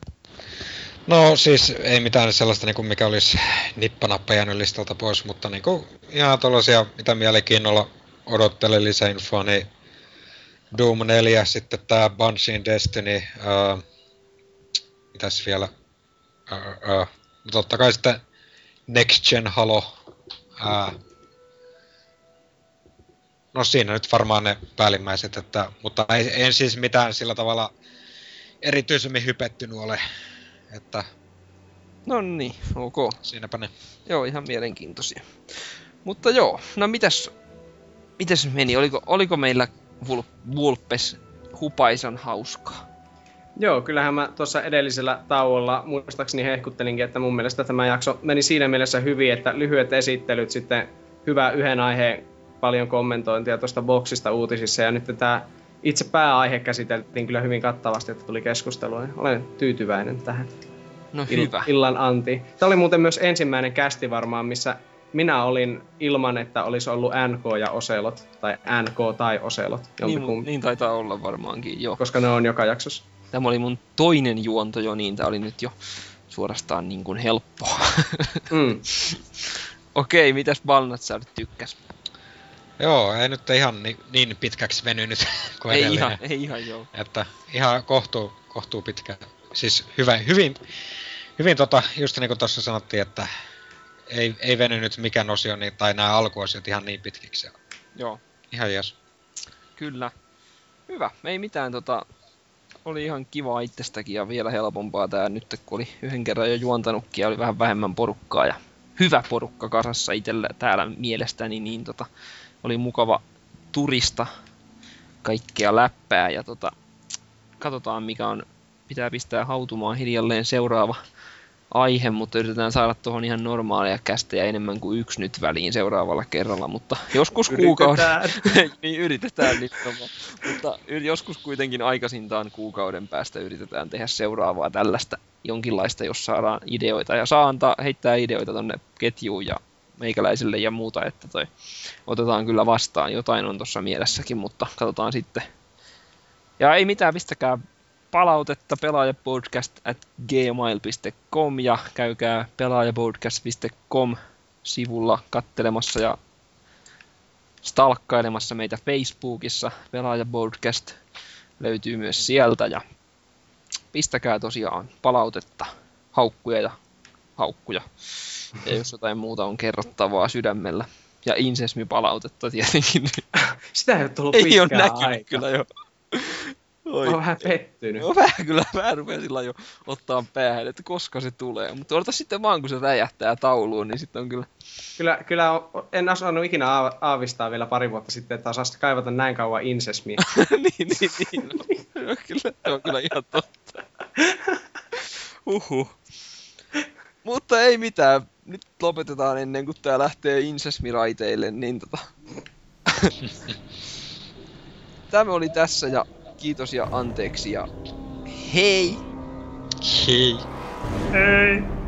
No siis ei mitään sellaista, niin kuin mikä olisi nippanappa jäänyt listalta pois, mutta niin kuin ihan tuollaisia, mitä mielenkiinnolla odottelen lisäinfoa, niin Doom 4, sitten tää Bungie Destiny, ää, mitäs vielä, ää, ää, no totta kai sitten Next Gen Halo, ää, no siinä nyt varmaan ne päällimmäiset, että, mutta ei, en siis mitään sillä tavalla erityisemmin hypettynyt ole, että No niin, ok. siinäpä ne. Joo, ihan mielenkiintoisia. Mutta joo, no mitäs, mitäs meni? Oliko, oliko meillä Vul- Vulpes hupaisan hauskaa? Joo, kyllähän mä tuossa edellisellä tauolla muistaakseni hehkuttelinkin, että mun mielestä tämä jakso meni siinä mielessä hyvin, että lyhyet esittelyt, sitten hyvä yhden aiheen paljon kommentointia tuosta boksista uutisissa ja nyt tämä itse pääaihe käsiteltiin kyllä hyvin kattavasti, että tuli keskustelua. Olen tyytyväinen tähän No hyvä. illan anti. Tämä oli muuten myös ensimmäinen kästi varmaan, missä minä olin ilman, että olisi ollut NK ja Oselot, tai NK tai Oselot, Niin, niin taitaa olla varmaankin, joo. koska ne on joka jaksossa. Tämä oli mun toinen juonto jo, niin tämä oli nyt jo suorastaan niin kuin helppoa. Mm. Okei, mitäs Balnatsar tykkäs? Joo, ei nyt ihan niin, niin pitkäksi venynyt kuin Ei edellinen. ihan, ei ihan joo. Että ihan kohtuu, kohtuu pitkä. Siis hyvä, hyvin, hyvin tota, just niin kuin tuossa sanottiin, että ei, ei venynyt mikään osio niin, tai nämä alkuosiot ihan niin pitkiksi. Joo, Ihan jes. kyllä. Hyvä, ei mitään tota... Oli ihan kiva itsestäkin ja vielä helpompaa tää nyt, kun oli yhden kerran jo juontanutkin ja oli vähän vähemmän porukkaa ja hyvä porukka kasassa itsellä täällä mielestäni, niin tota, oli mukava turista kaikkea läppää ja tota, katsotaan mikä on, pitää pistää hautumaan hiljalleen seuraava aihe, mutta yritetään saada tuohon ihan normaalia kästejä enemmän kuin yksi nyt väliin seuraavalla kerralla, mutta joskus kuukauden, Yritetään. niin yritetään nimenomaan. Mutta joskus kuitenkin aikaisintaan kuukauden päästä yritetään tehdä seuraavaa tällaista jonkinlaista, jos saadaan ideoita. Ja saa antaa, heittää ideoita tonne ketjuun ja meikäläisille ja muuta, että toi otetaan kyllä vastaan. Jotain on tuossa mielessäkin, mutta katsotaan sitten. Ja ei mitään, pistäkää palautetta pelaajapodcast at gmail.com ja käykää pelaajapodcast.com sivulla kattelemassa ja stalkkailemassa meitä Facebookissa. Pelaaja Podcast löytyy myös sieltä ja pistäkää tosiaan palautetta, haukkuja ja haukkuja. Ja jos jotain muuta on kerrottavaa sydämellä. Ja insesmi-palautetta tietenkin. Sitä ei ole tullut Ei ole näkynyt aikaa. kyllä jo. Oi. Mä oon vähän pettynyt. No vähän kyllä, vähän rupeaa sillä jo ottaa päähän, että koska se tulee. Mutta odota sitten vaan, kun se räjähtää tauluun, niin sitten on kyllä... Kyllä, kyllä on- en osannut ikinä aa- aavistaa vielä pari vuotta sitten, että osaisi kaivata näin kauan insesmiä. niin, niin, niin. No. kyllä, se on kyllä ihan totta. Uhu. Mutta ei mitään. Nyt lopetetaan ennen kuin tää lähtee insesmiraiteille, niin tota... Tämä oli tässä ja kiitos ja anteeksi ja hei! Hei. Ei.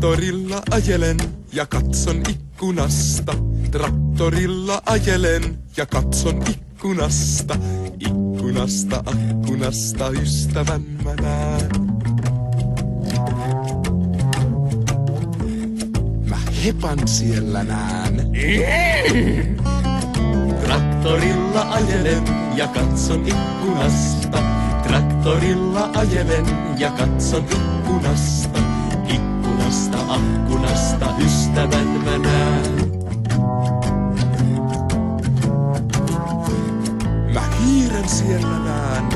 Traktorilla ajelen ja katson ikkunasta. Traktorilla ajelen ja katson ikkunasta. Ikkunasta, akkunasta ystävän mä näen. Mä hepan siellä näen. Traktorilla ajelen ja katson ikkunasta. Traktorilla ajelen ja katson ikkunasta. Ikkunasta, akkunasta ystävän mä näen. Mä hiiren siellä näen.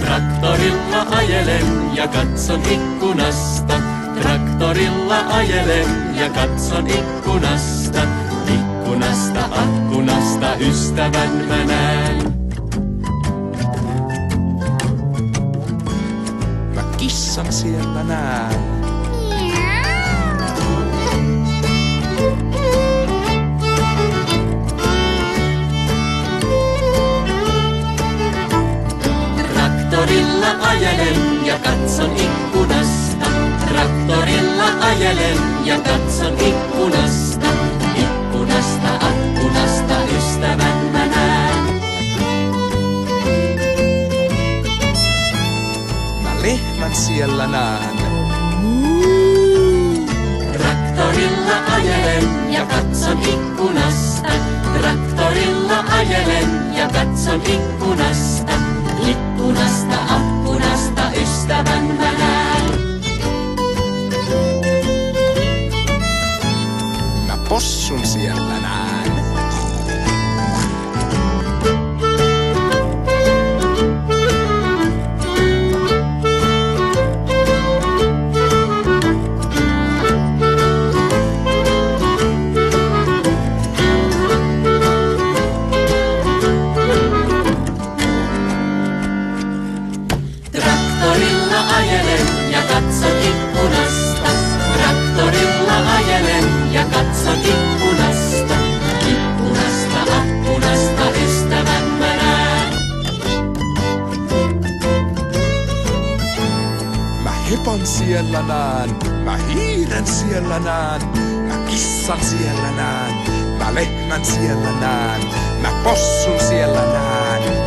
Traktorilla ajelen ja katson ikkunasta. Traktorilla ajelen ja katson ikkunasta. Ikkunasta, akkunasta ystävän mä näen. Kissan siellä näen. Traktorilla ajelen ja katson ikkunasta. Traktorilla ajelen ja katson ikkunasta. Ikkunasta, akkunasta ystävän mä näen. Mä lehmän siellä näen. Traktorilla ajelen ja katson ikkunasta. Traktorilla ajelen ja katson ikkunasta. Ikkunasta, akkunasta ystävän mä näen. Mä possun siellä kissan siellä näen, mä lehmän siellä näen, mä possun siellä näen.